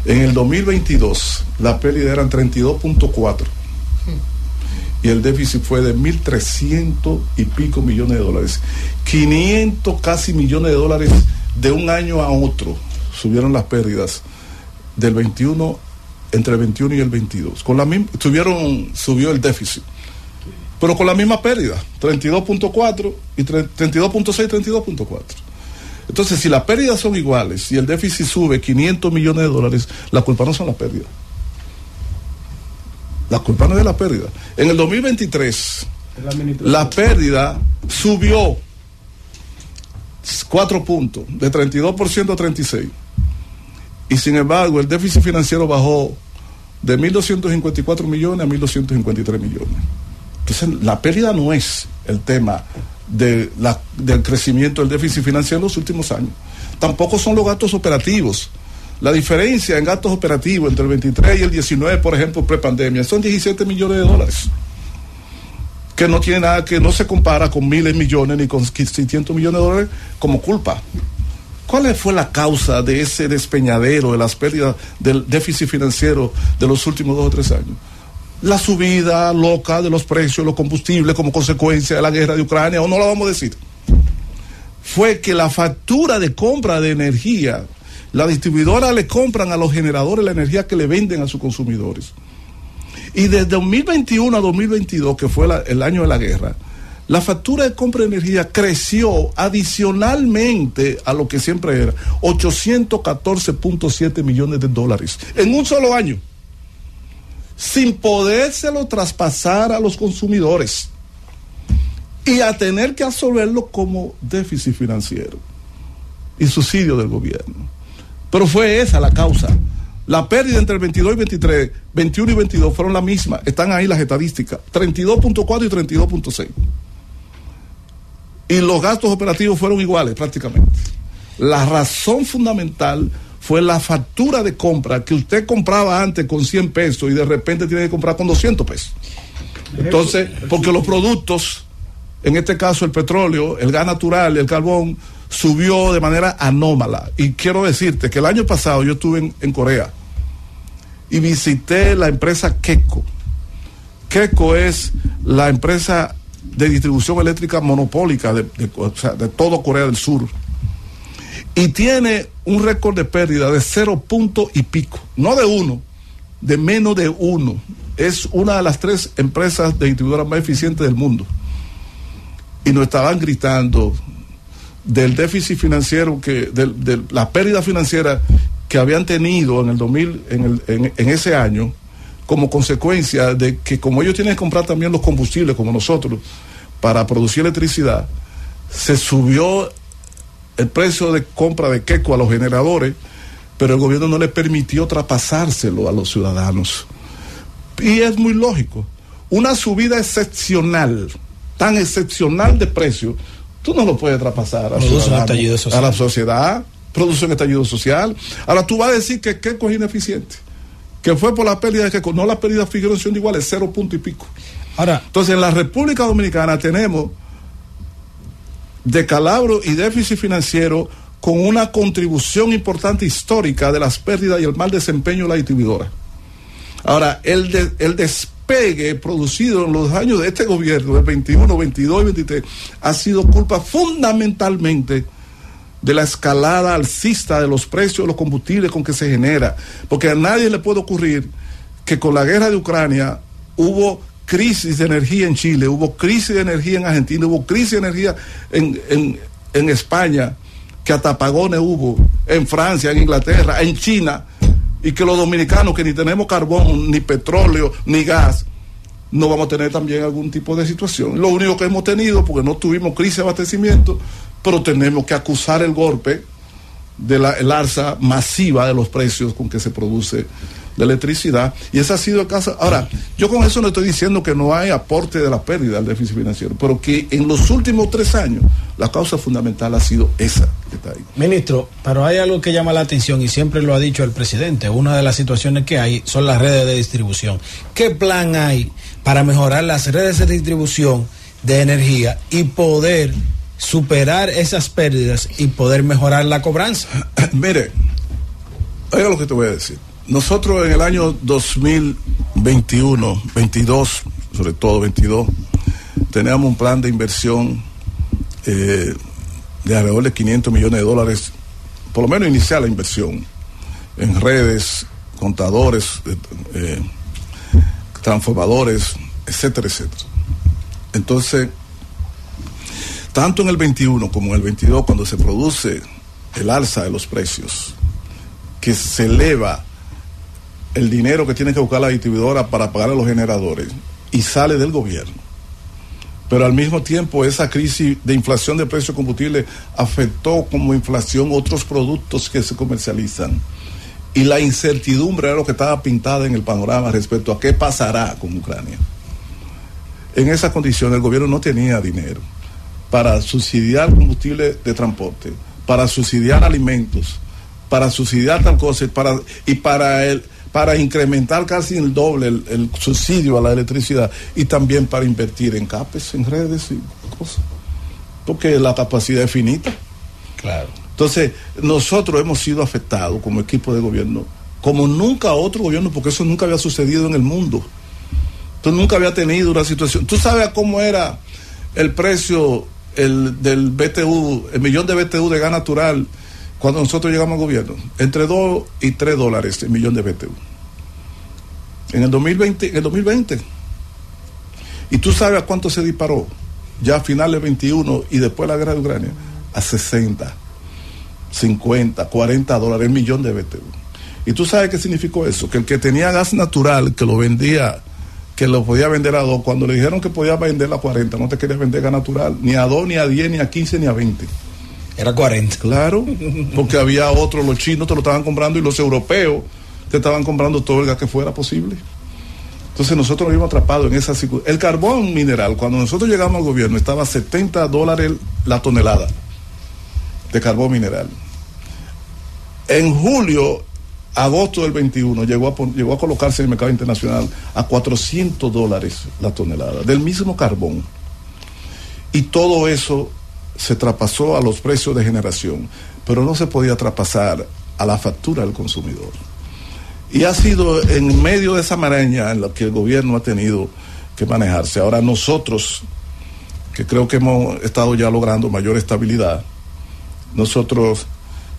En el 2022, la pérdida eran 32.4 y el déficit fue de 1.300 y pico millones de dólares. 500 casi millones de dólares de un año a otro subieron las pérdidas del 21 entre el 21 y el 22. Con la misma, tuvieron, subió el déficit, pero con la misma pérdida, 32.4 y tre- 32.6, 32.4. Entonces, si las pérdidas son iguales y el déficit sube 500 millones de dólares, la culpa no son las pérdidas. La culpa no es de la pérdida. En el 2023, la pérdida subió 4 puntos, de 32% a 36%. Y sin embargo, el déficit financiero bajó de 1.254 millones a 1.253 millones. Entonces, la pérdida no es el tema de la, del crecimiento del déficit financiero en los últimos años. Tampoco son los gastos operativos. La diferencia en gastos operativos entre el 23 y el 19, por ejemplo, prepandemia, son 17 millones de dólares. Que no tiene nada, que no se compara con miles de millones ni con 600 millones de dólares como culpa. ¿Cuál fue la causa de ese despeñadero, de las pérdidas del déficit financiero de los últimos dos o tres años? La subida loca de los precios de los combustibles como consecuencia de la guerra de Ucrania, o no la vamos a decir. Fue que la factura de compra de energía, la distribuidora le compran a los generadores la energía que le venden a sus consumidores. Y desde 2021 a 2022, que fue el año de la guerra, la factura de compra de energía creció adicionalmente a lo que siempre era, 814.7 millones de dólares en un solo año, sin podérselo traspasar a los consumidores y a tener que absorberlo como déficit financiero y subsidio del gobierno. Pero fue esa la causa. La pérdida entre el 22 y 23, 21 y 22 fueron la misma. Están ahí las estadísticas. 32.4 y 32.6 y los gastos operativos fueron iguales prácticamente. La razón fundamental fue la factura de compra que usted compraba antes con 100 pesos y de repente tiene que comprar con 200 pesos. Entonces, porque los productos, en este caso el petróleo, el gas natural, el carbón, subió de manera anómala. Y quiero decirte que el año pasado yo estuve en, Corea y visité la empresa Keko. Keko es la empresa de distribución eléctrica monopólica de todo Corea del Sur. Y tiene un récord de pérdida de cero punto y pico, no de uno, de menos de uno. Es una de las tres empresas de distribuidoras más eficientes del mundo. Y nos estaban gritando del déficit financiero, que, de, la pérdida financiera que habían tenido en el 2000, en, el, en, en ese año, como consecuencia de que como ellos tienen que comprar también los combustibles como nosotros para producir electricidad, se subió el precio de compra de queco a los generadores, pero el gobierno no le permitió traspasárselo a los ciudadanos. Y es muy lógico. Una subida excepcional, tan excepcional de precio, tú no lo puedes traspasar a, a la sociedad, produce un estallido social. Ahora tú vas a decir que queco es ineficiente que fue por la pérdida de que no las pérdidas fueron siendo iguales, cero punto y pico. Ahora, entonces en la República Dominicana tenemos decalabro y déficit financiero con una contribución importante histórica de las pérdidas y el mal desempeño de la distribuidora. Ahora, el, de, el despegue producido en los años de este gobierno, de 21, 22 y 23, ha sido culpa fundamentalmente de la escalada alcista de los precios de los combustibles con que se genera. Porque a nadie le puede ocurrir que con la guerra de Ucrania hubo crisis de energía en Chile, hubo crisis de energía en Argentina, hubo crisis de energía en, en, en España, que hasta apagones hubo, en Francia, en Inglaterra, en China, y que los dominicanos que ni tenemos carbón, ni petróleo, ni gas, no vamos a tener también algún tipo de situación. Lo único que hemos tenido, porque no tuvimos crisis de abastecimiento, pero tenemos que acusar el golpe de la alza masiva de los precios con que se produce la electricidad y ese ha sido el caso. Ahora, yo con eso no estoy diciendo que no hay aporte de la pérdida del déficit financiero, pero que en los últimos tres años la causa fundamental ha sido esa que está ahí. Ministro, pero hay algo que llama la atención y siempre lo ha dicho el presidente, una de las situaciones que hay son las redes de distribución. ¿Qué plan hay para mejorar las redes de distribución de energía y poder superar esas pérdidas y poder mejorar la cobranza? Mire, oiga lo que te voy a decir. Nosotros en el año 2021, 22, sobre todo 22, teníamos un plan de inversión eh, de alrededor de 500 millones de dólares, por lo menos iniciar la inversión en redes, contadores, eh, transformadores, etcétera, etcétera. Entonces, tanto en el 21 como en el 22, cuando se produce el alza de los precios, que se eleva el dinero que tiene que buscar la distribuidora para pagar a los generadores y sale del gobierno. Pero al mismo tiempo esa crisis de inflación de precios de combustible afectó como inflación otros productos que se comercializan. Y la incertidumbre era lo que estaba pintada en el panorama respecto a qué pasará con Ucrania. En esa condición el gobierno no tenía dinero para subsidiar combustible de transporte, para subsidiar alimentos, para subsidiar tal cosa para, y para el, para incrementar casi el doble el, el, subsidio a la electricidad y también para invertir en CAPES, en redes y cosas. Porque la capacidad es finita. Claro. Entonces, nosotros hemos sido afectados como equipo de gobierno, como nunca otro gobierno, porque eso nunca había sucedido en el mundo. Entonces, nunca había tenido una situación. ¿Tú sabes cómo era el precio el, del BTU, el millón de BTU de gas natural? Cuando nosotros llegamos al gobierno, entre 2 y 3 dólares el millón de BTU. En el 2020, en el 2020. Y tú sabes a cuánto se disparó, ya a finales 21 y después de la guerra de Ucrania, a 60, 50, 40 dólares el millón de BTU. Y tú sabes qué significó eso, que el que tenía gas natural, que lo vendía, que lo podía vender a 2, cuando le dijeron que podía vender a 40, no te quería vender gas natural, ni a 2, ni a 10, ni a 15, ni a 20 era 40. Claro, porque había otros, los chinos te lo estaban comprando y los europeos te estaban comprando todo el gas que fuera posible. Entonces nosotros nos vimos atrapados en esa circunstancia. El carbón mineral, cuando nosotros llegamos al gobierno, estaba a 70 dólares la tonelada de carbón mineral. En julio, agosto del 21, llegó a, llegó a colocarse en el mercado internacional a 400 dólares la tonelada, del mismo carbón. Y todo eso se traspasó a los precios de generación, pero no se podía traspasar a la factura del consumidor. Y ha sido en medio de esa maraña en la que el gobierno ha tenido que manejarse. Ahora nosotros, que creo que hemos estado ya logrando mayor estabilidad, nosotros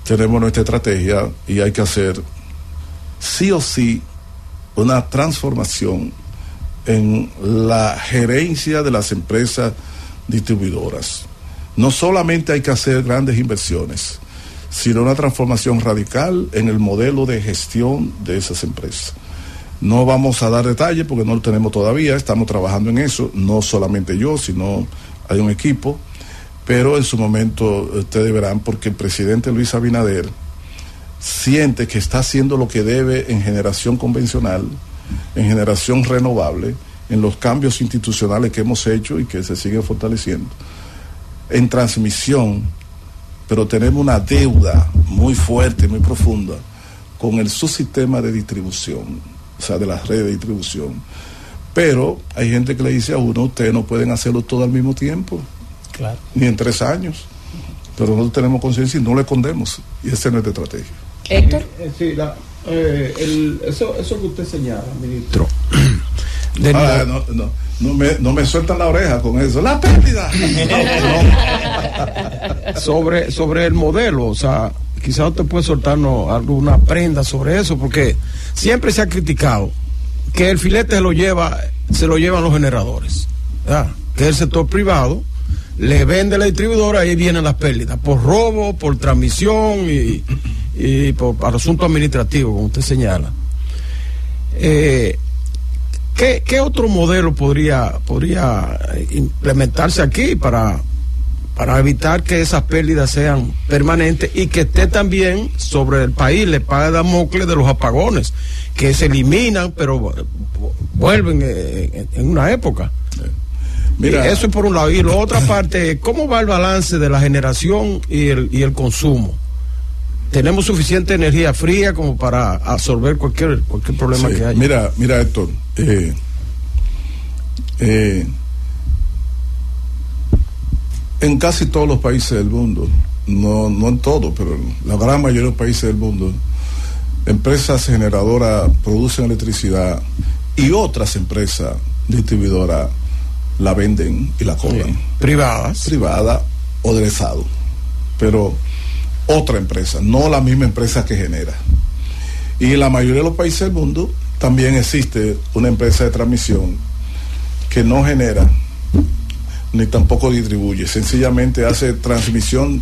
tenemos nuestra estrategia y hay que hacer sí o sí una transformación en la gerencia de las empresas distribuidoras no solamente hay que hacer grandes inversiones, sino una transformación radical en el modelo de gestión de esas empresas. No vamos a dar detalles porque no lo tenemos todavía, estamos trabajando en eso, no solamente yo, sino hay un equipo, pero en su momento ustedes verán porque el presidente Luis Abinader siente que está haciendo lo que debe en generación convencional, en generación renovable, en los cambios institucionales que hemos hecho y que se siguen fortaleciendo en transmisión, pero tenemos una deuda muy fuerte, muy profunda con el subsistema de distribución, o sea, de las redes de distribución. Pero hay gente que le dice a uno, ustedes no pueden hacerlo todo al mismo tiempo, claro. ni en tres años. Pero nosotros tenemos conciencia y no le escondemos, y esa es nuestra estrategia. Héctor. Eh, sí, la, eh, el, eso, eso que usted señala, ministro. Ah, no, no, no, me, no me sueltan la oreja con eso. ¡La pérdida! sobre, sobre el modelo, o sea, quizás usted puede soltarnos alguna prenda sobre eso, porque siempre se ha criticado que el filete se lo lleva, se lo llevan los generadores, ¿verdad? que el sector privado le vende la distribuidora y ahí vienen las pérdidas, por robo, por transmisión y, y por, por asunto administrativo, como usted señala. Eh, ¿Qué, ¿Qué, otro modelo podría, podría implementarse aquí para, para evitar que esas pérdidas sean permanentes y que esté también sobre el país le paga Damocles de los apagones, que se eliminan, pero vuelven en, en una época? Mira, eso es por un lado. Y la otra parte, ¿cómo va el balance de la generación y el, y el consumo? ¿Tenemos suficiente energía fría como para absorber cualquier, cualquier problema sí, que haya? Mira, mira, Héctor. Eh, eh, en casi todos los países del mundo, no, no en todos, pero en la gran mayoría de los países del mundo, empresas generadoras producen electricidad y otras empresas distribuidoras la venden y la cobran. Sí. Privadas. Privada o del Estado. Pero otra empresa, no la misma empresa que genera. Y en la mayoría de los países del mundo también existe una empresa de transmisión que no genera ni tampoco distribuye, sencillamente hace transmisión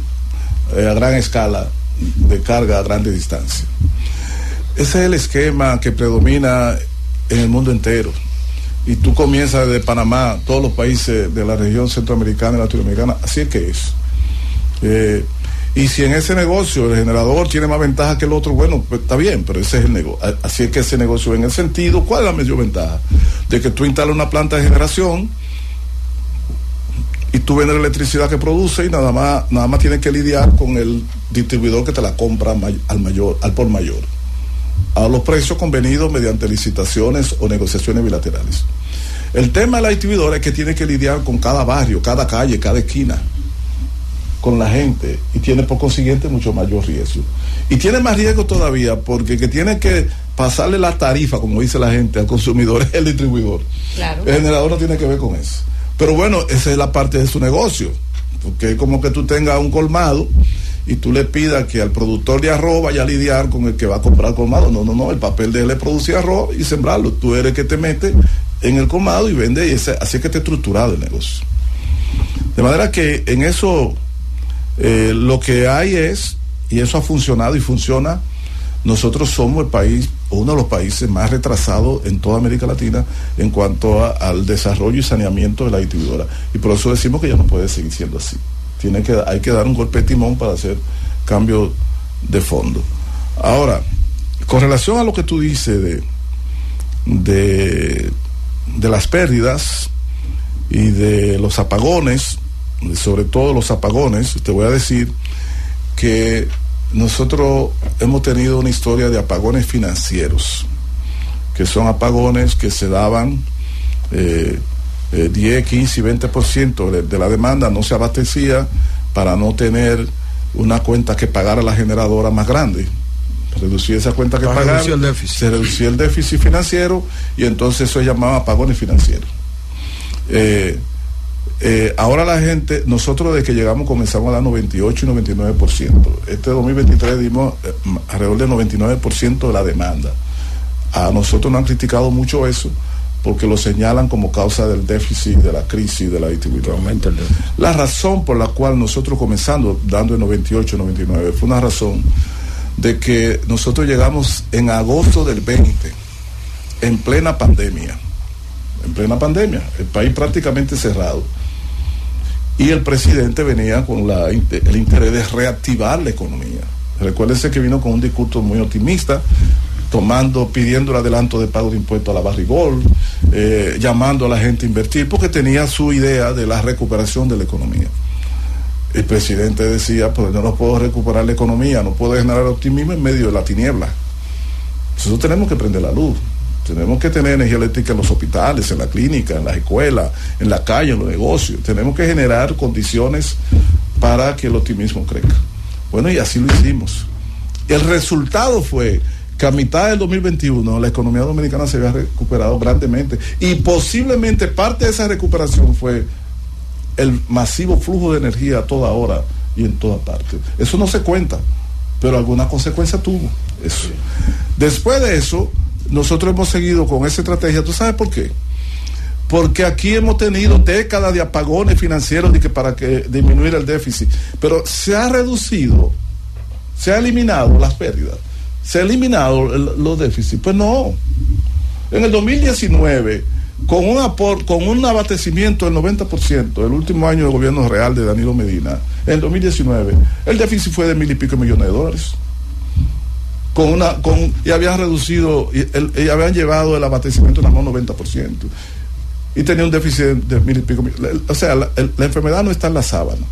eh, a gran escala de carga a grande distancia. Ese es el esquema que predomina en el mundo entero. Y tú comienzas de Panamá, todos los países de la región centroamericana y latinoamericana, así es que es. Eh, y si en ese negocio el generador tiene más ventaja que el otro, bueno, pues está bien, pero ese es el negocio. Así es que ese negocio, en el sentido, ¿cuál es la mayor ventaja? De que tú instalas una planta de generación y tú vendes la electricidad que produce y nada más, nada más tienes que lidiar con el distribuidor que te la compra al mayor, al por mayor, a los precios convenidos mediante licitaciones o negociaciones bilaterales. El tema de la distribuidora es que tiene que lidiar con cada barrio, cada calle, cada esquina con la gente y tiene por consiguiente mucho mayor riesgo. Y tiene más riesgo todavía porque que tiene que pasarle la tarifa, como dice la gente, al consumidor es el distribuidor. El generador no tiene que ver con eso. Pero bueno, esa es la parte de su negocio, porque es como que tú tengas un colmado y tú le pidas que al productor de arroz vaya a lidiar con el que va a comprar colmado. No, no, no, el papel de él es producir arroz y sembrarlo. Tú eres el que te mete en el colmado y vende y ese, así es que está estructurado el negocio. De manera que en eso eh, lo que hay es, y eso ha funcionado y funciona, nosotros somos el país, uno de los países más retrasados en toda América Latina en cuanto al desarrollo y saneamiento de la distribuidora. Y por eso decimos que ya no puede seguir siendo así. Tiene que, hay que dar un golpe de timón para hacer cambios de fondo. Ahora, con relación a lo que tú dices de, de, de las pérdidas y de los apagones, sobre todo los apagones, te voy a decir que nosotros hemos tenido una historia de apagones financieros, que son apagones que se daban eh, 10, 15 y 20% de, de la demanda, no se abastecía para no tener una cuenta que pagara la generadora más grande. Reducir esa cuenta que pagara, se reducía el déficit financiero y entonces eso se llamaba apagones financieros. Eh, eh, ahora la gente, nosotros desde que llegamos comenzamos a dar 98 y 99%. Este 2023 dimos eh, alrededor del 99% de la demanda. A nosotros nos han criticado mucho eso porque lo señalan como causa del déficit, de la crisis de la distribuidora. La razón por la cual nosotros comenzando dando el 98, 99 fue una razón de que nosotros llegamos en agosto del 20, en plena pandemia, en plena pandemia, el país prácticamente cerrado y el presidente venía con el interés de reactivar la economía. Recuérdese que vino con un discurso muy optimista, tomando, pidiendo el adelanto de pago de impuestos a la barrigol, eh, llamando a la gente a invertir, porque tenía su idea de la recuperación de la economía. El presidente decía, pues no puedo recuperar la economía, no puedo generar optimismo en medio de la tiniebla. Nosotros tenemos que prender la luz. Tenemos que tener energía eléctrica en los hospitales, en la clínica, en las escuelas, en la calle, en los negocios. Tenemos que generar condiciones para que el optimismo crezca. Bueno, y así lo hicimos. El resultado fue que a mitad del 2021 la economía dominicana se había recuperado grandemente y posiblemente parte de esa recuperación fue el masivo flujo de energía a toda hora y en toda parte. Eso no se cuenta, pero alguna consecuencia tuvo eso. Después de eso, nosotros hemos seguido con esa estrategia. ¿Tú sabes por qué? Porque aquí hemos tenido décadas de apagones financieros de que para que disminuir el déficit, pero se ha reducido, se ha eliminado las pérdidas, se ha eliminado los déficits. Pues no. En el 2019, con un aport, con un abastecimiento del 90%, el último año de gobierno real de Danilo Medina, en el 2019, el déficit fue de mil y pico millones de dólares con una con y habían reducido y, habían llevado el abastecimiento a un 90% y tenía un déficit de mil y pico o sea la, enfermedad no está en la sábana.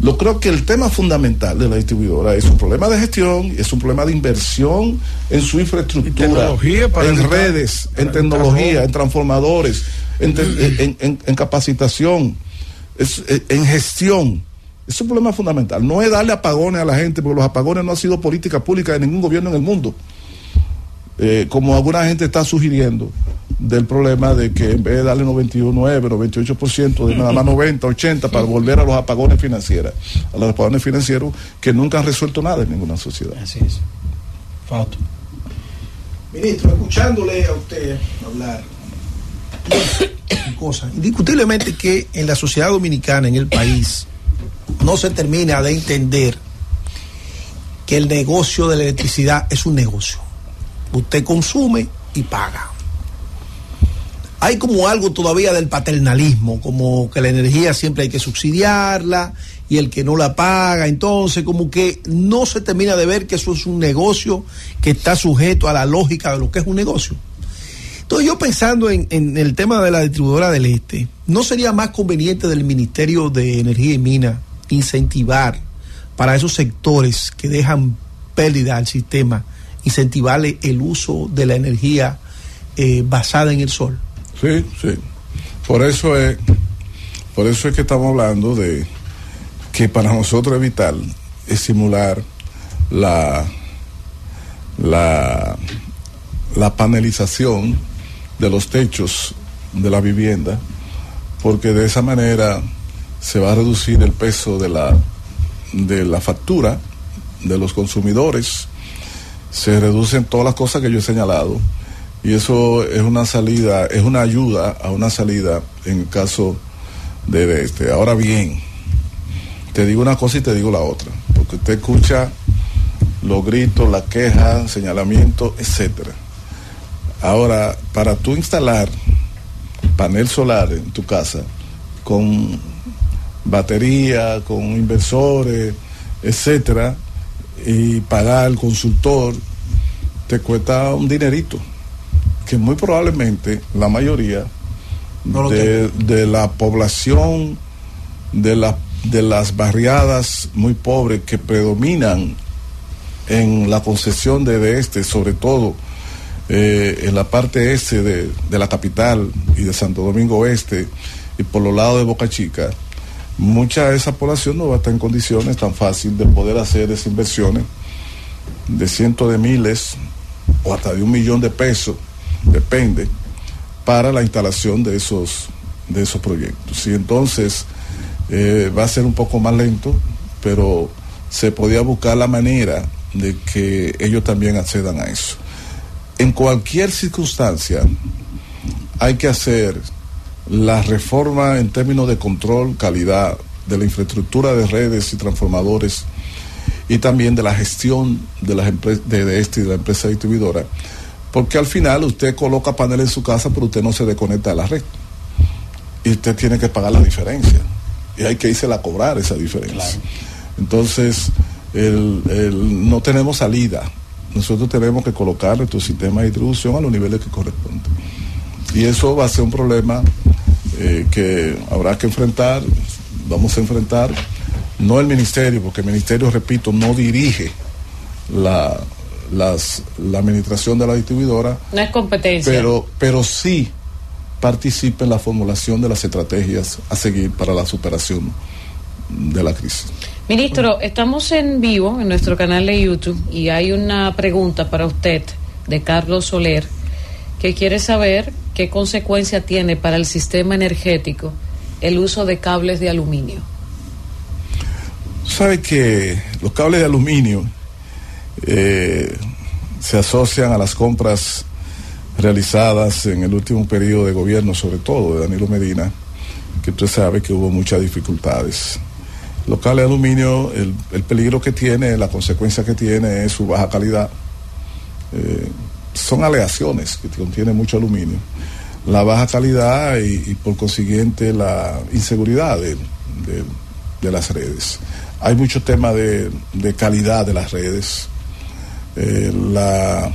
Lo creo que el tema fundamental de la distribuidora es un problema de gestión, es un problema de inversión en su infraestructura, en redes, en tecnología, en transformadores, en, capacitación, en gestión es un problema fundamental. No es darle apagones a la gente, porque los apagones no han sido política pública de ningún gobierno en el mundo. Eh, como alguna gente está sugiriendo del problema de que en vez de darle 91, 98%, de nada más 90, 80 para volver a los apagones financieros, a los apagones financieros que nunca han resuelto nada en ninguna sociedad. Así es. Fausto. Ministro, escuchándole a usted hablar, cosa, indiscutiblemente que en la sociedad dominicana, en el país, no se termina de entender que el negocio de la electricidad es un negocio. Usted consume y paga. Hay como algo todavía del paternalismo, como que la energía siempre hay que subsidiarla y el que no la paga, entonces como que no se termina de ver que eso es un negocio que está sujeto a la lógica de lo que es un negocio. Entonces yo pensando en, el tema de la distribuidora del Este, ¿no sería más conveniente del Ministerio de Energía y Mina incentivar para esos sectores que dejan pérdida al sistema, incentivarle el uso de la energía eh, basada en el sol? Sí, sí. Por eso es, por eso es que estamos hablando de que para nosotros es vital estimular la, la, la panelización de los techos de la vivienda, porque de esa manera se va a reducir el peso de la, de la factura de los consumidores, se reducen todas las cosas que yo he señalado y eso es una salida, es una ayuda a una salida en el caso de este. Ahora bien, te digo una cosa y te digo la otra, porque usted escucha los gritos, las quejas, señalamientos, etcétera. Ahora, para tú instalar panel solar en tu casa con batería, con inversores, etcétera, y pagar al consultor, te cuesta un dinerito que muy probablemente la mayoría No de, de la población de, la, de las barriadas muy pobres que predominan en la concesión de, de este, sobre todo eh, en la parte este de, de la capital y de Santo Domingo Oeste y por los lados de Boca Chica, mucha de esa población no va a estar en condiciones tan fácil de poder hacer esas inversiones de cientos de miles o hasta de un millón de pesos, depende, para la instalación de esos, de esos proyectos. Y entonces eh, va a ser un poco más lento, pero se podía buscar la manera de que ellos también accedan a eso. En cualquier circunstancia hay que hacer la reforma en términos de control, calidad de la infraestructura de redes y transformadores y también de la gestión de las empresas de, de este y de la empresa distribuidora, porque al final usted coloca paneles en su casa, pero usted no se desconecta de la red y usted tiene que pagar la diferencia y hay que irse a cobrar esa diferencia. Entonces, el, el- no tenemos salida. Nosotros tenemos que colocar nuestro sistema de distribución a los niveles que corresponden. Y eso va a ser un problema eh, que habrá que enfrentar, vamos a enfrentar, no el ministerio, porque el ministerio, repito, no dirige la, las- la administración de la distribuidora, No es competencia. pero, pero sí participa en la formulación de las estrategias a seguir para la superación de la crisis. Ministro, estamos en vivo en nuestro canal de YouTube y hay una pregunta para usted de Carlos Soler que quiere saber qué consecuencia tiene para el sistema energético el uso de cables de aluminio. Sabe que los cables de aluminio eh, se asocian a las compras realizadas en el último periodo de gobierno, sobre todo de Danilo Medina, que usted sabe que hubo muchas dificultades. Los cables de aluminio, el, el peligro que tiene, la consecuencia que tiene es su baja calidad. Eh, son aleaciones que contienen mucho aluminio. La baja calidad y, por consiguiente la inseguridad de, de- las redes. Hay mucho tema de, de calidad de las redes. Eh, la,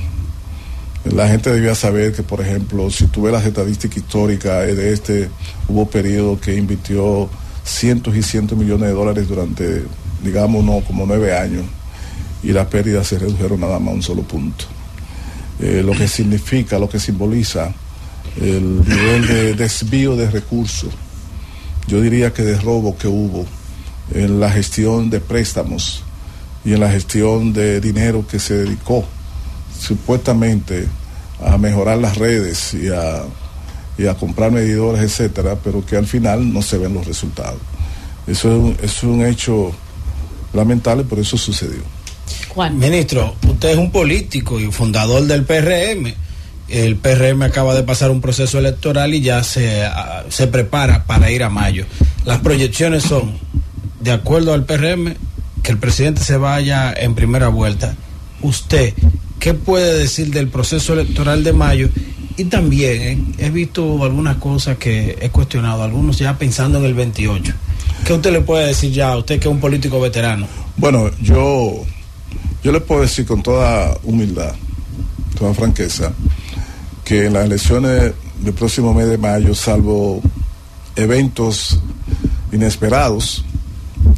la gente debía saber que, por ejemplo, si tú ves las estadísticas históricas eh, de este, hubo periodo que invirtió cientos y cientos millones de dólares durante, digamos, no, como nueve años, y las pérdidas se redujeron nada más a un solo punto. Eh, lo que significa, lo que simboliza el nivel de desvío de recursos, yo diría que de robo que hubo en la gestión de préstamos y en la gestión de dinero que se dedicó supuestamente a mejorar las redes y a, y a comprar medidores, etcétera, pero que al final no se ven los resultados. Eso es un, eso es un hecho lamentable, pero eso sucedió. Juan. Ministro, usted es un político y fundador del PRM. El PRM acaba de pasar un proceso electoral y ya se, ah, se prepara para ir a mayo. Las proyecciones son, de acuerdo al PRM, que el presidente se vaya en primera vuelta. Usted, ¿qué puede decir del proceso electoral de mayo? Y también eh, he visto algunas cosas que he cuestionado, algunos ya pensando en el 28. ¿Qué usted le puede decir ya a usted que es un político veterano? Bueno, yo, yo le puedo decir con toda humildad, toda franqueza, que en las elecciones del próximo mes de mayo, salvo eventos inesperados,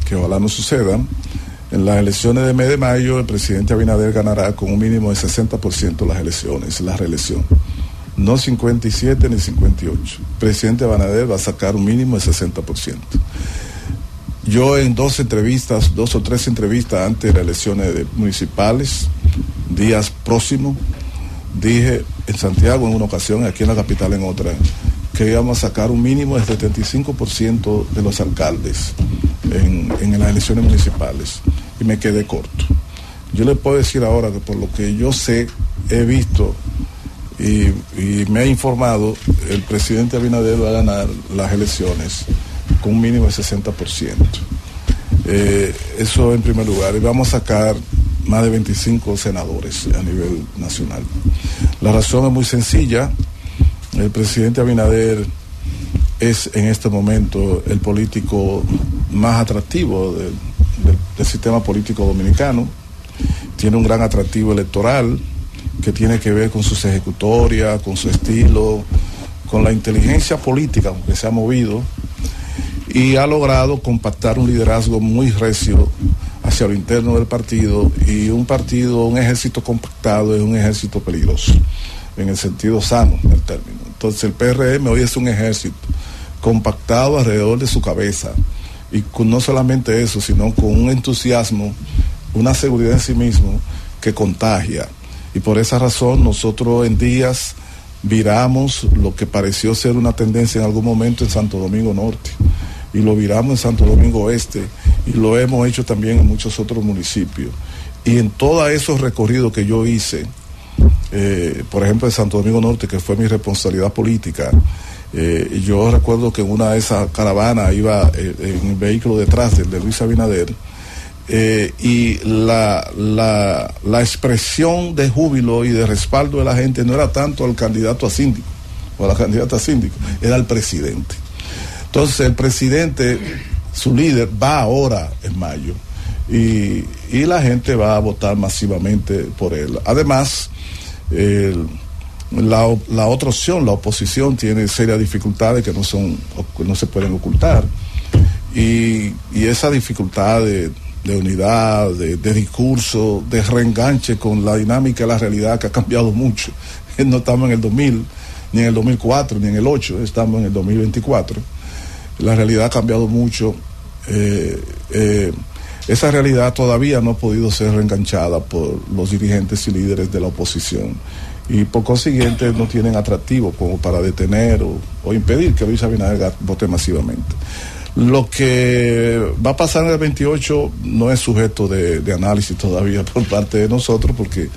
que ojalá no sucedan, en las elecciones de mes de mayo el presidente Abinader ganará con un mínimo de 60% las elecciones, la reelección. No 57 ni 58. El presidente Abinader va a sacar un mínimo de 60%. Yo en dos entrevistas, dos o tres entrevistas antes de las elecciones de municipales, días próximos, dije en Santiago en una ocasión, aquí en la capital en otra, que íbamos a sacar un mínimo del 75% de los alcaldes en, en, las elecciones municipales y me quedé corto. Yo le puedo decir ahora que por lo que yo sé, he visto y, me ha informado, el presidente Abinader va a ganar las elecciones con un mínimo de 60%. Eh, eso en primer lugar. Y vamos a sacar más de 25 senadores a nivel nacional. La razón es muy sencilla. El presidente Abinader es en este momento el político más atractivo del sistema político dominicano. Tiene un gran atractivo electoral que tiene que ver con sus ejecutorias, con su estilo, con la inteligencia política que se ha movido y ha logrado compactar un liderazgo muy recio hacia lo interno del partido y un partido, un ejército compactado es un ejército peligroso, en el sentido sano del término. Entonces el PRM hoy es un ejército compactado alrededor de su cabeza y con no solamente eso, sino con un entusiasmo, una seguridad en sí mismo que contagia. Y por esa razón nosotros en días viramos lo que pareció ser una tendencia en algún momento en Santo Domingo Norte y lo viramos en Santo Domingo Oeste y lo hemos hecho también en muchos otros municipios. Y en todos esos recorridos que yo hice, eh, por ejemplo en Santo Domingo Norte, que fue mi responsabilidad política, eh, yo recuerdo que una de esas caravanas iba eh, en el vehículo detrás del de Luis Abinader, eh, y la, la, la, expresión de júbilo y de respaldo de la gente no era tanto al candidato a síndico o a la candidata a síndico, era al presidente. Entonces el presidente, su líder, va ahora en mayo y, y la gente va a votar masivamente por él. Además, la, la, otra opción, la oposición, tiene serias dificultades que no, son, no se pueden ocultar. Y, y esa dificultad de unidad, de, discurso, de reenganche con la dinámica de la realidad que ha cambiado mucho. No estamos en el 2000, ni en el 2004, ni en el 8, estamos en el 2024. La realidad ha cambiado mucho. Eh, eh, esa realidad todavía no ha podido ser reenganchada por los dirigentes y líderes de la oposición y por consiguiente no tienen atractivo como para detener o, o impedir que Luis Abinader vote masivamente. Lo que va a pasar en el 28 no es sujeto de, análisis todavía por parte de nosotros porque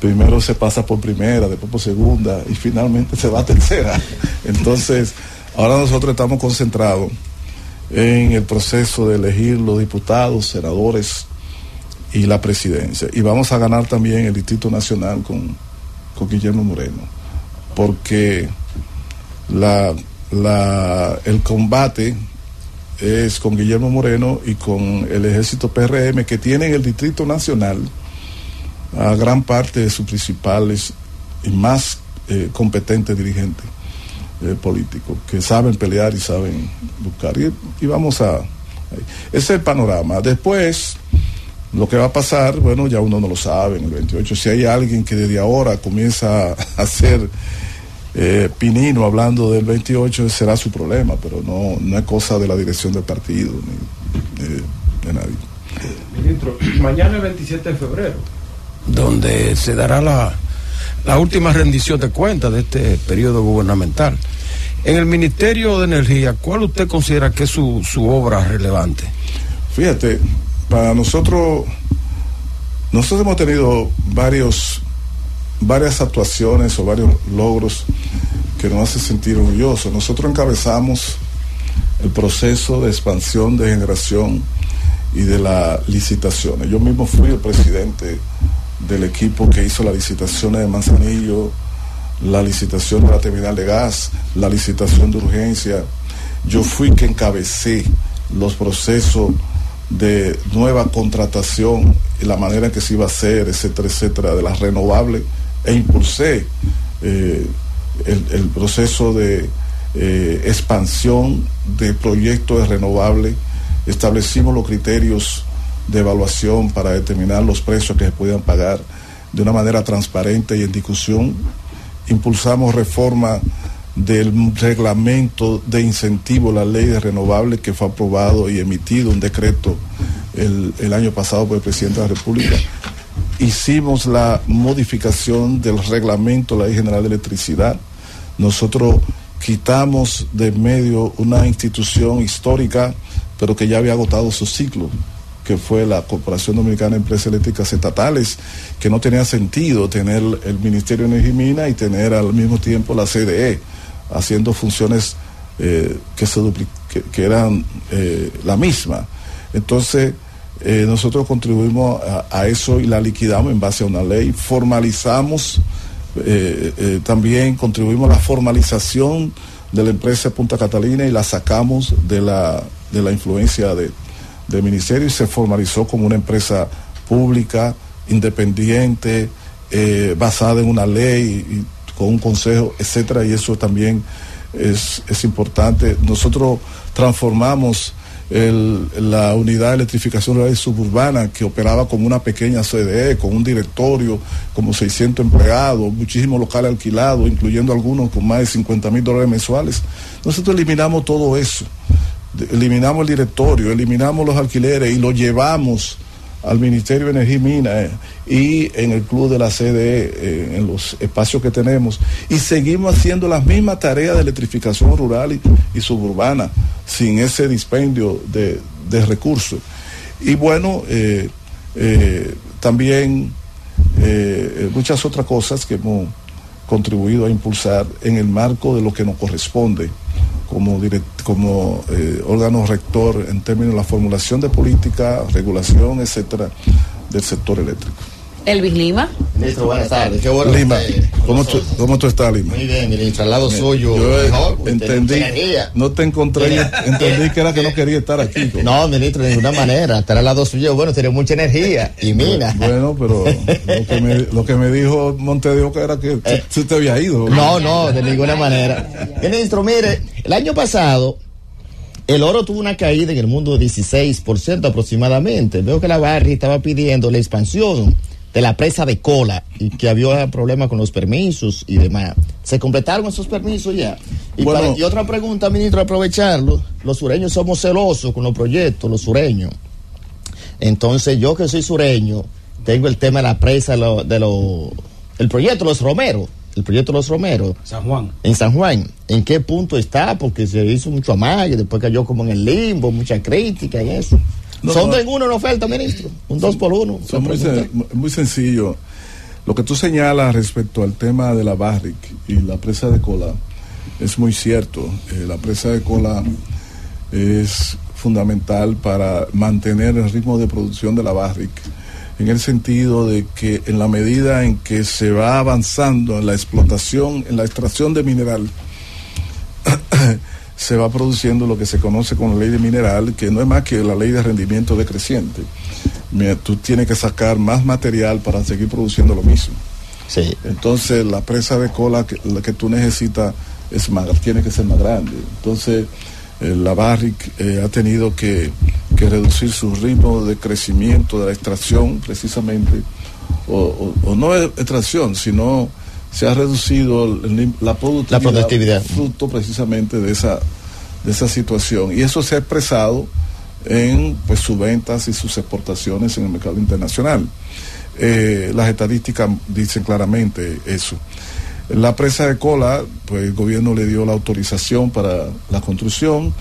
primero se pasa por primera, después por segunda y finalmente se va a tercera. Entonces, ahora nosotros estamos concentrados en el proceso de elegir los diputados, senadores y la presidencia. Y vamos a ganar también el Distrito Nacional con, con Guillermo Moreno, porque la, la, el combate es con Guillermo Moreno y con el ejército PRM que tiene en el Distrito Nacional a gran parte de sus principales y más eh, competentes dirigentes eh, políticos que saben pelear y saben buscar. Y, y vamos a... Ese es el panorama. Después, lo que va a pasar, bueno, ya uno no lo sabe en el 28. Si hay alguien que desde ahora comienza a hacer eh, Pinino hablando del 28 será su problema, pero no, no es cosa de la dirección del partido ni de, de nadie. Ministro, mañana el 27 de febrero, donde se dará la, la última rendición de cuentas de este periodo gubernamental. En el Ministerio de Energía, ¿cuál usted considera que es su, su obra relevante? Fíjate, para nosotros, nosotros hemos tenido varios varias actuaciones o varios logros que nos hace sentir orgullosos. Nosotros encabezamos el proceso de expansión de generación y de las licitaciones. Yo mismo fui el presidente del equipo que hizo las licitaciones de Manzanillo, la licitación de la terminal de gas, la licitación de urgencia. Yo fui que encabecé los procesos de nueva contratación y la manera en que se iba a hacer, etcétera, etcétera, de las renovables e impulsé eh, el, proceso de eh, expansión de proyectos de renovables. Establecimos los criterios de evaluación para determinar los precios que se podían pagar de una manera transparente y en discusión. Impulsamos reforma del reglamento de incentivo, la ley de renovables que fue aprobado y emitido un decreto el, año pasado por el presidente de la República. Hicimos la modificación del reglamento de la ley general de electricidad. Nosotros quitamos de medio una institución histórica, pero que ya había agotado su ciclo, que fue la Corporación Dominicana de Empresas Eléctricas Estatales, que no tenía sentido tener el Ministerio de Energía y Mina y tener al mismo tiempo la CDE haciendo funciones eh, que, se que, eran eh, la misma. Entonces, eh, nosotros contribuimos a, eso y la liquidamos en base a una ley, formalizamos, eh, también contribuimos a la formalización de la empresa Punta Catalina y la sacamos de la, de la influencia de, del ministerio y se formalizó como una empresa pública, independiente, basada en una ley con un consejo, etcétera, y eso también es, es importante. Nosotros transformamos el, la unidad de electrificación rural y suburbana que operaba como una pequeña CDE, con un directorio, como 600 empleados, muchísimos locales alquilados, incluyendo algunos con más de 50 mil dólares mensuales. Nosotros eliminamos todo eso, eliminamos el directorio, eliminamos los alquileres y lo llevamos al Ministerio de Energía y Minas eh, y en el club de la CDE, eh, en los espacios que tenemos, y seguimos haciendo las mismas tareas de electrificación rural y, y suburbana, sin ese dispendio de, de recursos. Y bueno, eh, también muchas otras cosas que hemos contribuido a impulsar en el marco de lo que nos corresponde como, direct, como eh, órgano rector en términos de la formulación de política, regulación, etcétera, del sector eléctrico. Elvis Lima. Ministro, buenas tardes. Qué bueno Lima, ¿cómo tú, ¿cómo tú estás, Lima? Muy bien, ministro, al lado suyo. Yo mejor, entendí, no te encontré, entendí que era que no quería estar aquí. No, ministro, de ninguna manera. Estar al lado suyo, bueno, tiene mucha energía y mina. Bueno, pero lo que me, lo que me dijo Montedioca era que eh, se te había ido. No, no, de ninguna manera. Ministro, mire, el año pasado el oro tuvo una caída en el mundo de 16% aproximadamente. Veo que la Barri estaba pidiendo la expansión de la presa de cola y que había problemas con los permisos y demás. ¿Se completaron esos permisos ya? Y, bueno, para, y otra pregunta, ministro, aprovecharlo. Los sureños somos celosos con los proyectos, los sureños. Entonces, yo que soy sureño, tengo el tema de la presa de lo, de lo, el proyecto Los Romeros. El proyecto Los Romeros. San Juan. En San Juan. ¿En qué punto está? Porque se hizo mucho amague, después cayó como en el limbo, mucha crítica y eso. No, Son dos en uno en oferta, ministro. Un dos por uno. Son muy, sen muy sencillo. Lo que tú señalas respecto al tema de la Barrick y la presa de cola es muy cierto. Eh, la presa de cola es fundamental para mantener el ritmo de producción de la Barrick en el sentido de que en la medida en que se va avanzando en la explotación, en la extracción de mineral, se va produciendo lo que se conoce como la ley de mineral, que no es más que la ley de rendimiento decreciente. Mira, tú tienes que sacar más material para seguir produciendo lo mismo. Sí. Entonces, la presa de cola que, la que tú necesitas es más, tiene que ser más grande. Entonces, eh, la Barrick eh, ha tenido que, que, reducir su ritmo de crecimiento de la extracción, precisamente, o, o, o no extracción, sino se ha reducido el, la, productividad, la productividad fruto precisamente de esa, de esa situación. Y eso se ha expresado en pues, sus ventas y sus exportaciones en el mercado internacional. Eh, las estadísticas dicen claramente eso. La presa de cola, pues el gobierno le dio la autorización para la construcción,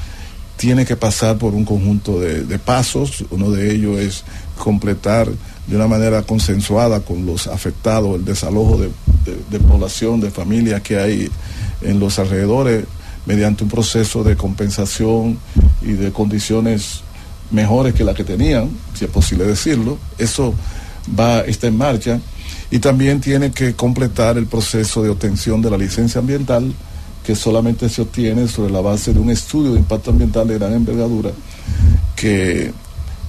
tiene que pasar por un conjunto de, de pasos, uno de ellos es completar de una manera consensuada con los afectados, el desalojo de, población, de familias que hay en los alrededores, mediante un proceso de compensación y de condiciones mejores que las que tenían, si es posible decirlo. Eso va, está en marcha y también tiene que completar el proceso de obtención de la licencia ambiental que solamente se obtiene sobre la base de un estudio de impacto ambiental de gran envergadura que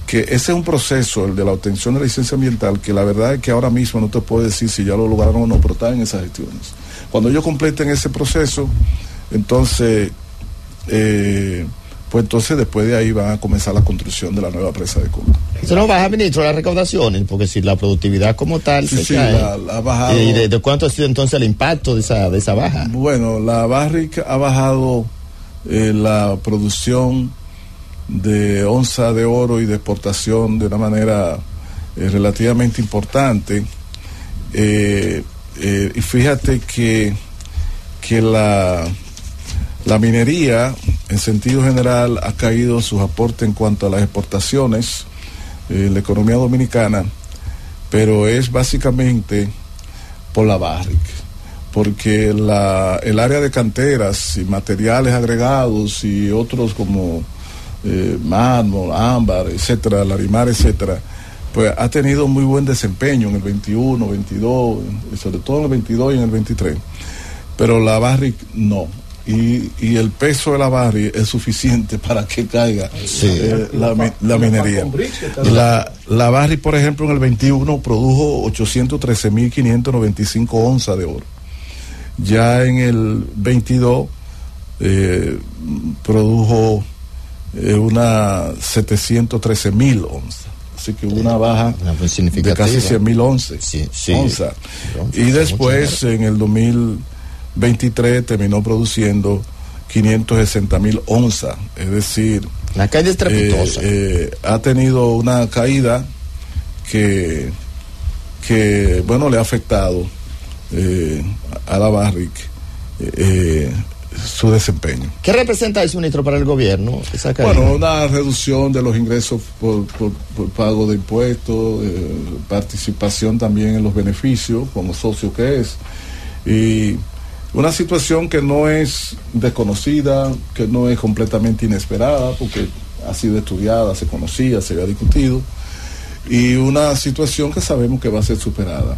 que ese es un proceso, el de la obtención de la licencia ambiental, que la verdad es que ahora mismo no te puedo decir si ya lo lograron o no, pero están en esas gestiones. Cuando ellos completen ese proceso, entonces, eh, pues entonces después de ahí van a comenzar la construcción de la nueva presa de Cuba. Eso no baja, ministro, las recaudaciones, porque si la productividad como tal Sí, se sí, cae. la- la ha bajado. ¿Y de, de cuánto ha sido entonces el impacto de esa, de esa baja? Bueno, la Barrick ha bajado eh, la producción de onza de oro y de exportación de una manera eh, relativamente importante. Eh, eh, y fíjate que, que la, la minería, en sentido general, ha caído sus aportes en cuanto a las exportaciones, la economía dominicana, pero es básicamente por la Barrick porque la, el área de canteras y materiales agregados y otros como eh, mármol, ámbar, etcétera, larimar, etcétera, pues ha tenido muy buen desempeño en el 21, 22, y sobre todo en el 22 y en el 23. Pero la Barrick no. Y, y el peso de la Barrick es suficiente para que caiga eh, la, la minería. La, la Barrick, por ejemplo, en el 21 produjo 813.595 onzas de oro. Ya en el 22 eh, produjo eh, una 713 mil onzas. Así que hubo una baja de casi 100 mil onzas. sí. Onzas, Y después, en el 2023, terminó produciendo 560 mil onzas. Es decir, La estrepitosa. eh, eh, ha tenido una caída que, que bueno, le ha afectado eh, a la Barrick su desempeño. ¿Qué representa eso, ministro, para el gobierno? Esa? Bueno, una reducción de los ingresos por, por- por pago de impuestos, eh, participación también en los beneficios como socio que es. Y una situación que no es desconocida, que no es completamente inesperada, porque ha sido estudiada, se conocía, se había discutido, y una situación que sabemos que va a ser superada.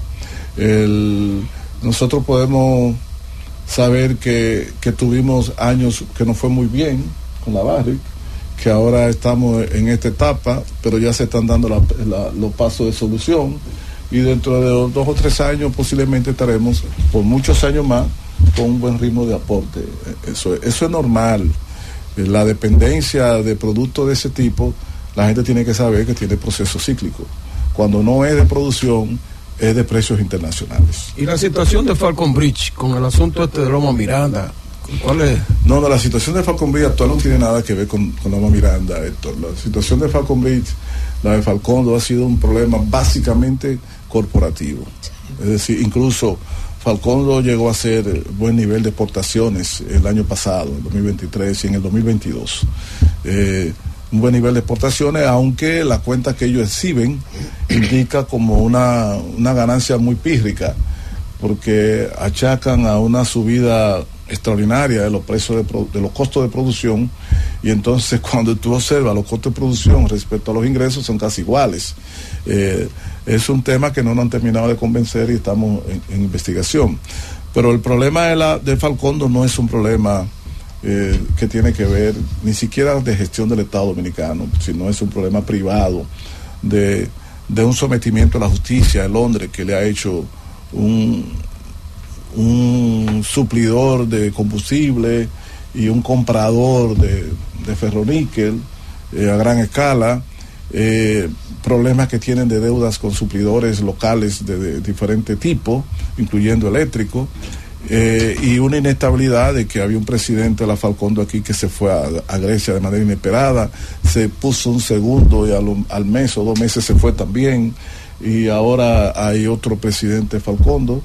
El- nosotros podemos saber que, que tuvimos años que no fue muy bien con la Barrick, que ahora estamos en esta etapa, pero ya se están dando los pasos de solución y dentro de dos o tres años posiblemente estaremos por muchos años más con un buen ritmo de aporte. Eso, eso es normal. La dependencia de productos de ese tipo, la gente tiene que saber que tiene proceso cíclico. Cuando no es de producción, es de precios internacionales. Y la situación de Falcon Bridge con el asunto este de Loma Miranda, ¿cuál es? No, no, la situación de Falcon Bridge actual no tiene nada que ver con, con Loma Miranda, Héctor. La situación de Falcon Bridge, la de Falcondo, ha sido un problema básicamente corporativo. Es decir, incluso Falcondo llegó a ser eh, buen nivel de exportaciones el año pasado, en 2023 y en el 2022. Eh, un buen nivel de exportaciones, aunque la cuenta que ellos exhiben indica como una, una ganancia muy pírrica porque achacan a una subida extraordinaria de los precios de, de los costos de producción y entonces cuando tú observas los costos de producción respecto a los ingresos son casi iguales. Eh, es un tema que no nos han terminado de convencer y estamos en, en investigación. Pero el problema de, la, de Falcondo no es un problema eh, que tiene que ver ni siquiera de gestión del Estado Dominicano, sino es un problema privado de, de un sometimiento a la justicia de Londres que le ha hecho un, un suplidor de combustible y un comprador de, de ferroníquel eh, a gran escala, eh, problemas que tienen de deudas con suplidores locales de, de diferente tipo, incluyendo eléctrico, eh, y una inestabilidad de que había un presidente de la Falcondo aquí que se fue a, Grecia de manera inesperada, se puso un segundo y al, al mes o dos meses se fue también, y ahora hay otro presidente Falcondo,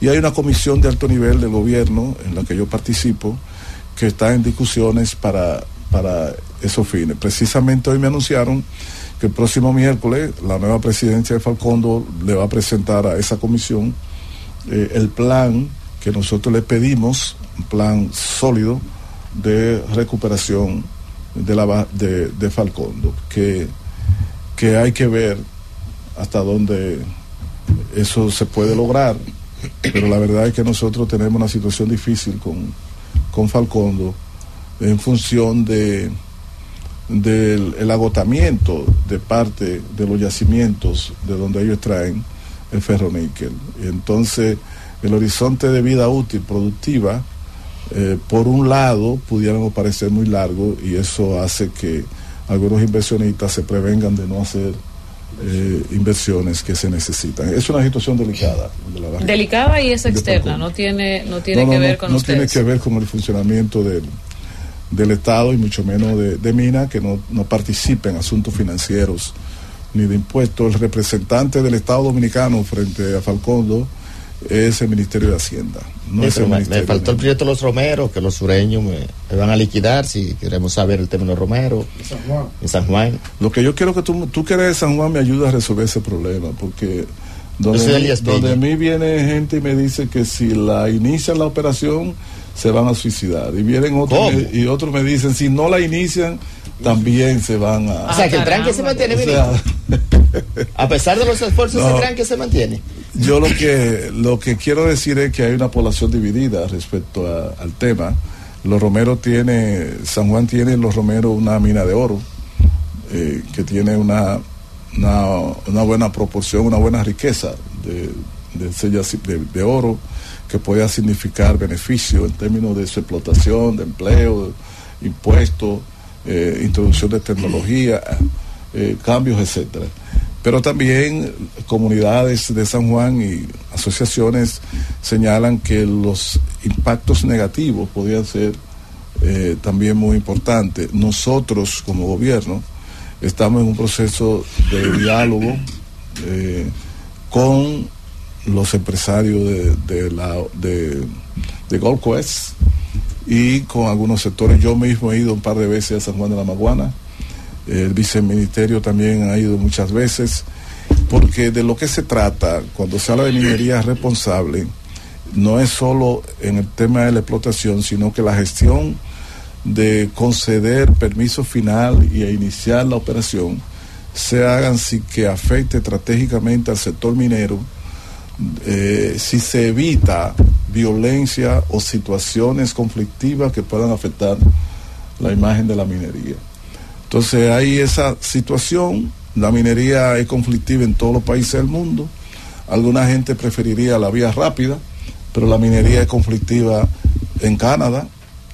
y hay una comisión de alto nivel del gobierno en la que yo participo, que está en discusiones para, para esos fines. Precisamente hoy me anunciaron que el próximo miércoles la nueva presidencia de Falcondo le va a presentar a esa comisión eh, el plan que nosotros le pedimos, un plan sólido de recuperación de, la, de, de Falcondo, que, que hay que ver hasta dónde eso se puede lograr, pero la verdad es que nosotros tenemos una situación difícil con, con Falcondo en función de del el agotamiento de parte de los yacimientos de donde ellos traen el ferroníquel. Y entonces el horizonte de vida útil productiva, eh, por un lado, pudiéramos parecer muy largo y eso hace que algunos inversionistas se prevengan de no hacer eh, inversiones que se necesitan. Es una situación delicada. de la. Delicada y es externa, no tiene, no tiene No, no, que ver con no ustedes. tiene que ver con el funcionamiento del, del Estado y mucho menos de, de Mina, que no, no participa en asuntos financieros ni de impuestos. El representante del Estado Dominicano frente a Falcondo es el Ministerio de Hacienda. No es Eso, el me, faltó el proyecto de los romeros, que los sureños me, me van a liquidar si queremos saber el término romero en San Juan. Lo que yo quiero que tú, tú que eres de San Juan me ayudes a resolver ese problema, porque donde, donde a mí viene gente y me dice que si la inician la operación se van a suicidar. Y vienen otros y otros me dicen si no la inician también se van a... o sea, que el tranque se mantiene, O sea. A pesar de los esfuerzos, No. ese tranque se mantiene. Yo lo que lo que quiero decir es que hay una población dividida respecto a- al tema. Los Romeros tiene, San Juan tiene en Los Romeros una mina de oro eh, que tiene una, una una buena proporción, una buena riqueza de, de, yaci- de- de oro que pueda significar beneficio en términos de su explotación, de empleo, impuestos, eh, introducción de tecnología, eh, cambios, etcétera. Pero también comunidades de San Juan y asociaciones señalan que los impactos negativos podrían ser eh, también muy importantes. Nosotros como gobierno estamos en un proceso de diálogo con los empresarios de, de la, de, Gold Quest y con algunos sectores. Yo mismo he ido un par de veces a San Juan de la Maguana. El viceministerio también ha ido muchas veces, porque de lo que se trata cuando se habla de minería responsable no es solo en el tema de la explotación, sino que la gestión de conceder permiso final y iniciar la operación se hagan sin que afecte estratégicamente al sector minero, eh, si se evita violencia o situaciones conflictivas que puedan afectar la imagen de la minería. Entonces hay esa situación, la minería es conflictiva en todos los países del mundo, alguna gente preferiría la vía rápida, pero la minería es conflictiva en Canadá,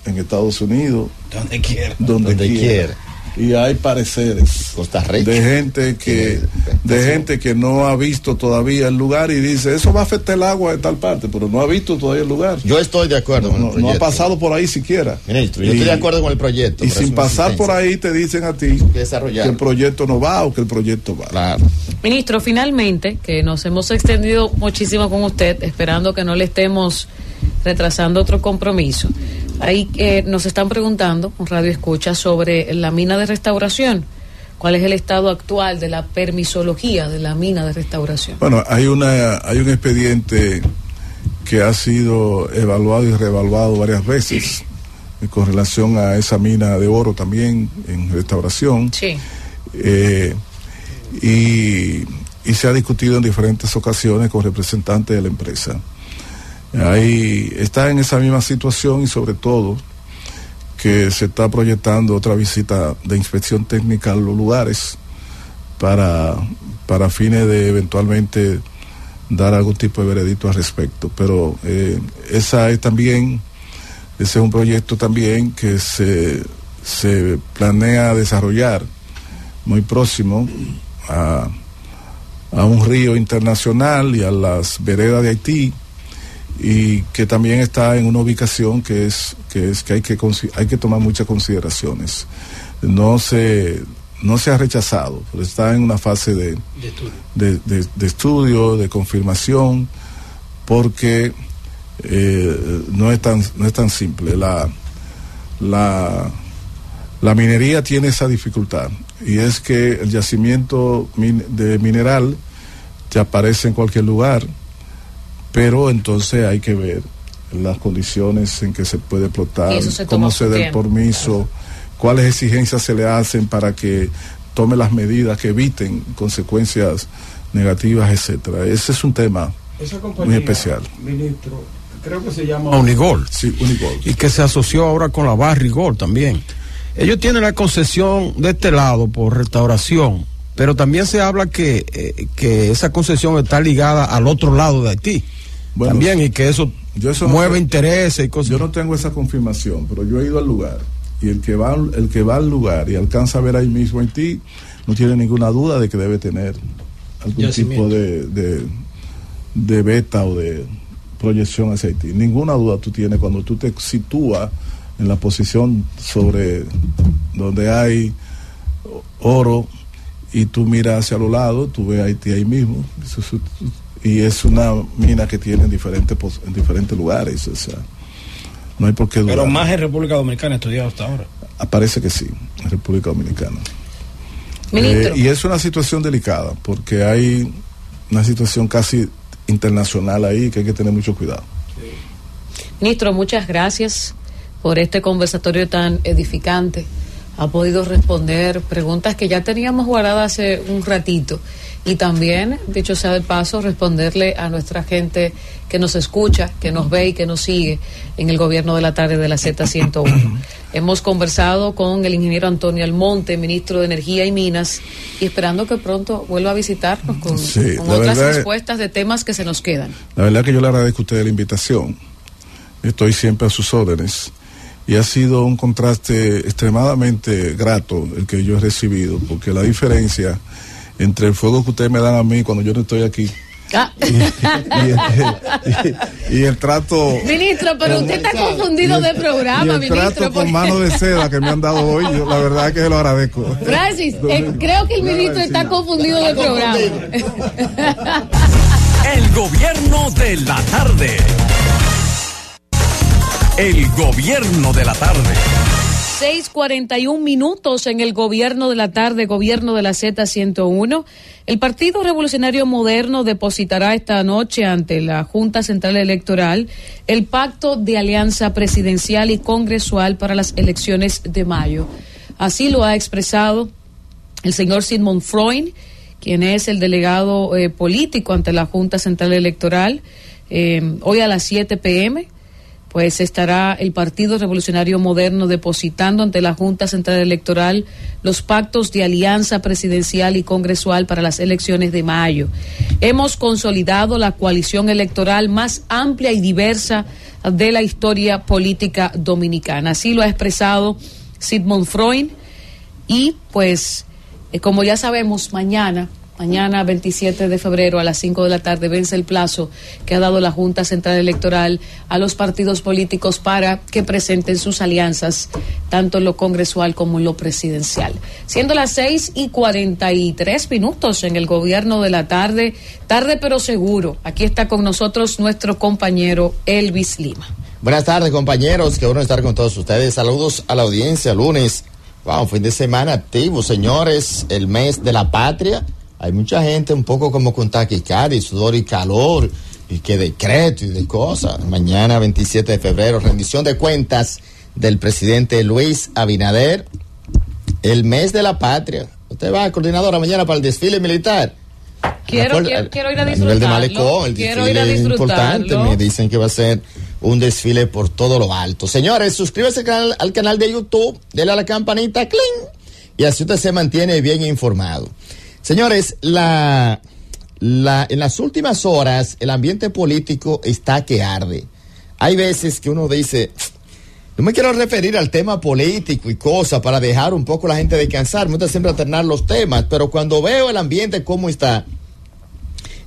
en Estados Unidos, Donde quiera. donde, Donde quiera. quiera. Y hay pareceres Costa Rica. de gente que Tiene- de gente que no ha visto todavía el lugar y dice eso va a afectar el agua de tal parte, pero no ha visto todavía el lugar. Yo estoy de acuerdo con no, el no proyecto. ha pasado por ahí siquiera. Ministro, yo Y- estoy de acuerdo con el proyecto. Y sin pasar por ahí te dicen a ti que que el proyecto no va o que el proyecto va. Claro. Ministro, finalmente, que nos hemos extendido muchísimo con usted, esperando que no le estemos retrasando otro compromiso. Ahí eh, nos están preguntando, Radio Escucha, sobre la mina de restauración. ¿Cuál es el estado actual de la permisología de la mina de restauración? Bueno, hay una hay un expediente que ha sido evaluado y reevaluado varias veces eh, con relación a esa mina de oro también en restauración. Sí. Eh, y, y se ha discutido en diferentes ocasiones con representantes de la empresa. Ahí está en esa misma situación y sobre todo que se está proyectando otra visita de inspección técnica a los lugares para, para fines de eventualmente dar algún tipo de veredicto al respecto. Pero eh, esa es también, ese es un proyecto también que se, se planea desarrollar muy próximo a, a un río internacional y a las veredas de Haití y que también está en una ubicación que es que es que hay que hay que tomar muchas consideraciones. No se no se ha rechazado pero está en una fase de de, de- de estudio de confirmación porque eh, no es tan no es tan simple. La la la minería tiene esa dificultad y es que el yacimiento min- de mineral te aparece en cualquier lugar pero entonces hay que ver las condiciones en que se puede explotar, se cómo se da el permiso, cuáles exigencias se le hacen para que tome las medidas que eviten consecuencias negativas, etcétera. Ese es un tema Esa muy especial. Ministro, creo que se llama Unigol. Sí, Unigol. Y que se asoció ahora con la Barrigol también. Ellos tienen la concesión de este lado por restauración, pero también se habla que, eh, que esa concesión está ligada al otro lado de Haití. Bueno, también, y que eso, Yo eso no mueve sé. intereses y cosas. Yo no tengo esa confirmación, pero yo he ido al lugar y el que va al- el que va al lugar y alcanza a ver ahí mismo en ti no tiene ninguna duda de que debe tener algún Yacimiento. tipo de, de, de beta o de proyección hacia Haití. Ninguna duda tú tienes cuando tú te sitúas en la posición sobre donde hay oro y tú miras hacia los lados, tú ves Haití ahí mismo. Eso y es una mina que tiene en diferentes, en diferentes lugares. O sea, no hay por qué dudar. Pero más en República Dominicana estudiado hasta ahora. Parece que sí, en República Dominicana. Ministro. Eh, y es una situación delicada, porque hay una situación casi internacional ahí que hay que tener mucho cuidado. Ministro, muchas gracias por este conversatorio tan edificante. Ha podido responder preguntas que ya teníamos guardadas hace un ratito. Y también, dicho sea de paso, responderle a nuestra gente que nos escucha, que nos ve y que nos sigue en el gobierno de la tarde de la Z101. Hemos conversado con el ingeniero Antonio Almonte, ministro de Energía y Minas, y esperando que pronto vuelva a visitarnos con, Sí, con la otras respuestas de temas que se nos quedan. La verdad que yo le agradezco a ustedes la invitación. Estoy siempre a sus órdenes. Y ha sido un contraste extremadamente grato el que yo he recibido, porque la diferencia entre el fuego que ustedes me dan a mí cuando yo no estoy aquí Ah. y, y el trato Ministro, pero usted está confundido de y programa, el trato ministro. con porque- mano de seda que me han dado hoy, yo la verdad es que lo agradezco. Francis, eh, creo que el ministro está confundido de programa. El gobierno de la tarde. El gobierno de la tarde. 6:41 minutos en el gobierno de la tarde, gobierno de la Z101. El Partido Revolucionario Moderno depositará esta noche ante la Junta Central Electoral el pacto de alianza presidencial y congresual para las elecciones de mayo. Así lo ha expresado el señor Sigmund Freud, quien es el delegado eh, político ante la Junta Central Electoral, eh, hoy a las 7 pm pues estará el Partido Revolucionario Moderno depositando ante la Junta Central Electoral los pactos de alianza presidencial y congresual para las elecciones de mayo. Hemos consolidado la coalición electoral más amplia y diversa de la historia política dominicana. Así lo ha expresado Sigmund Freud y pues eh, como ya sabemos, mañana, mañana 27 de febrero a las 5 de la tarde vence el plazo que ha dado la Junta Central Electoral a los partidos políticos para que presenten sus alianzas, tanto en lo congresual como en lo presidencial. Siendo las 6 y 43 minutos en el gobierno de la tarde, tarde pero seguro, aquí está con nosotros nuestro compañero Elvis Lima. Buenas tardes, compañeros. Qué bueno estar con todos ustedes. Saludos a la audiencia. Lunes, wow, fin de semana activo, señores. El mes de la patria. Hay mucha gente un poco como con taquicardia, sudor y calor, y que decreto y de cosas. Mañana, 27 de febrero, rendición de cuentas del presidente Luis Abinader. El mes de la patria. Usted va, coordinadora, mañana para el desfile militar. Quiero, Acuerda- quiero, quiero ir a a nivel de disfrutarlo. malecón, el quiero desfile es importante. Me dicen que va a ser un desfile por todo lo alto. Señores, suscríbase al canal, al canal de YouTube, dele a la campanita, ¡cling! Y así usted se mantiene bien informado. Señores, la, la, en las últimas horas el ambiente político está que arde. Hay veces que uno dice, no me quiero referir al tema político y cosas para dejar un poco la gente descansar. Me gusta siempre alternar los temas, pero cuando veo el ambiente cómo está,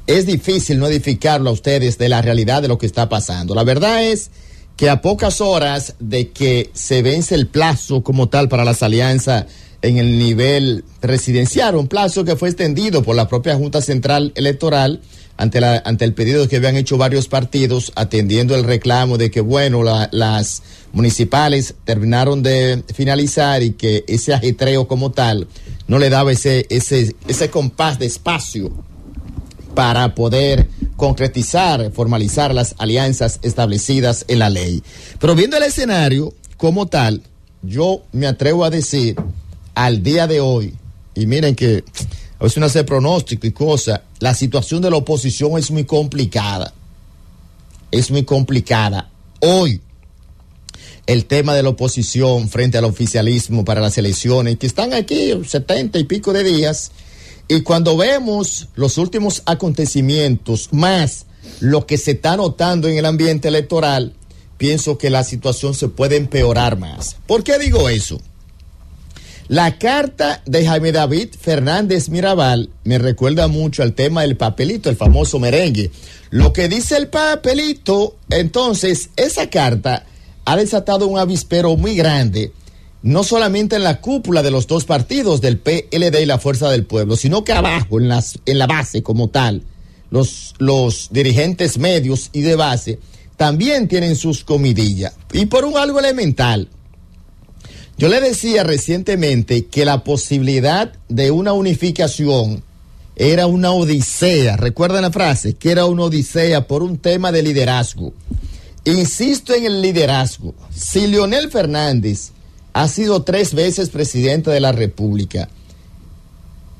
es difícil no edificarlo a ustedes de la realidad de lo que está pasando. La verdad es que a pocas horas de que se vence el plazo como tal para las alianzas en el nivel presidencial, un plazo que fue extendido por la propia Junta Central Electoral ante, la, ante el pedido que habían hecho varios partidos atendiendo el reclamo de que, bueno, la- las municipales terminaron de finalizar y que ese ajetreo como tal no le daba ese, ese, ese compás de espacio para poder concretizar, formalizar las alianzas establecidas en la ley. Pero viendo el escenario como tal, yo me atrevo a decir al día de hoy, y miren que a veces uno hace pronóstico y cosas, la situación de la oposición es muy complicada. Es muy complicada. Hoy, el tema de la oposición frente al oficialismo para las elecciones, que están aquí 70 y pico de días, y cuando vemos los últimos acontecimientos, más lo que se está notando en el ambiente electoral, pienso que la situación se puede empeorar más. ¿Por qué digo eso? La carta de Jaime David Fernández Mirabal me recuerda mucho al tema del papelito, el famoso merengue. Lo que dice el papelito, entonces, esa carta ha desatado un avispero muy grande, no solamente en la cúpula de los dos partidos, del PLD y la Fuerza del Pueblo, sino que abajo, en, las, en la base como tal, los, los dirigentes medios y de base también tienen sus comidillas. Y por un algo elemental, yo le decía recientemente que la posibilidad de una unificación era una odisea. ¿Recuerdan la frase? Que era una odisea por un tema de liderazgo. Insisto en el liderazgo. Si Leonel Fernández ha sido tres veces presidente de la República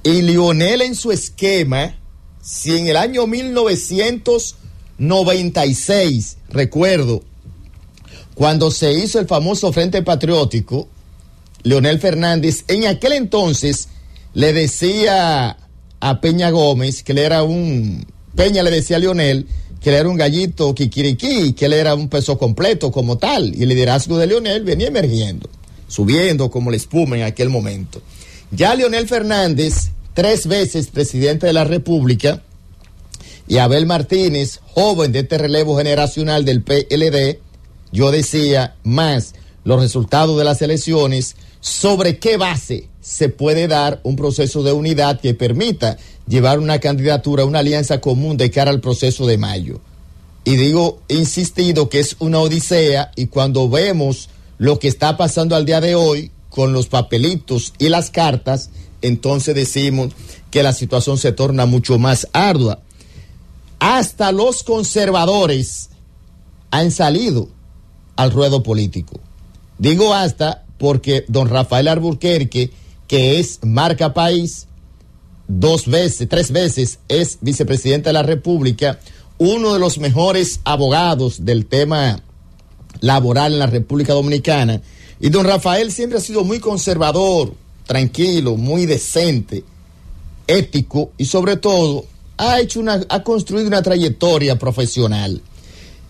y Leonel en su esquema, si en el año 1996, recuerdo, cuando se hizo el famoso Frente Patriótico, Leonel Fernández, en aquel entonces le decía a Peña Gómez que él era un. Peña le decía a Leonel que él era un gallito kikiriquí, que él era un peso completo como tal. Y el liderazgo de Leonel venía emergiendo, subiendo como la espuma en aquel momento. Ya Leonel Fernández, tres veces presidente de la República, y Abel Martínez, joven de este relevo generacional del PLD, yo decía más los resultados de las elecciones sobre qué base se puede dar un proceso de unidad que permita llevar una candidatura, una alianza común de cara al proceso de mayo. Y digo, he insistido que es una odisea y cuando vemos lo que está pasando al día de hoy con los papelitos y las cartas, entonces decimos que la situación se torna mucho más ardua. Hasta los conservadores han salido al ruedo político. Digo hasta porque don Rafael Alburquerque, que es marca país, dos veces, tres veces es vicepresidente de la República, uno de los mejores abogados del tema laboral en la República Dominicana. Y don Rafael siempre ha sido muy conservador, tranquilo, muy decente, ético y sobre todo ha hecho una, ha construido una trayectoria profesional.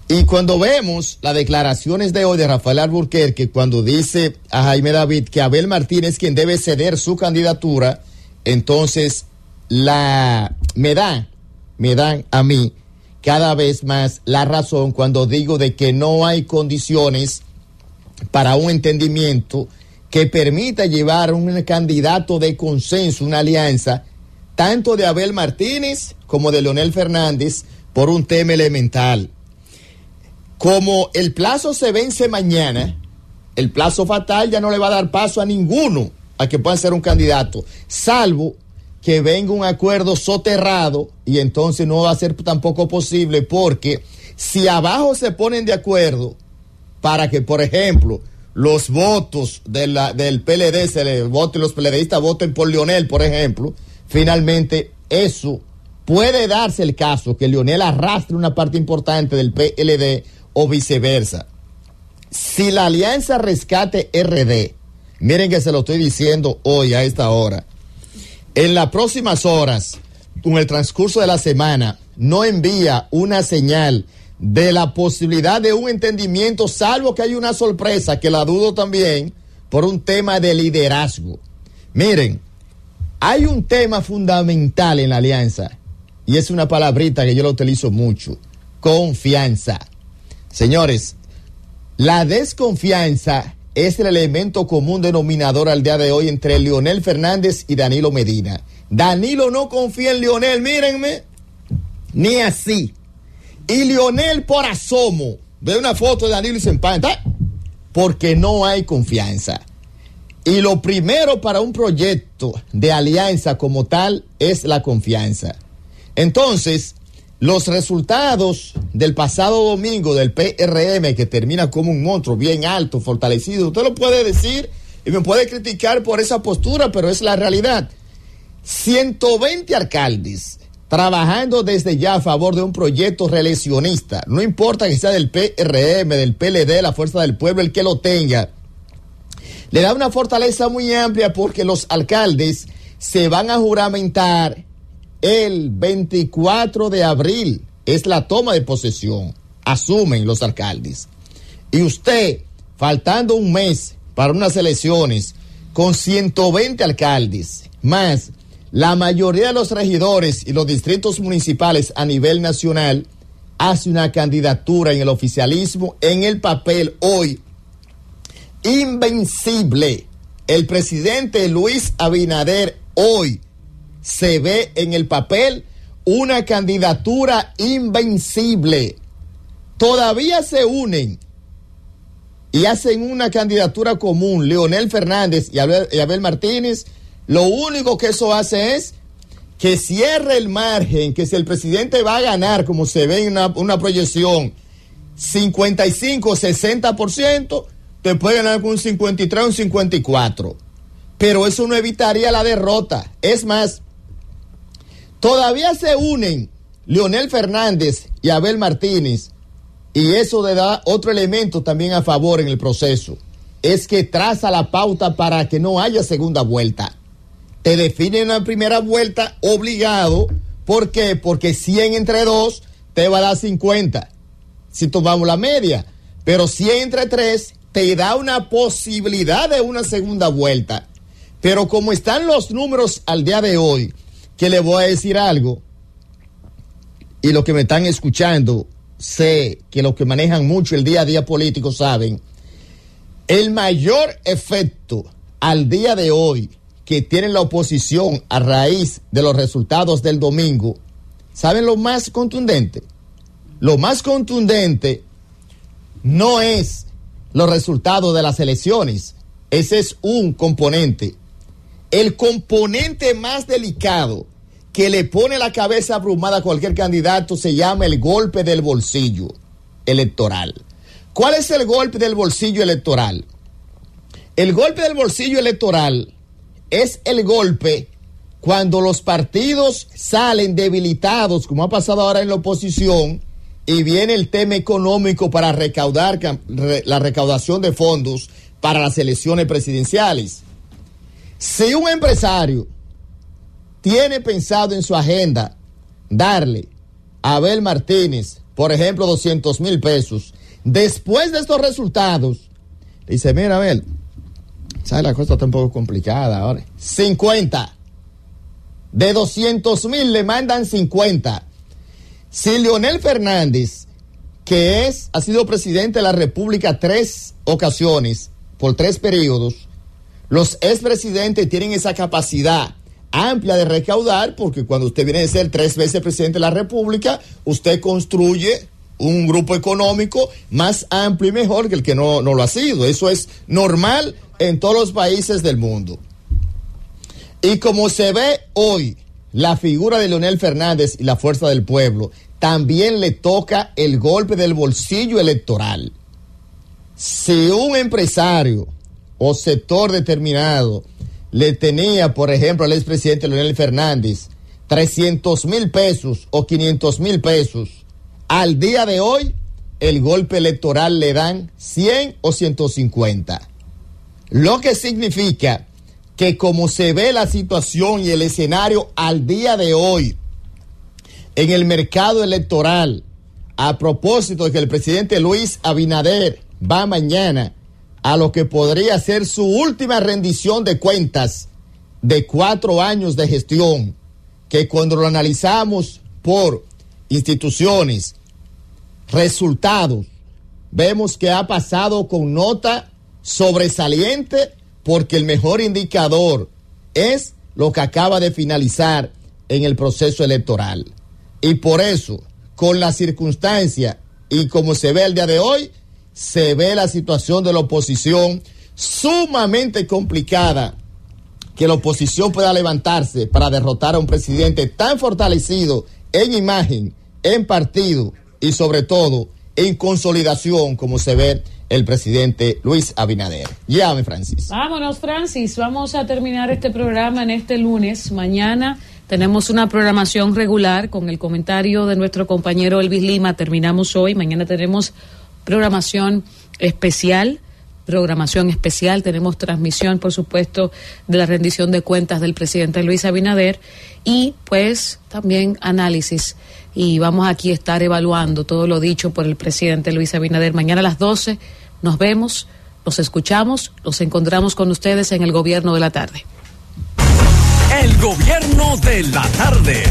Y cuando vemos las declaraciones de hoy de Rafael Alburquerque, cuando dice a Jaime David que Abel Martínez quien debe ceder su candidatura, entonces la me da, me dan a mí cada vez más la razón cuando digo de que no hay condiciones para un entendimiento que permita llevar un candidato de consenso, una alianza, tanto de Abel Martínez como de Leonel Fernández, por un tema elemental como el plazo se vence mañana, el plazo fatal ya no le va a dar paso a ninguno a que pueda ser un candidato, salvo que venga un acuerdo soterrado y entonces no va a ser tampoco posible porque si abajo se ponen de acuerdo para que, por ejemplo, los votos de del PLD, se le voten, los PLDistas voten por Lionel, por ejemplo, finalmente eso puede darse el caso que Lionel arrastre una parte importante del PLD o viceversa. Si la alianza rescate RD, miren que se lo estoy diciendo hoy a esta hora, en las próximas horas, con el transcurso de la semana, no envía una señal de la posibilidad de un entendimiento, salvo que hay una sorpresa, que la dudo también, por un tema de liderazgo. Miren, hay un tema fundamental en la alianza, y es una palabrita que yo lo utilizo mucho, confianza. Señores, la desconfianza es el elemento común denominador al día de hoy entre Leonel Fernández y Danilo Medina. Danilo no confía en Leonel, mírenme, ni así. Y Leonel por asomo, ve una foto de Danilo y se empanta, porque no hay confianza. Y lo primero para un proyecto de alianza como tal es la confianza. Entonces, los resultados del pasado domingo del PRM, que termina como un monstruo bien alto, fortalecido, usted lo puede decir y me puede criticar por esa postura, pero es la realidad. 120 alcaldes trabajando desde ya a favor de un proyecto reeleccionista, no importa que sea del PRM, del PLD, la Fuerza del Pueblo, el que lo tenga, le da una fortaleza muy amplia porque los alcaldes se van a juramentar el 24 de abril. Es la toma de posesión. Asumen los alcaldes. Y usted, faltando un mes para unas elecciones, con 120 alcaldes, más la mayoría de los regidores y los distritos municipales a nivel nacional, hace una candidatura en el oficialismo, en el papel hoy, invencible. El presidente Luis Abinader hoy se ve en el papel una candidatura invencible. Todavía se unen y hacen una candidatura común, Leonel Fernández y Abel, Martínez, lo único que eso hace es que cierre el margen, que si el presidente va a ganar, como se ve en una, proyección, 55, 60%, te puede ganar con un 53, un 54. Pero eso no evitaría la derrota. Es más, todavía se unen Leonel Fernández y Abel Martínez y eso le da otro elemento también a favor en el proceso. Es que traza la pauta para que no haya segunda vuelta. Te define una primera vuelta obligado. ¿Por qué? Porque 100 entre 2 te va a dar 50. Si tomamos la media. Pero 100 entre 3 te da una posibilidad de una segunda vuelta. Pero como están los números al día de hoy, que le voy a decir algo, y los que me están escuchando, sé que los que manejan mucho el día a día político saben, el mayor efecto al día de hoy que tiene la oposición a raíz de los resultados del domingo, ¿saben lo más contundente? Lo más contundente no es los resultados de las elecciones, ese es un componente. El componente más delicado que le pone la cabeza abrumada a cualquier candidato se llama el golpe del bolsillo electoral. ¿Cuál es el golpe del bolsillo electoral? El golpe del bolsillo electoral es el golpe cuando los partidos salen debilitados, como ha pasado ahora en la oposición, y viene el tema económico para recaudar la recaudación de fondos para las elecciones presidenciales. Si un empresario tiene pensado en su agenda darle a Abel Martínez, por ejemplo, 200 mil pesos, después de estos resultados, dice, mira, Abel, ¿sabes? La cosa está un poco complicada ahora. 50. De 200 mil le mandan 50. Si Leonel Fernández, que es, ha sido presidente de la República tres ocasiones, por tres periodos, los expresidentes tienen esa capacidad amplia de recaudar, porque cuando usted viene a ser tres veces presidente de la República, usted construye un grupo económico más amplio y mejor que el que no, no lo ha sido. Eso es normal en todos los países del mundo. Y como se ve hoy, la figura de Leonel Fernández y la fuerza del pueblo, también le toca el golpe del bolsillo electoral. Si un empresario o sector determinado le tenía, por ejemplo, al expresidente Leonel Fernández 300 mil pesos o 500 mil pesos, al día de hoy el golpe electoral le dan 100 o 150. Lo que significa que como se ve la situación y el escenario al día de hoy en el mercado electoral, a propósito de que el presidente Luis Abinader va mañana a lo que podría ser su última rendición de cuentas de cuatro años de gestión, que cuando lo analizamos por instituciones, resultados, vemos que ha pasado con nota sobresaliente porque el mejor indicador es lo que acaba de finalizar en el proceso electoral. Y por eso, con la circunstancia y como se ve el día de hoy, se ve la situación de la oposición sumamente complicada que la oposición pueda levantarse para derrotar a un presidente tan fortalecido en imagen, en partido y sobre todo en consolidación como se ve el presidente Luis Abinader. Llame, Francis. Vámonos, Francis. Vamos a terminar este programa en este lunes. Mañana tenemos una programación regular con el comentario de nuestro compañero Elvis Lima. Terminamos hoy. Mañana tenemos programación especial. Programación especial. Tenemos transmisión, por supuesto, de la rendición de cuentas del presidente Luis Abinader y, pues, también análisis. Y vamos aquí a estar evaluando todo lo dicho por el presidente Luis Abinader. Mañana a las 12 nos vemos, nos escuchamos, nos encontramos con ustedes en el gobierno de la tarde. El gobierno de la tarde.